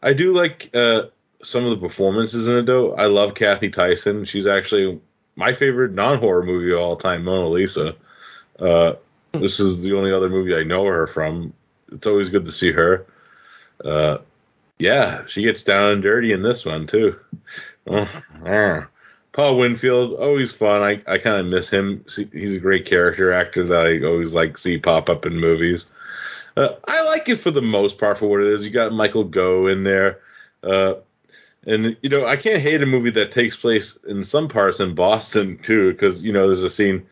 I do like uh, some of the performances in it though. I love Cathy Tyson. She's actually my favorite non-horror movie of all time, Mona Lisa. Uh, this is the only other movie I know her from. It's always good to see her. Uh, yeah, she gets down and dirty in this one too. Oh, ah. Paul Winfield, always fun. I, I kind of miss him. He's a great character actor that I always like see pop up in movies. Uh, I like it for the most part for what it is. You got Michael Go in there. Uh, and you know, I can't hate a movie that takes place in some parts in Boston too, because you know there's a scene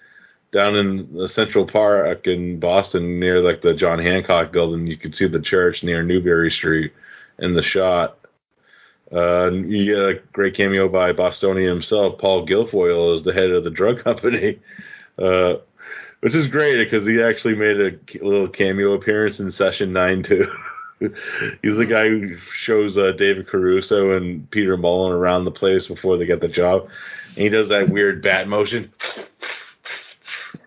down in the Central Park in Boston near like the John Hancock building. You can see the church near Newbury Street in the shot. Uh, you get a great cameo by Bostonian himself. Paul Guilfoyle is the head of the drug company, uh, which is great because he actually made a little cameo appearance in Session Nine too. He's the guy who shows uh, David Caruso and Peter Mullan around the place before they get the job. And he does that weird bat motion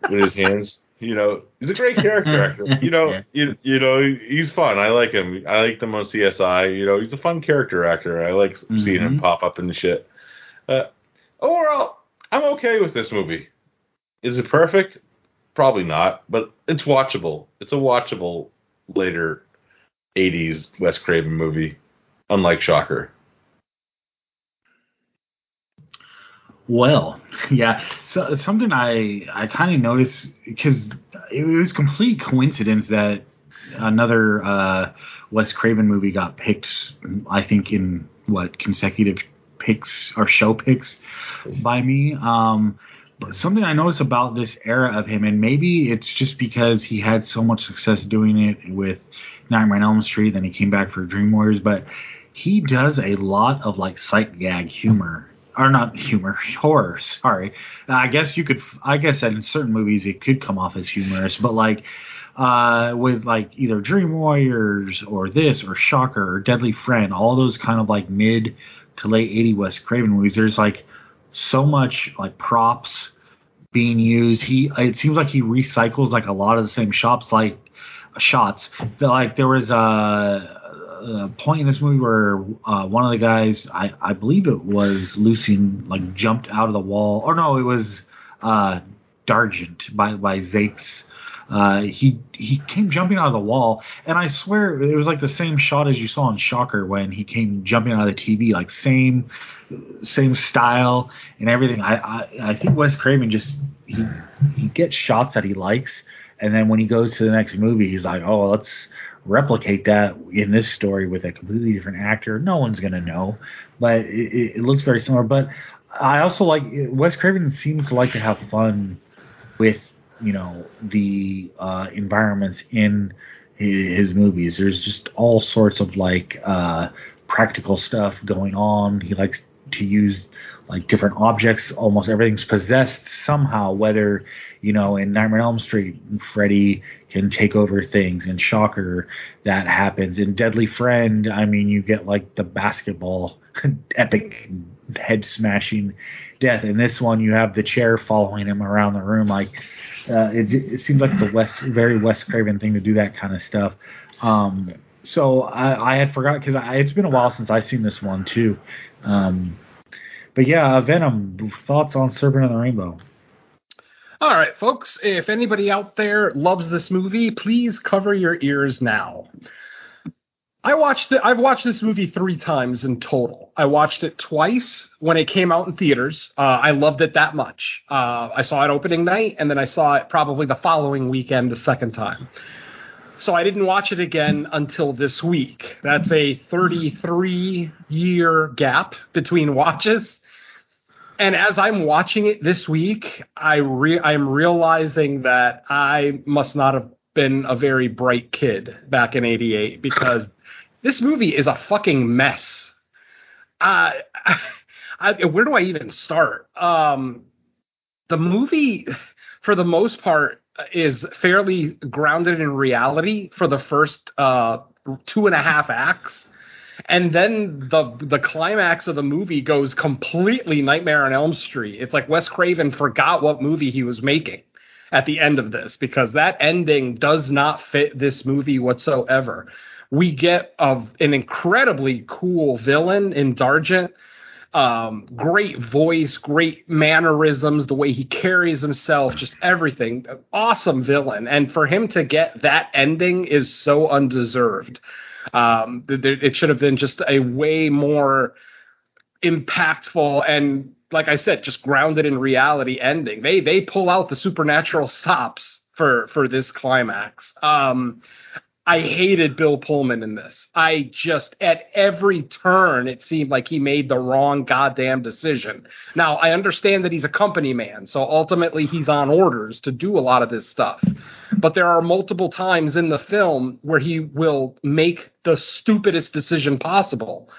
with his hands. You know, he's a great character actor. You know, you, you know, he's fun. I like him. I liked him on CSI. You know, he's a fun character actor. I like mm-hmm. seeing him pop up in the shit. Uh, overall, I'm okay with this movie. Is it perfect? Probably not, but it's watchable. It's a watchable later 80s Wes Craven movie, unlike Shocker. Well, yeah. So something I I kind of noticed because it was complete coincidence that another uh, Wes Craven movie got picked. I think in what consecutive picks or show picks by me. Um, but something I noticed about this era of him, and maybe it's just because he had so much success doing it with Nightmare on Elm Street, then he came back for Dream Warriors, but he does a lot of like sight gag humor or not humor, horror. Sorry, I guess you could. I guess that in certain movies it could come off as humorous, but like uh, with like either Dream Warriors or this or Shocker or Deadly Friend, all those kind of like mid to late 80 Wes Craven movies. There's like so much like props being used. He it seems like he recycles like a lot of the same shops like shots. Like there was a a point in this movie where uh, one of the guys, I, I believe it was Lucien, like jumped out of the wall. Or no, it was uh, Dargent by by Zakes. Uh, he he came jumping out of the wall, and I swear it was like the same shot as you saw in Shocker when he came jumping out of the TV, like same same style and everything. I I, I think Wes Craven just he he gets shots that he likes, and then when he goes to the next movie, he's like, oh, let's replicate that in this story with a completely different actor. No one's gonna know, but it, it looks very similar. But I also like Wes Craven seems to like to have fun with you know the uh, environments in his, his, movies. There's just all sorts of like uh, practical stuff going on. He likes to use like different objects. Almost everything's possessed somehow. Whether you know in Nightmare on Elm Street, Freddy can take over things. and Shocker, that happens. In Deadly Friend, I mean, you get like the basketball epic head smashing death. In this one, you have the chair following him around the room. Like uh, it, it, seems like a West, very Wes Craven thing to do that kind of stuff. Um, so I, I had forgot because it's been a while since I've seen this one too. Um, but yeah, Venom. Thoughts on Serpent and the Rainbow? All right, folks. If anybody out there loves this movie, please cover your ears now. I watched it. I've watched this movie three times in total. I watched it twice when it came out in theaters. Uh, I loved it that much. Uh, I saw it opening night, and then I saw it probably the following weekend the second time. So I didn't watch it again until this week. That's a 33 year gap between watches. And as I'm watching it this week, I re- I'm realizing that I must not have been a very bright kid back in 88 because this movie is a fucking mess. Uh, I, where do I even start? Um, the movie, for the most part, is fairly grounded in reality for the first uh, two and a half acts. And then the the climax of the movie goes completely Nightmare on Elm Street. It's like Wes Craven forgot what movie he was making at the end of this because that ending does not fit this movie whatsoever. We get a, an incredibly cool villain in Dargent um, great voice, great mannerisms, the way he carries himself, just everything. Awesome villain. And for him to get that ending is so undeserved. Um, it should have been just a way more impactful and like I said, just grounded in reality ending. They they pull out the supernatural stops for for this climax. Um, I hated Bill Pullman in this. I just, at every turn, it seemed like he made the wrong goddamn decision. Now, I understand that he's a company man, so ultimately he's on orders to do a lot of this stuff. But there are multiple times in the film where he will make the stupidest decision possible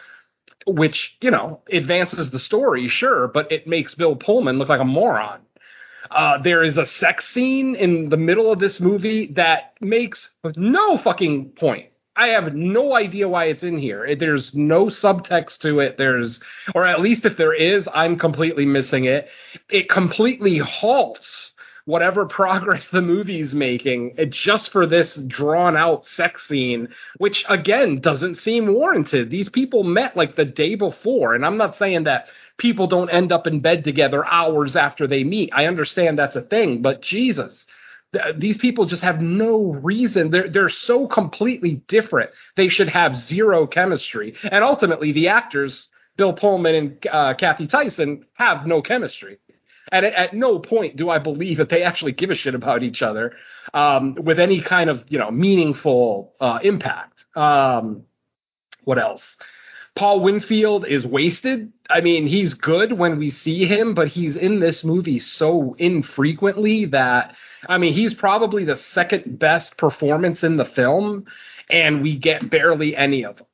which you know advances the story, sure, but it makes Bill Pullman look like a moron. Uh, there is a sex scene in the middle of this movie that makes no fucking point. I have no idea why it's in here. There's no subtext to it. There's, or at least if there is, I'm completely missing it. It completely halts whatever progress the movie's making just for this drawn out sex scene, which again doesn't seem warranted. These people met like the day before, and I'm not saying that people don't end up in bed together hours after they meet. I understand that's a thing, but Jesus. these people just have no reason. They're they're so completely different. They should have zero chemistry. And ultimately, the actors, Bill Pullman and uh, Cathy Tyson, have no chemistry. And at, at, no point do I believe that they actually give a shit about each other um, with any kind of you know meaningful uh, impact. Um, what else? Paul Winfield is wasted. I mean, he's good when we see him, but he's in this movie so infrequently that I mean, he's probably the second best performance in the film, and we get barely any of them.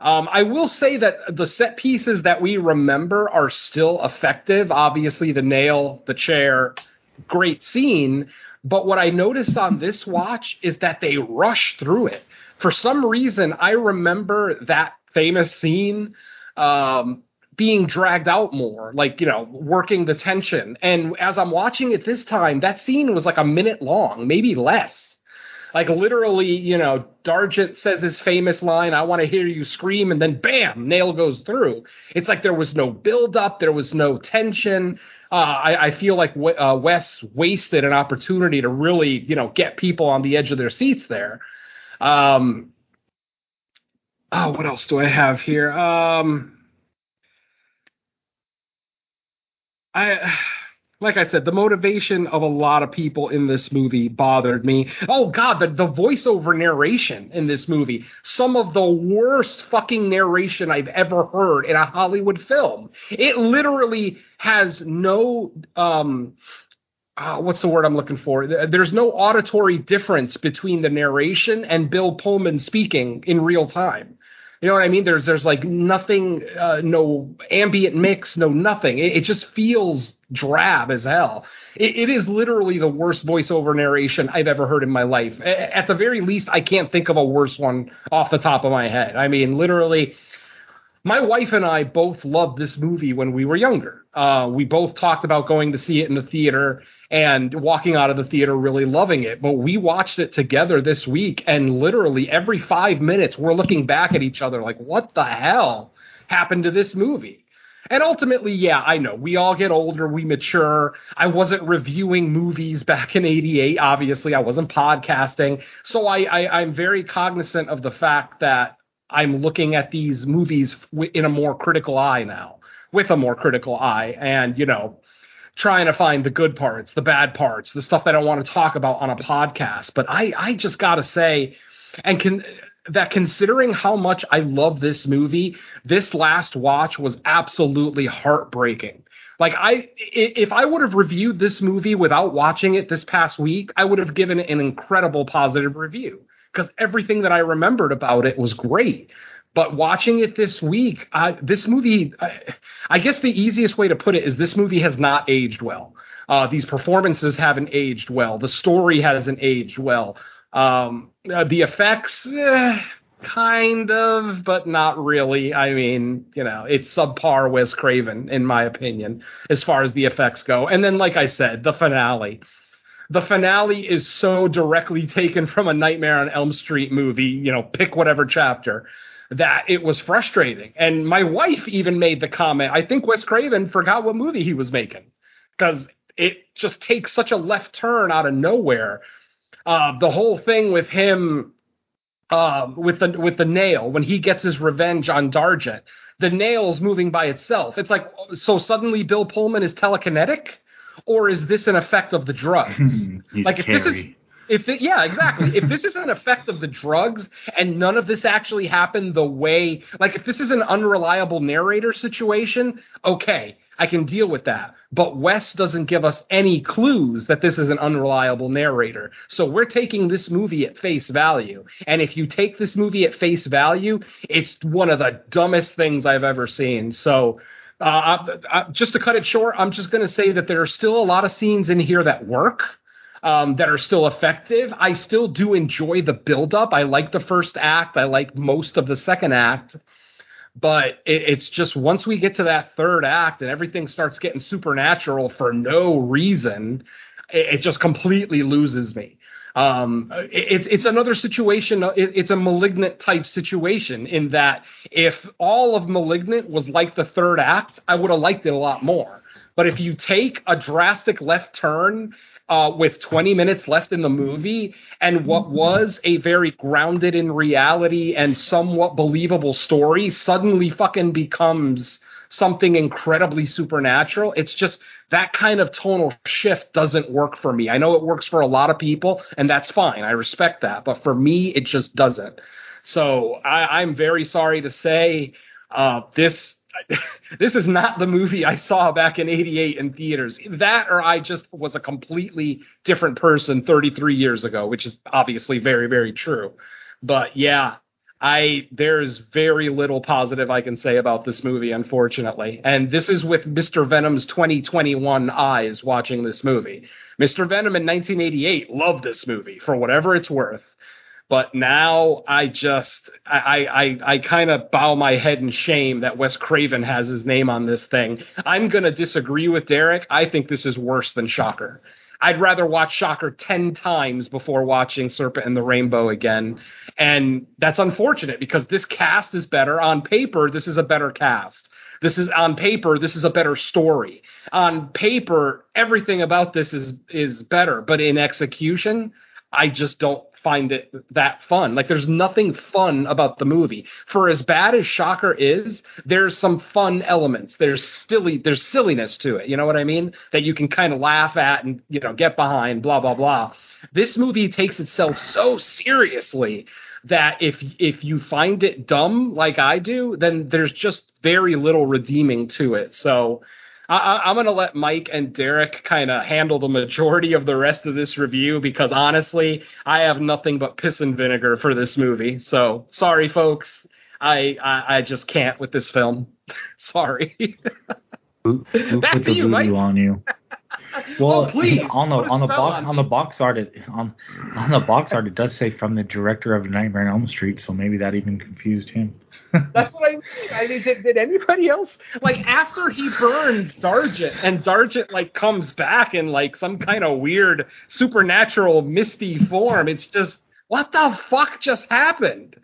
Um, I will say that the set pieces that we remember are still effective. Obviously, the nail, the chair, great scene. But what I noticed on this watch is that they rush through it. For some reason, I remember that famous scene um, being dragged out more, like, you know, working the tension. And as I'm watching it this time, that scene was like a minute long, maybe less. Like literally, you know, Dargent says his famous line, I want to hear you scream, and then bam, nail goes through. It's like there was no build up, there was no tension. Uh, I, I, feel like uh, Wes wasted an opportunity to really, you know, get people on the edge of their seats there. Um, oh, what else do I have here? Um, I like I said, the motivation of a lot of people in this movie bothered me. Oh God, the, the voiceover narration in this movie, some of the worst fucking narration I've ever heard in a Hollywood film. It literally has no, um, uh, what's the word I'm looking for? There's no auditory difference between the narration and Bill Pullman speaking in real time. You know what I mean? There's there's like nothing, uh, no ambient mix, no nothing. It, it just feels drab as hell. It, it is literally the worst voiceover narration I've ever heard in my life. At the very least, I can't think of a worse one off the top of my head. I mean, literally, my wife and I both loved this movie when we were younger. Uh, we both talked about going to see it in the theater and walking out of the theater really loving it. But we watched it together this week, and literally every five minutes, we're looking back at each other like, what the hell happened to this movie? And ultimately, yeah, I know we all get older, we mature. I wasn't reviewing movies back in '88. Obviously, I wasn't podcasting, so I, I I'm very cognizant of the fact that I'm looking at these movies in a more critical eye now, with a more critical eye, and you know, trying to find the good parts, the bad parts, the stuff that I want to talk about on a podcast. But I, I just gotta say, and can that considering how much I love this movie, this last watch was absolutely heartbreaking. Like I, if I would have reviewed this movie without watching it this past week, I would have given it an incredible positive review because everything that I remembered about it was great. But watching it this week, this movie, I, I guess the easiest way to put it is this movie has not aged well. Uh, these performances haven't aged well. The story hasn't aged well. Um, uh, the effects, eh, kind of, but not really. I mean, you know, it's subpar Wes Craven, in my opinion, as far as the effects go. And then, like I said, the finale. The finale is so directly taken from a Nightmare on Elm Street movie, you know, pick whatever chapter that it was frustrating. And my wife even made the comment, I think Wes Craven forgot what movie he was making because it just takes such a left turn out of nowhere. Uh, the whole thing with him, uh, with the with the nail when he gets his revenge on Dargent, the nail's moving by itself. It's like so suddenly Bill Pullman is telekinetic, or is this an effect of the drugs? like if this is if it, yeah, exactly. if this is an effect of the drugs and none of this actually happened the way, like if this is an unreliable narrator situation, okay, I can deal with that. But Wes doesn't give us any clues that this is an unreliable narrator. So we're taking this movie at face value. And if you take this movie at face value, it's one of the dumbest things I've ever seen. So uh, I, I, just to cut it short, I'm just going to say that there are still a lot of scenes in here that work um, that are still effective. I still do enjoy the buildup. I like the first act. I like most of the second act. But it, it's just once we get to that third act and everything starts getting supernatural for no reason, it, it just completely loses me. Um, it, it's it's another situation. It, it's a malignant type situation in that if all of malignant was like the third act, I would have liked it a lot more. But if you take a drastic left turn uh, with 20 minutes left in the movie and what was a very grounded in reality and somewhat believable story suddenly fucking becomes something incredibly supernatural. It's just that kind of tonal shift doesn't work for me. I know it works for a lot of people, and that's fine. I respect that. But for me, it just doesn't. So I, I'm very sorry to say uh, this this is not the movie I saw back in 88 in theaters. That or I just was a completely different person 33 years ago, which is obviously very, very true. But yeah, I there's very little positive I can say about this movie, unfortunately. And this is with Mr. Venom's 2021 eyes watching this movie. Mr. Venom in 1988 loved this movie for whatever it's worth. But now I just I I I kind of bow my head in shame that Wes Craven has his name on this thing. I'm gonna disagree with Derek. I think this is worse than Shocker. I'd rather watch Shocker 10 times before watching Serpent and the Rainbow again. And that's unfortunate because this cast is better. On paper, this is a better cast. This is on paper, this is a better story. On paper, everything about this is is better, but in execution, I just don't find it that fun. Like there's nothing fun about the movie. For as bad as Shocker is, there's some fun elements. There's silly there's silliness to it. You know what I mean? That you can kind of laugh at and you know get behind. Blah blah blah. This movie takes itself so seriously that if if you find it dumb like I do, then there's just very little redeeming to it. So I, am going to let Mike and Derek kind of handle the majority of the rest of this review because honestly, I have nothing but piss and vinegar for this movie. So sorry, folks. I I, I just can't with this film. sorry. who, who Back put to the you, voodoo Mike. on you? Well, Oh, please, on the on the box on on, the box art it on on the box art it does say from the director of Nightmare on Elm Street, so maybe that even confused him. That's what I mean. I mean, did, did anybody else like after he burns Dargent and Dargent like comes back in like some kind of weird supernatural misty form? It's just what the fuck just happened?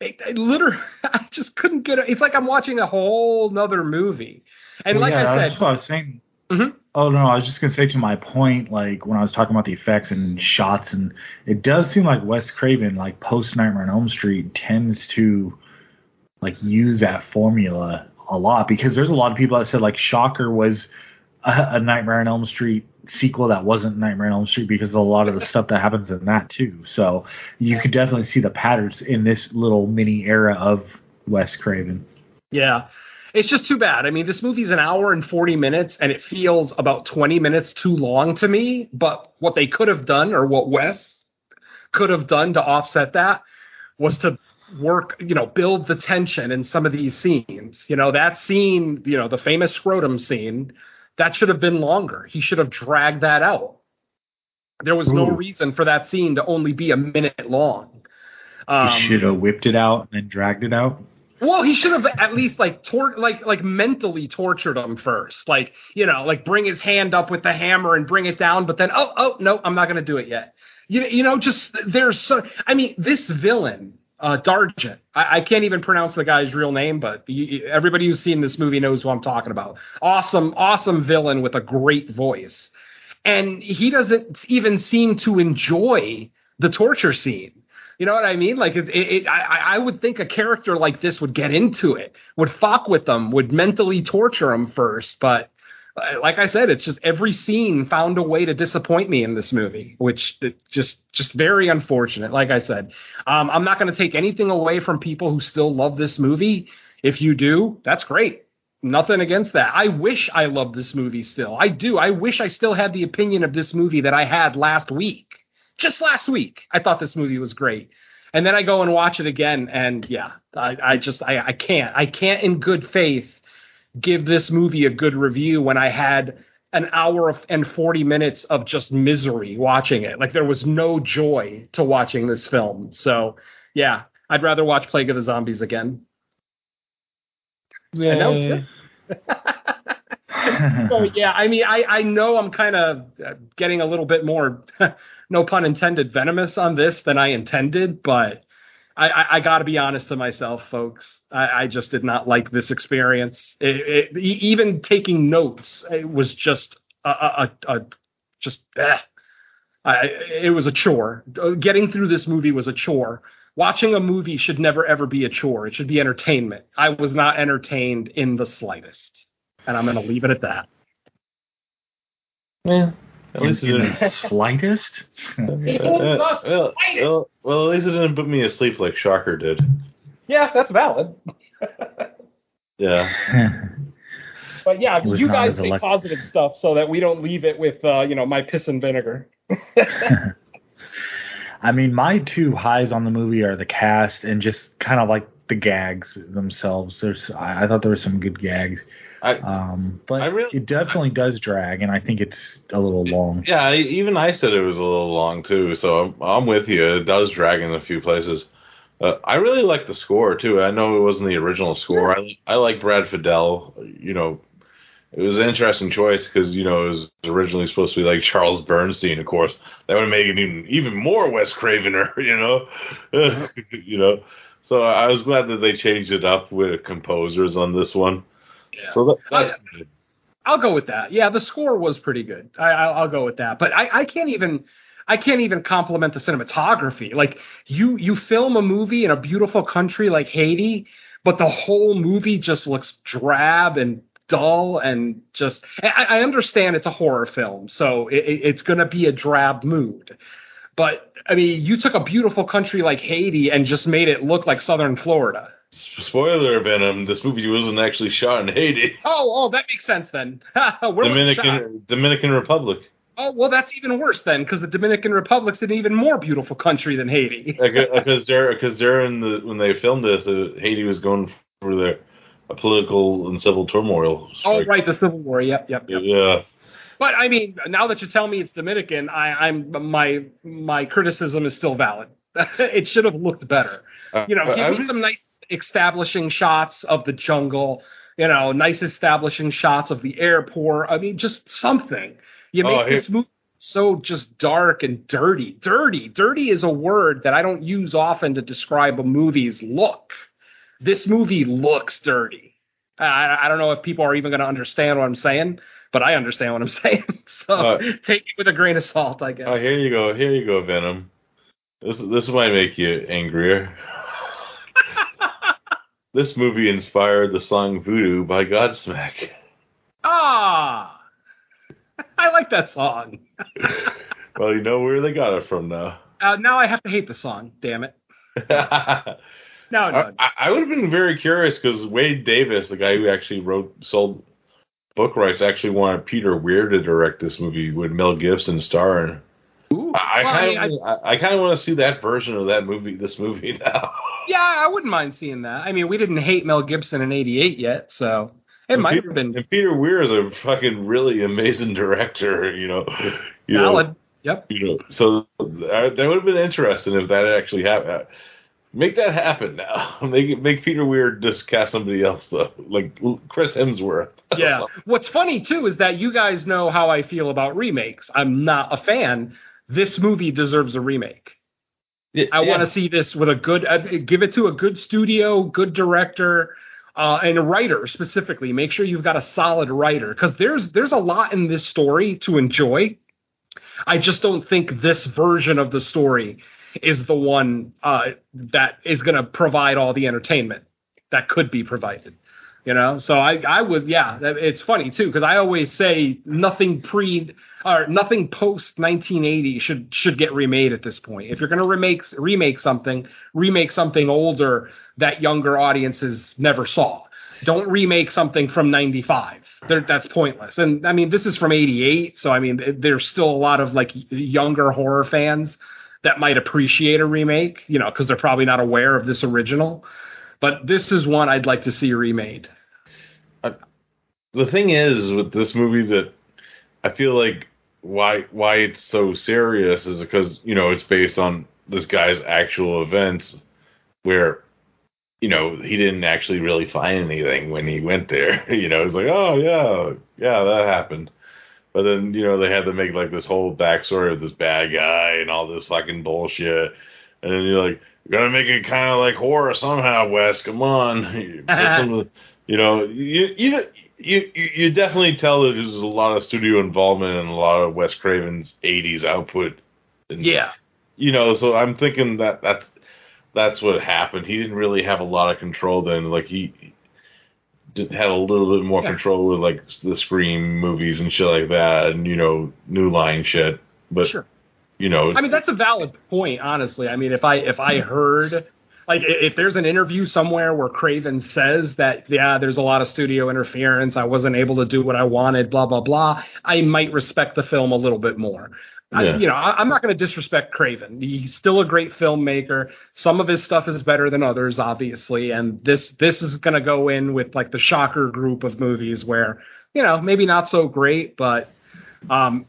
It, it literally, I just couldn't get it. It's like I'm watching a whole nother movie. And Well, like yeah, I that's said, what I was saying. Mhm. Oh no, I was just gonna say to my point, like when I was talking about the effects and shots, and it does seem like Wes Craven, like post Nightmare on Elm Street, tends to like use that formula a lot because there's a lot of people that said like Shocker was a, a Nightmare on Elm Street sequel that wasn't Nightmare on Elm Street because of a lot of the stuff that happens in that too. So you could definitely see the patterns in this little mini era of Wes Craven. Yeah. It's just too bad. I mean, this movie's an hour and 40 minutes, and it feels about 20 minutes too long to me. But what they could have done, or what Wes could have done to offset that, was to work, you know, build the tension in some of these scenes. You know, that scene, you know, the famous scrotum scene, that should have been longer. He should have dragged that out. There was no reason for that scene to only be a minute long. Um, should have whipped it out and then dragged it out. Well, he should have at least like tor- like like mentally tortured him first. Like, you know, like bring his hand up with the hammer and bring it down, but then oh oh no, I'm not going to do it yet. You you know, just there's so I mean, this villain uh Dargent. I, I can't even pronounce the guy's real name, but you, everybody who's seen this movie knows who I'm talking about. Awesome awesome villain with a great voice. And he doesn't even seem to enjoy the torture scene. You know what I mean? Like, it, it, it, I, I would think a character like this would get into it, would fuck with them, would mentally torture them first. But uh, like I said, it's just every scene found a way to disappoint me in this movie, which it just just very unfortunate. Like I said, um, I'm not going to take anything away from people who still love this movie. If you do, that's great. Nothing against that. I wish I loved this movie still. I do. I wish I still had the opinion of this movie that I had last week just last week. I thought this movie was great. And then I go and watch it again, and yeah, I, I just I, I can't. I can't in good faith give this movie a good review when I had an hour of- and 40 minutes of just misery watching it. Like there was no joy to watching this film. So yeah, I'd rather watch Plague of the Zombies again. And that was Yeah. so yeah, I mean, I I know I'm kind of uh, getting a little bit more, no pun intended, venomous on this than I intended, but I I, I got to be honest to myself, folks. I, I just did not like this experience. It, it, even taking notes, it was just a, a, a, a just. Eh. I, it was a chore. Uh, Getting through this movie was a chore. Watching a movie should never ever be a chore. It should be entertainment. I was not entertained in the slightest, and I'm going to leave it at that. Yeah. At In, least it in didn't. the slightest. Uh, uh, well, well, well, at least it didn't put me asleep like Shocker did. Yeah, that's valid. Yeah. But yeah, you guys say elect- positive stuff so that we don't leave it with uh, you know my piss and vinegar. I mean, my two highs on the movie are the cast and just kind of like the gags themselves. There's, I, I thought there were some good gags, I, um, but I really- it definitely does drag, and I think it's a little long. yeah, even I said it was a little long too, so I'm, I'm with you. It does drag in a few places. Uh, I really like the score too. I know it wasn't the original score. I I like Brad Fiedel. You know, it was an interesting choice because you know it was originally supposed to be like Charles Bernstein, of course. That would make it even even more Wes Cravener. You know, you know. So I was glad that they changed it up with composers on this one. Yeah. So that, oh, that's good. I'll go with that. Yeah, the score was pretty good. I, I'll, I'll go with that. But I, I can't even I can't even compliment the cinematography. Like you you film a movie in a beautiful country like Haiti, but the whole movie just looks drab and dull and just. I, I understand it's a horror film, so it- it's going to be a drab mood. But I mean, you took a beautiful country like Haiti and just made it look like Southern Florida. Spoiler, Venom. Um, this movie wasn't actually shot in Haiti, Oh, oh, that makes sense then. Where was it shot? Dominican Dominican Republic. Oh well, that's even worse then, because the Dominican Republic's an even more beautiful country than Haiti. Because uh, they're because during the when they filmed this, uh, Haiti was going through their a political and civil turmoil. Oh right, the Civil War. Yep, yep, yep. Yeah. But I mean, now that you tell me it's Dominican, I, I'm my my criticism is still valid. it should have looked better. You know, Uh, give I me was- some nice establishing shots of the jungle. You know, nice establishing shots of the airport. I mean, just something. You make Oh, here- this movie so just dark and dirty. Dirty. Dirty is a word that I don't use often to describe a movie's look. This movie looks dirty. I, I don't know if people are even going to understand what I'm saying, but I understand what I'm saying. So Uh, take it with a grain of salt, I guess. Oh, here you go. Here you go, Venom. This this might make you angrier. this movie inspired the song "Voodoo" by Godsmack. ah, I like that song. well, you know where they got it from now. Uh, now I have to hate the song. Damn it. I, No, no. I would have been very curious because Wade Davis, the guy who actually wrote sold book rights, actually wanted Peter Weir to direct this movie with Mel Gibson starring. Ooh. I Well, I kind of I, I kind of want to see that version of that movie. This movie now. Yeah, I wouldn't mind seeing that. I mean, we didn't hate Mel Gibson in '88 yet, so it And might Peter, have been And Peter Weir is a fucking really amazing director. You know. You know. Yep. you know, so uh, that, that would have been interesting if that actually happened. Make that happen now. Make make Peter Weir just cast somebody else though, like Chris Hemsworth. Yeah. What's funny too is that you guys know how I feel about remakes. I'm not a fan. This movie deserves a remake. I want to see this with a good, uh, give it to a good studio, good director, uh, and a writer specifically. Make sure you've got a solid writer because there's there's a lot in this story to enjoy. I just don't think this version of the story is the one uh, that is going to provide all the entertainment that could be provided. You know, so I, I would, yeah. It's funny too because I always say nothing pre or nothing post 1980 should should get remade at this point. If you're going to remake remake something, remake something older that younger audiences never saw. Don't remake something from 95. There, that's pointless. And I mean, this is from 88, so I mean, there's still a lot of like younger horror fans that might appreciate a remake, you know, because they're probably not aware of this original. But this is one I'd like to see remade. Uh, the thing is with this movie that I feel like why why it's so serious is because you know it's based on this guy's actual events where you know he didn't actually really find anything when he went there you know it's like oh yeah yeah that happened but then you know they had to make like this whole backstory of this bad guy and all this fucking bullshit and then you're like you gotta make it kind of like horror somehow wes come on Put some of uh-huh. the- you know you you you you definitely tell that there's a lot of studio involvement and a lot of Wes Craven's '80s output. And, Yeah. you know, so I'm thinking that that's that's what happened. He didn't really have a lot of control then. Like he had a little bit more Yeah. control with like the Scream movies and shit like that, and you know, New Line shit. But Sure. you know, I mean, that's a valid point, honestly. I mean, if I if I heard like if there's an interview somewhere where Craven says that yeah, there's a lot of studio interference, I wasn't able to do what I wanted, blah blah blah, I might respect the film a little bit more. I, Yeah. you know, I, I'm not going to disrespect Craven. He's still a great filmmaker. Some of his stuff is better than others, obviously, and this this is going to go in with like the shocker group of movies where you know maybe not so great, but um,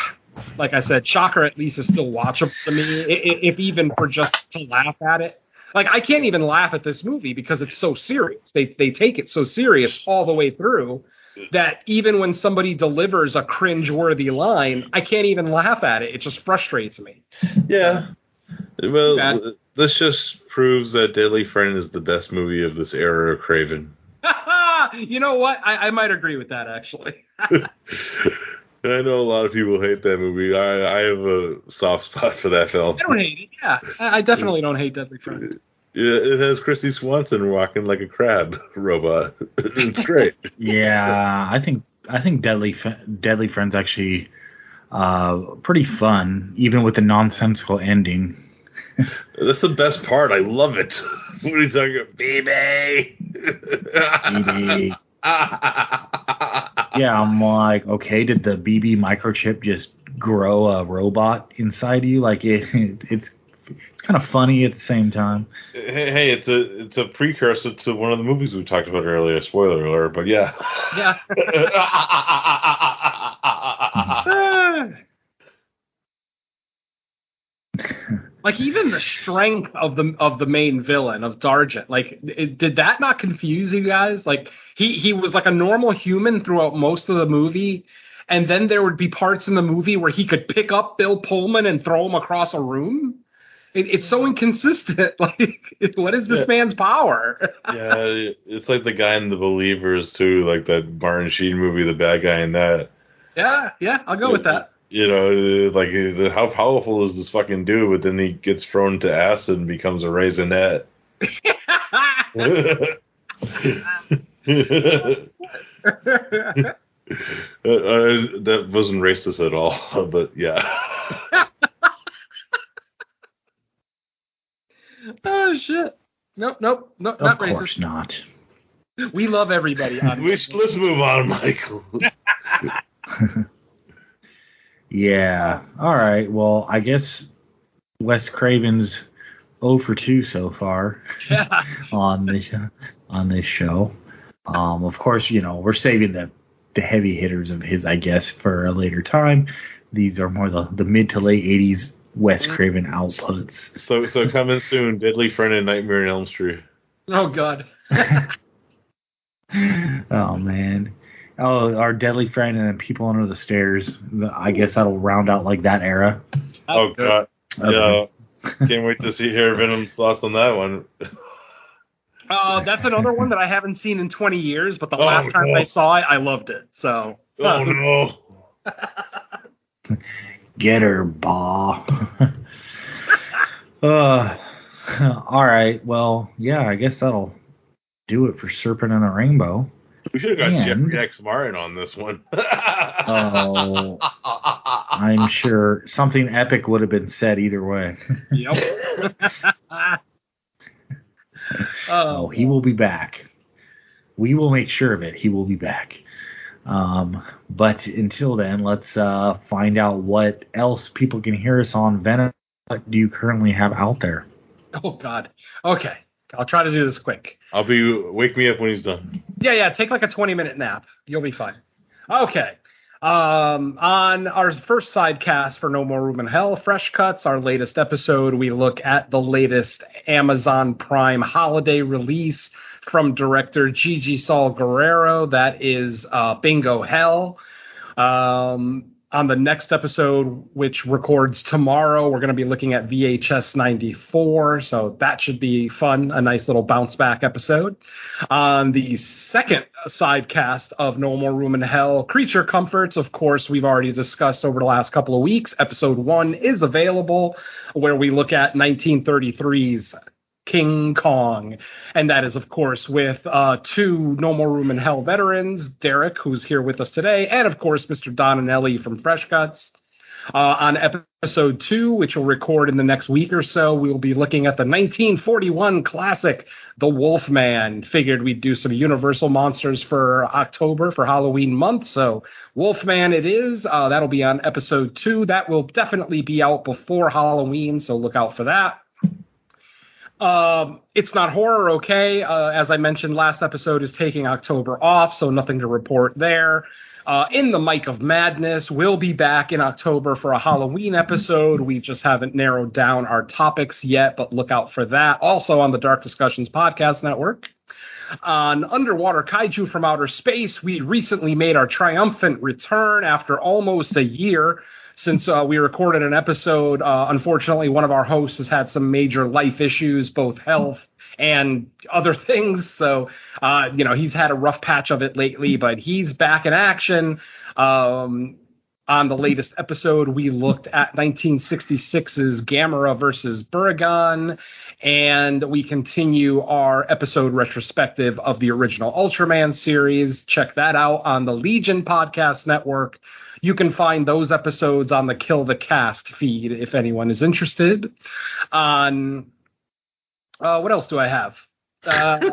like I said, Shocker at least is still watchable to me, if even for just to laugh at it. Like I can't even laugh at this movie because it's so serious. They they take it so serious all the way through that even when somebody delivers a cringe-worthy line, I can't even laugh at it. It just frustrates me. yeah. Well, Bad. this just proves that Deadly Friend is the best movie of this era of Craven. you know what? I, I might agree with that actually. I know a lot of people hate that movie. I, I have a soft spot for that film. I don't hate it. Yeah, I I definitely don't hate Deadly Friend. Yeah, it has Kristy Swanson walking like a crab robot. it's great. Yeah, I think I think Deadly F- Deadly Friends actually uh, pretty fun, even with the nonsensical ending. That's the best part. I love it. What are you talking about? Baby. BB. yeah, I'm like, okay, did the BB microchip just grow a robot inside you? Like it, it's it's kind of funny at the same time. hey, hey, it's a it's a precursor to one of the movies we talked about earlier. Spoiler alert, but yeah. Yeah. like even the strength of the of the main villain of Dargent, like it, did that not confuse you guys? Like he he was like a normal human throughout most of the movie, and then there would be parts in the movie where he could pick up Bill Pullman and throw him across a room. It, it's so inconsistent. Like, what is this Yeah. man's power? yeah, it's like the guy in The Believers too, like that Martin Sheen movie, the bad guy in that. yeah, yeah, I'll go with that. You know, like how powerful is this fucking dude? But then he gets thrown to acid and becomes a raisinette. Uh, uh, that wasn't racist at all, but yeah. oh shit! Nope, nope, nope, Of not course not. We love everybody. On We let's move on, Michael. Yeah. All right. Well, I guess Wes Craven's 0 for 2 so far Yeah. on this on this show. Um, of course, you know we're saving the the heavy hitters of his, I guess, for a later time. These are more the the mid to late 80s Wes Craven outputs. So so coming soon, Deadly Friend and Nightmare on Elm Street. Oh God. Oh man. Oh, our deadly friend and people under the stairs. I guess that'll round out like that era. oh good. god. Okay. Yeah. Can't wait to see hear Venom's thoughts on that one. Uh, that's another one that I haven't seen in 20 years, but the Oh, last time no. I saw it, I loved it. So. Oh no. Get her, Baw. uh, all right. Well, yeah, I guess that'll do it for Serpent and the Rainbow. We should have got And- Jeffrey X Martin on this one. Oh, I'm sure something epic would have been said either way. Yep. Oh, he will be back. We will make sure of it. He will be back. Um, but until then, let's uh, find out what else people can hear us on. Venom, what do you currently have out there? Oh God. Okay. I'll try to do this quick. I'll be wake me up when he's done. Yeah, yeah. Take like a 20 minute nap. You'll be fine. Okay. Um, on our first side cast for No More Room in Hell, Fresh Cuts, our latest episode, we look at the latest Amazon Prime holiday release from director Gigi Saul Guerrero. That is uh, Bingo Hell. Um, on the next episode, which records tomorrow, we're going to be looking at VHS 94. So that should be fun. A nice little bounce back episode. On the second side cast of No More Room in Hell, Creature Comforts, of course, we've already discussed over the last couple of weeks. Episode one is available, where we look at 1933's King Kong. And that is, of course, with uh, two No More Room in Hell veterans, Derek, who's here with us today, and, of course, Mr. Don and Ellie from Fresh Cuts. Uh, on episode two, which we'll record in the next week or so, we will be looking at the 1941 classic, The Wolfman. Figured we'd do some Universal monsters for October, for Halloween month. So, Wolfman it is. Uh, that'll be on episode two. That will definitely be out before Halloween, so look out for that. Um, it's not horror, okay. Uh, as I mentioned, last episode is taking October off, so nothing to report there. Uh, in the Mic of Madness, we'll be back in October for a Halloween episode. We just haven't narrowed down our topics yet, but look out for that. Also on the Dark Discussions Podcast Network. On Underwater Kaiju from Outer Space, we recently made our triumphant return after almost a year since uh, we recorded an episode. Uh, unfortunately, one of our hosts has had some major life issues, both health and other things. So, uh, you know, he's had a rough patch of it lately, but he's back in action. Um, on the latest episode, we looked at 1966's Gamera versus Barugon, and we continue our episode retrospective of the original Ultraman series. Check that out on the Legion Podcast Network. You can find those episodes on the Kill the Cast feed if anyone is interested. On uh, what else do I have? Uh,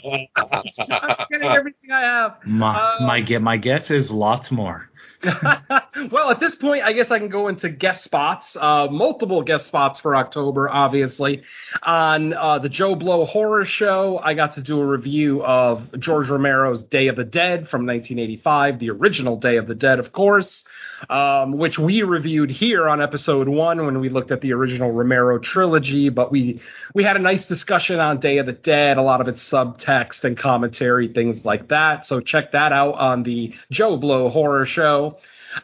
I'm getting everything I have. My Uh, my my guess is lots more. well, at this point, I guess I can go into guest spots. Uh, multiple guest spots for October, obviously. On uh, the Joe Blow Horror Show, I got to do a review of George Romero's Day of the Dead from 1985, the original Day of the Dead, of course, um, which we reviewed here on episode one when we looked at the original Romero trilogy. But we we had a nice discussion on Day of the Dead, a lot of its subtext and commentary, things like that. So check that out on the Joe Blow Horror Show.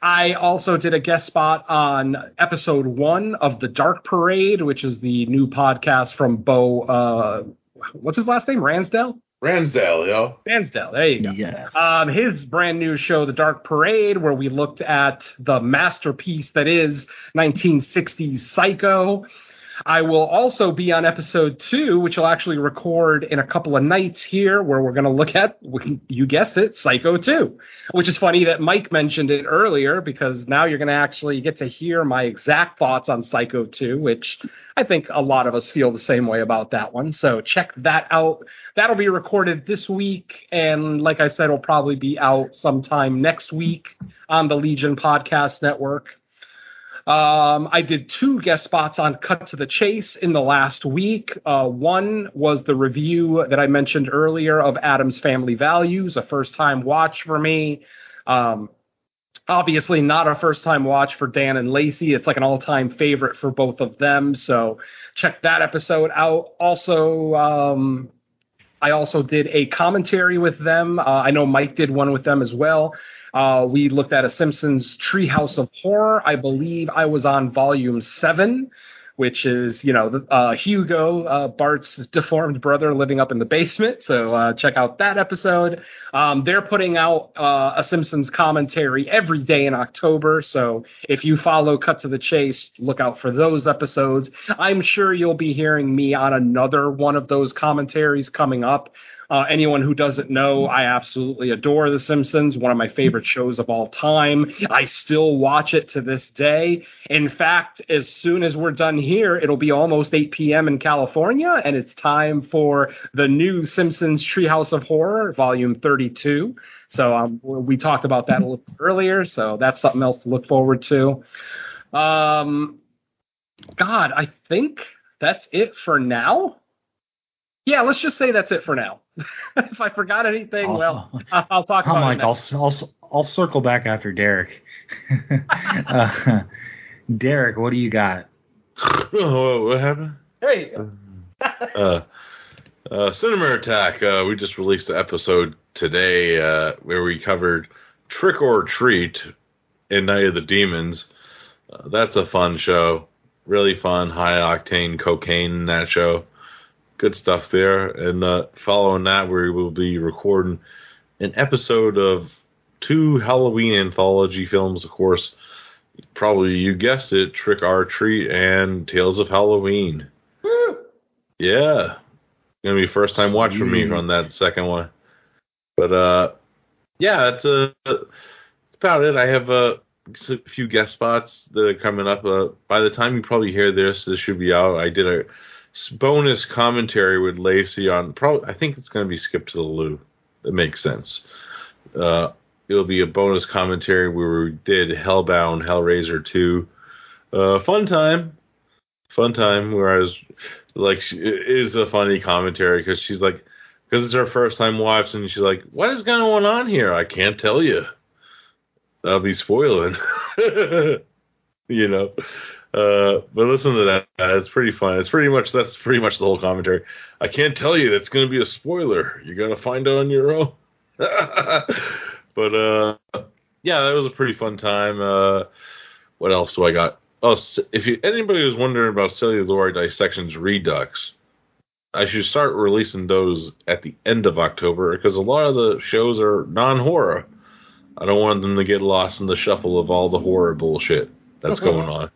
I also did a guest spot on episode one of the Dark Parade, which is the new podcast from Bo. Uh, what's his last name? Ransdell. Ransdale, yo. Ransdell. There you go. Yes. Um, his brand new show, The Dark Parade, where we looked at the masterpiece that is 1960s Psycho. I will also be on episode two, which I'll actually record in a couple of nights here, where we're going to look at, you guessed it, Psycho 2. Which is funny that Mike mentioned it earlier because now you're going to actually get to hear my exact thoughts on Psycho 2, which I think a lot of us feel the same way about that one. So check that out. That'll be recorded this week. And like I said, it'll probably be out sometime next week on the Legion Podcast Network. Um, I did two guest spots on Cut to the Chase in the last week. Uh, one was the review that I mentioned earlier of Addams Family Values, a first time watch for me. Um, obviously, not a first time watch for Dan and Lacey. It's like an all time favorite for both of them. So check that episode out. Also, um, I also did a commentary with them. Uh, I know Mike did one with them as well. Uh, we looked at a Simpsons Treehouse of Horror. I believe I was on volume seven, which is, you know, uh, Hugo, uh, Bart's deformed brother living up in the basement. So uh, check out that episode. Um, they're putting out uh, a Simpsons commentary every day in October. So if you follow Cut to the Chase, look out for those episodes. I'm sure you'll be hearing me on another one of those commentaries coming up. Uh, anyone who doesn't know, I absolutely adore The Simpsons, one of my favorite shows of all time. I still watch it to this day. In fact, as soon as we're done here, it'll be almost 8 p.m. in California, and it's time for the new Simpsons Treehouse of Horror, Volume 32. So um, we talked about that a little earlier, so that's something else to look forward to. Um, God, I think that's it for now. Yeah, let's just say that's it for now. if I forgot anything, I'll, well, I'll talk I'm about like, it. I'll, next. I'll, I'll circle back after Derek. uh, Derek, what do you got? oh, what happened? Hey, uh, uh, Cinema Attack. Uh, we just released an episode today uh, where we covered Trick or Treat in Night of the Demons. Uh, that's a fun show. Really fun, high octane cocaine in that show. Good stuff there. And uh, following that, we will be recording an episode of two Halloween anthology films, of course. Probably you guessed it, Trick or Treat and Tales of Halloween. Yeah. Gonna be first time watch for me on that second one. But uh yeah, it's uh, about it. I have uh, a few guest spots that are coming up. Uh, by the time you probably hear this, this should be out. I did a bonus commentary with Lacey on. Probably, I think it's going to be Skip to the Loo. That makes sense. Uh, it'll be a bonus commentary where we did Hellbound, Hellraiser 2. Uh, fun time. Fun time where I was like, it is a funny commentary because she's like, because it's her first time watching. she's like, "What is going on here? I can't tell you. I'll be spoiling." you know. Uh, but listen to that. It's pretty fun. It's pretty much that's pretty much the whole commentary. I can't tell you. That's going to be a spoiler. You're going to find out on your own. but uh, yeah, that was a pretty fun time. Uh, what else do I got? Oh, if you anybody was wondering about celluloid dissections redux, I should start releasing those at the end of October because a lot of the shows are non-horror. I don't want them to get lost in the shuffle of all the horror bullshit that's going on,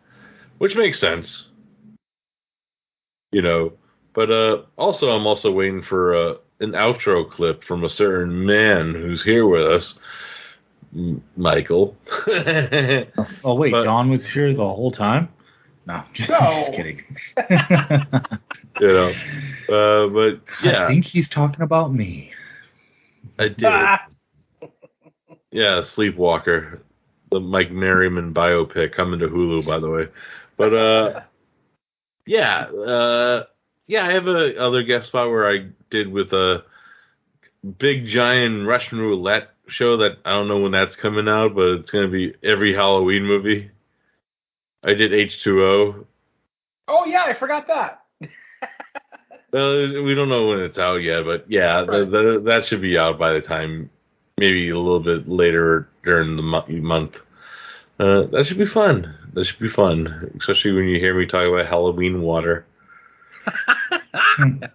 which makes sense. You know, but uh, also I'm also waiting for uh, an outro clip from a certain man who's here with us, M- Michael. Oh wait, But- Don was here the whole time. No, just, No. just kidding. you know, uh, but I think he's talking about me. I did. Ah, Yeah, Sleepwalker, the Mike Merriman biopic coming to Hulu, by the way. But uh, yeah, uh, yeah, I have a other guest spot where I did with a big giant Russian roulette show that I don't know when that's coming out, but it's gonna be every Halloween movie. I did H two O. oh yeah, I forgot that. Uh, we don't know when it's out yet, but yeah, the, the, that should be out by the time, maybe a little bit later during the mo- month. Uh, that should be fun. That should be fun, especially when you hear me talk about Halloween water.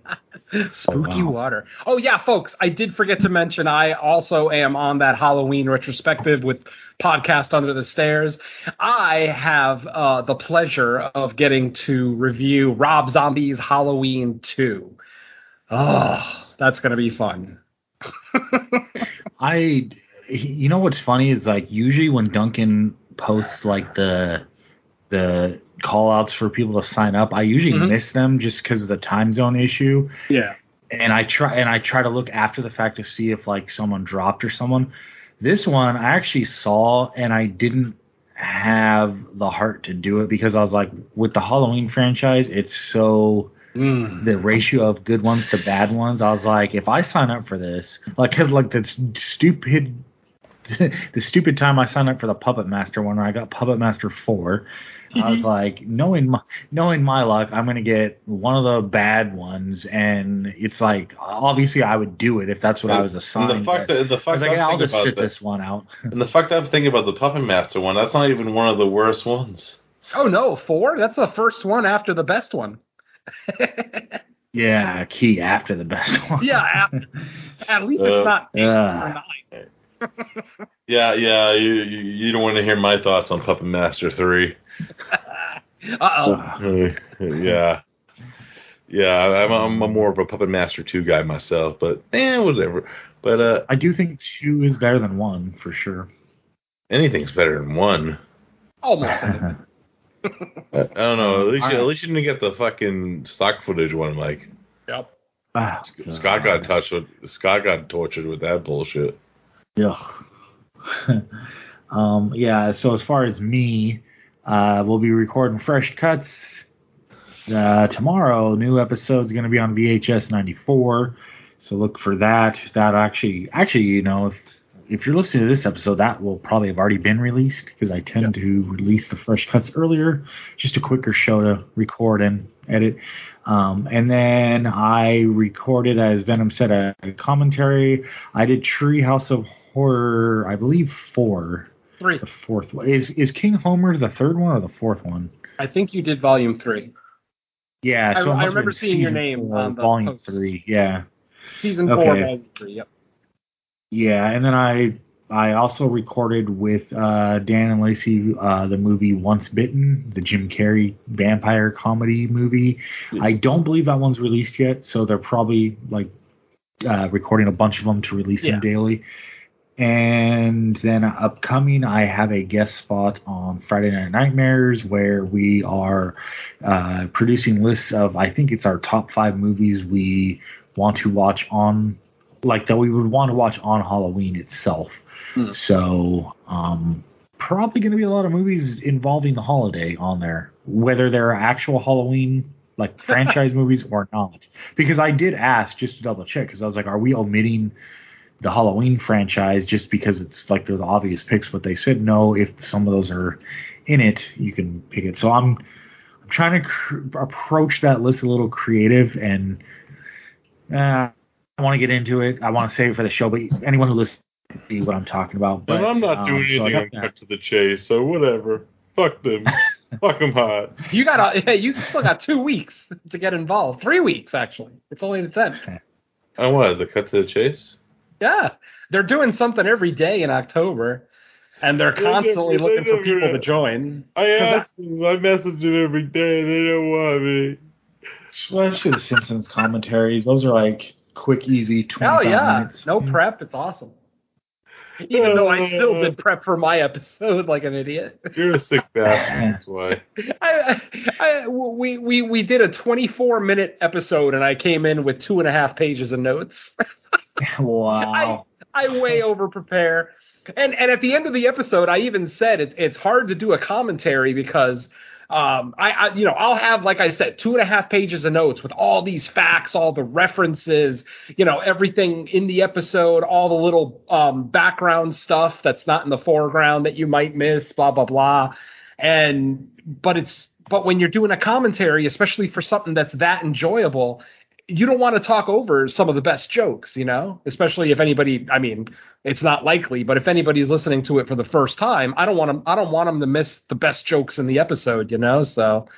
Spooky Oh, wow. water. Oh yeah, folks, I did forget to mention I also am on that Halloween retrospective with podcast Under the Stairs. I have uh, the pleasure of getting to review Rob Zombie's Halloween 2. Oh, that's going to be fun. I, you know what's funny is like usually when Duncan posts like the the call outs for people to sign up, I usually Mhm. miss them just because of the time zone issue. Yeah. And I try and I try to look after the fact to see if like someone dropped or someone. This one I actually saw and I didn't have the heart to do it because I was like with the Halloween franchise, it's so Mm. the ratio of good ones to bad ones. I was like, if I sign up for this, like, cause like the stupid, the stupid time I signed up for the Puppet Master one, where I got Puppet Master four. I was like, knowing my knowing my luck, I'm gonna get one of the bad ones, and it's like obviously I would do it if that's what I was assigned. And the fuck, but that, the I fuck was like, I'm yeah, I'll just about sit that- this one out. And the fucked up thing about the Puppet Master one, that's not even one of the worst ones. Oh no, 4? That's the first one after the best one. yeah, key after the best one. Yeah, at, at least Uh, it's not eight uh. or 9. Yeah, yeah, you you, you don't want to hear my thoughts on Puppet Master three. Uh-oh. Uh, yeah, yeah, I'm, I'm I'm more of a Puppet Master two guy myself, but eh, whatever. But uh, I do think two is better than one for sure. anything's better than one. Almost. I, I don't know. At least, you, Alright. at least you didn't get the fucking stock footage one, Mike. Yep. Ah, Scott got touched with Scott got tortured with that bullshit. Ugh. um, yeah, so as far as me, uh, we'll be recording fresh cuts uh, tomorrow. New episode's going to be on VHS 94, so look for that. That actually, actually, you know, if if you're listening to this episode, that will probably have already been released because I tend to release the fresh cuts earlier, just a quicker show to record and edit. Um, and then I recorded, as Venom said, a, a commentary. I did Treehouse of Horror, I believe four. Three. The fourth one is is King Homer the third one or the fourth one? I think you did volume 3. Yeah, I- so it I remember seeing your name four, on the volume post. three. Yeah, Season 4, volume 3. Yep. yeah, and then I I also recorded with uh, Dan and Lacey uh, the movie Once Bitten, the Jim Carrey vampire comedy movie. I don't believe that one's released yet, so they're probably like uh, recording a bunch of them to release Yeah. them daily. And then upcoming, I have a guest spot on Friday Night Nightmares where we are uh, producing lists of, I think it's our top five movies we want to watch on, like that we would want to watch on Halloween itself. Hmm. So, um, probably going to be a lot of movies involving the holiday on there, whether they're actual Halloween like franchise movies or not. Because I did ask just to double check because I was like, are we omitting the Halloween franchise just because it's like they're the obvious picks? But they said no. If some of those are in it, you can pick it. So I'm I'm trying to cr- approach that list a little creative and. Uh, I want to get into it. I want to save it for the show, but anyone who listens see what I'm talking about. But and I'm not um, doing so I anything got on that. cut to the chase, so whatever. Fuck them. Fuck them hot. You got a, yeah, you still got two weeks to get involved. Three weeks actually. It's only the tenth. I wanted to cut to the chase. Yeah, they're doing something every day in October, and they're constantly they looking for people to join. I asked them. I message them every day. They don't want me. Especially the Simpsons commentaries. Those are like quick, easy, 25 Hell yeah, minutes. no prep. It's awesome. Even though I still mm. did prep for my episode like an idiot. You're a sick bastard. That's why. I, I, I, we, we, we did a 24 minute episode and I came in with two and a half pages of notes. Wow. I way over prepare. And and at the end of the episode, I even said it, it's hard to do a commentary because um, I, I you know I'll have like I said two and a half pages of notes with all these facts, all the references, you know everything in the episode, all the little um, background stuff that's not in the foreground that you might miss, blah blah blah. And but it's but when you're doing a commentary, especially for something that's that enjoyable, you don't want to talk over some of the best jokes, you know, especially if anybody, I mean, it's not likely, but if anybody's listening to it for the first time, I don't want them, I don't want them to miss the best jokes in the episode, you know? So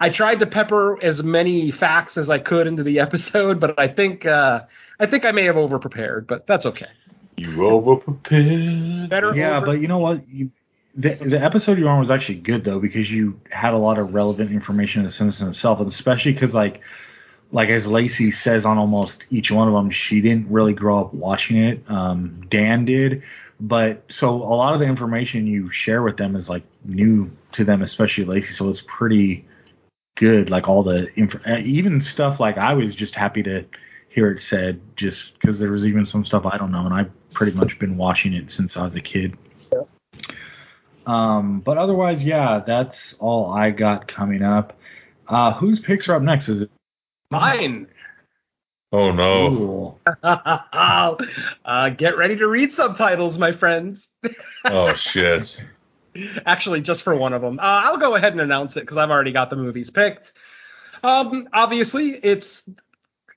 I tried to pepper as many facts as I could into the episode, but I think uh, I think I may have overprepared, but that's okay. You overprepared. Better. Yeah, over- but you know what? You, the the episode you're on was actually good though because you had a lot of relevant information in the sentence in itself, and especially because like like as Lacey says on almost each one of them, she didn't really grow up watching it. Um, Dan did, but so a lot of the information you share with them is like new to them, especially Lacey. So it's pretty good. Like all the inf- uh, even stuff like I was just happy to hear it said just because there was even some stuff I don't know, and I've pretty much been watching it since I was a kid. Um, but otherwise, yeah, that's all I got coming up. Uh, whose picks are up next? Is it mine. Oh no. Uh, get ready to read subtitles, my friends. Oh shit. Actually, just for one of them, uh, I'll go ahead and announce it because I've already got the movies picked. Um, obviously, it's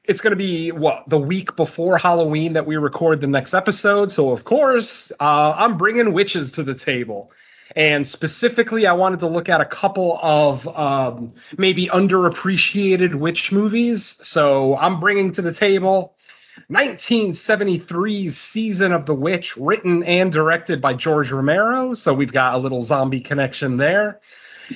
it's going to be what the week before Halloween that we record the next episode. So of course, uh, I'm bringing witches to the table. And specifically, I wanted to look at a couple of um, maybe underappreciated witch movies. So I'm bringing to the table 1973's Season of the Witch, written and directed by George Romero. So we've got a little zombie connection there.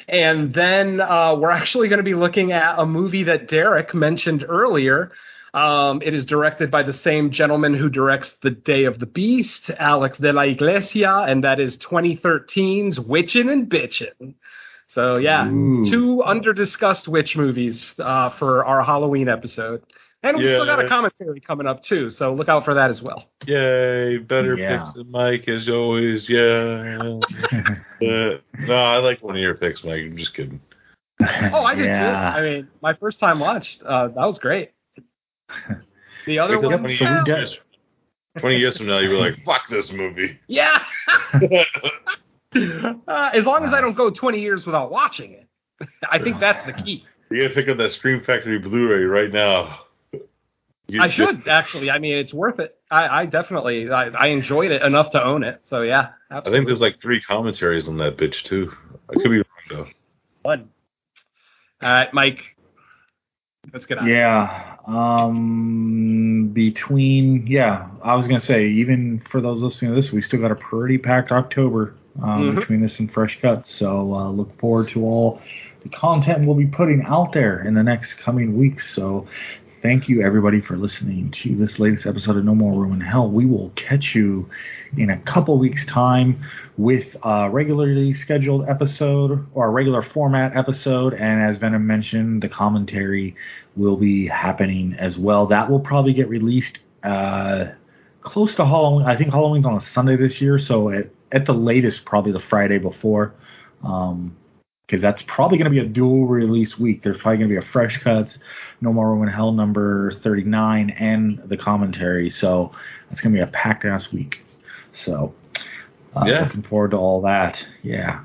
And then uh, we're actually going to be looking at a movie that Derek mentioned earlier. Um, it is directed by the same gentleman who directs The Day of the Beast, Alex de la Iglesia, and that is 2013's Witchin' and Bitchin'. So yeah, Ooh. two under-discussed witch movies uh, for our Halloween episode. And we still got a commentary coming up too, so look out for that as well. Yay, better Yeah. picks than Mike as always. Yeah. Uh, no, I like one of your picks, Mike. I'm just kidding. Oh, I did too. I mean, my first time watched, uh, that was great. The other Because one, 20 so we years- 20 years from now, you'll be like, fuck this movie. yeah. uh, as long as I don't go 20 years without watching it, I think that's the key. You gotta pick up that Scream Factory Blu-ray right now. You- I should actually. I mean, it's worth it. I, I definitely, I, I enjoyed it enough to own it. So yeah, absolutely. I think there's like three commentaries on that bitch too. I could be wrong though. fun. All right, Mike. Let's get on. Yeah. Um between yeah, I was gonna say, even for those listening to this, we still got a pretty packed October um, Mhm. between this and Fresh Cuts. So uh, look forward to all the content we'll be putting out there in the next coming weeks. So thank you everybody for listening to this latest episode of No More Room in Hell. We will catch you in a couple weeks time with a regularly scheduled episode or a regular format episode and as Venom mentioned the commentary will be happening as well. That will probably get released uh, close to Halloween. I think Halloween's on a Sunday this year, so at, at the latest probably the Friday before. Um, because that's probably going to be a dual release week. There's probably going to be a fresh cuts, No More Room in Hell number 39, and the commentary. So it's going to be a packed ass week. So uh, Yeah. looking forward to all that. Yeah.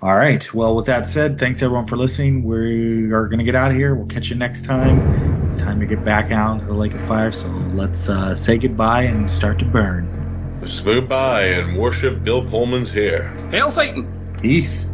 All right. Well, with that said, thanks everyone for listening. We are going to get out of here. We'll catch you next time. It's time to get back out into the Lake of Fire. So let's uh, say goodbye and start to burn. Just goodbye and worship Bill Pullman's hair. Hail Satan. Peace.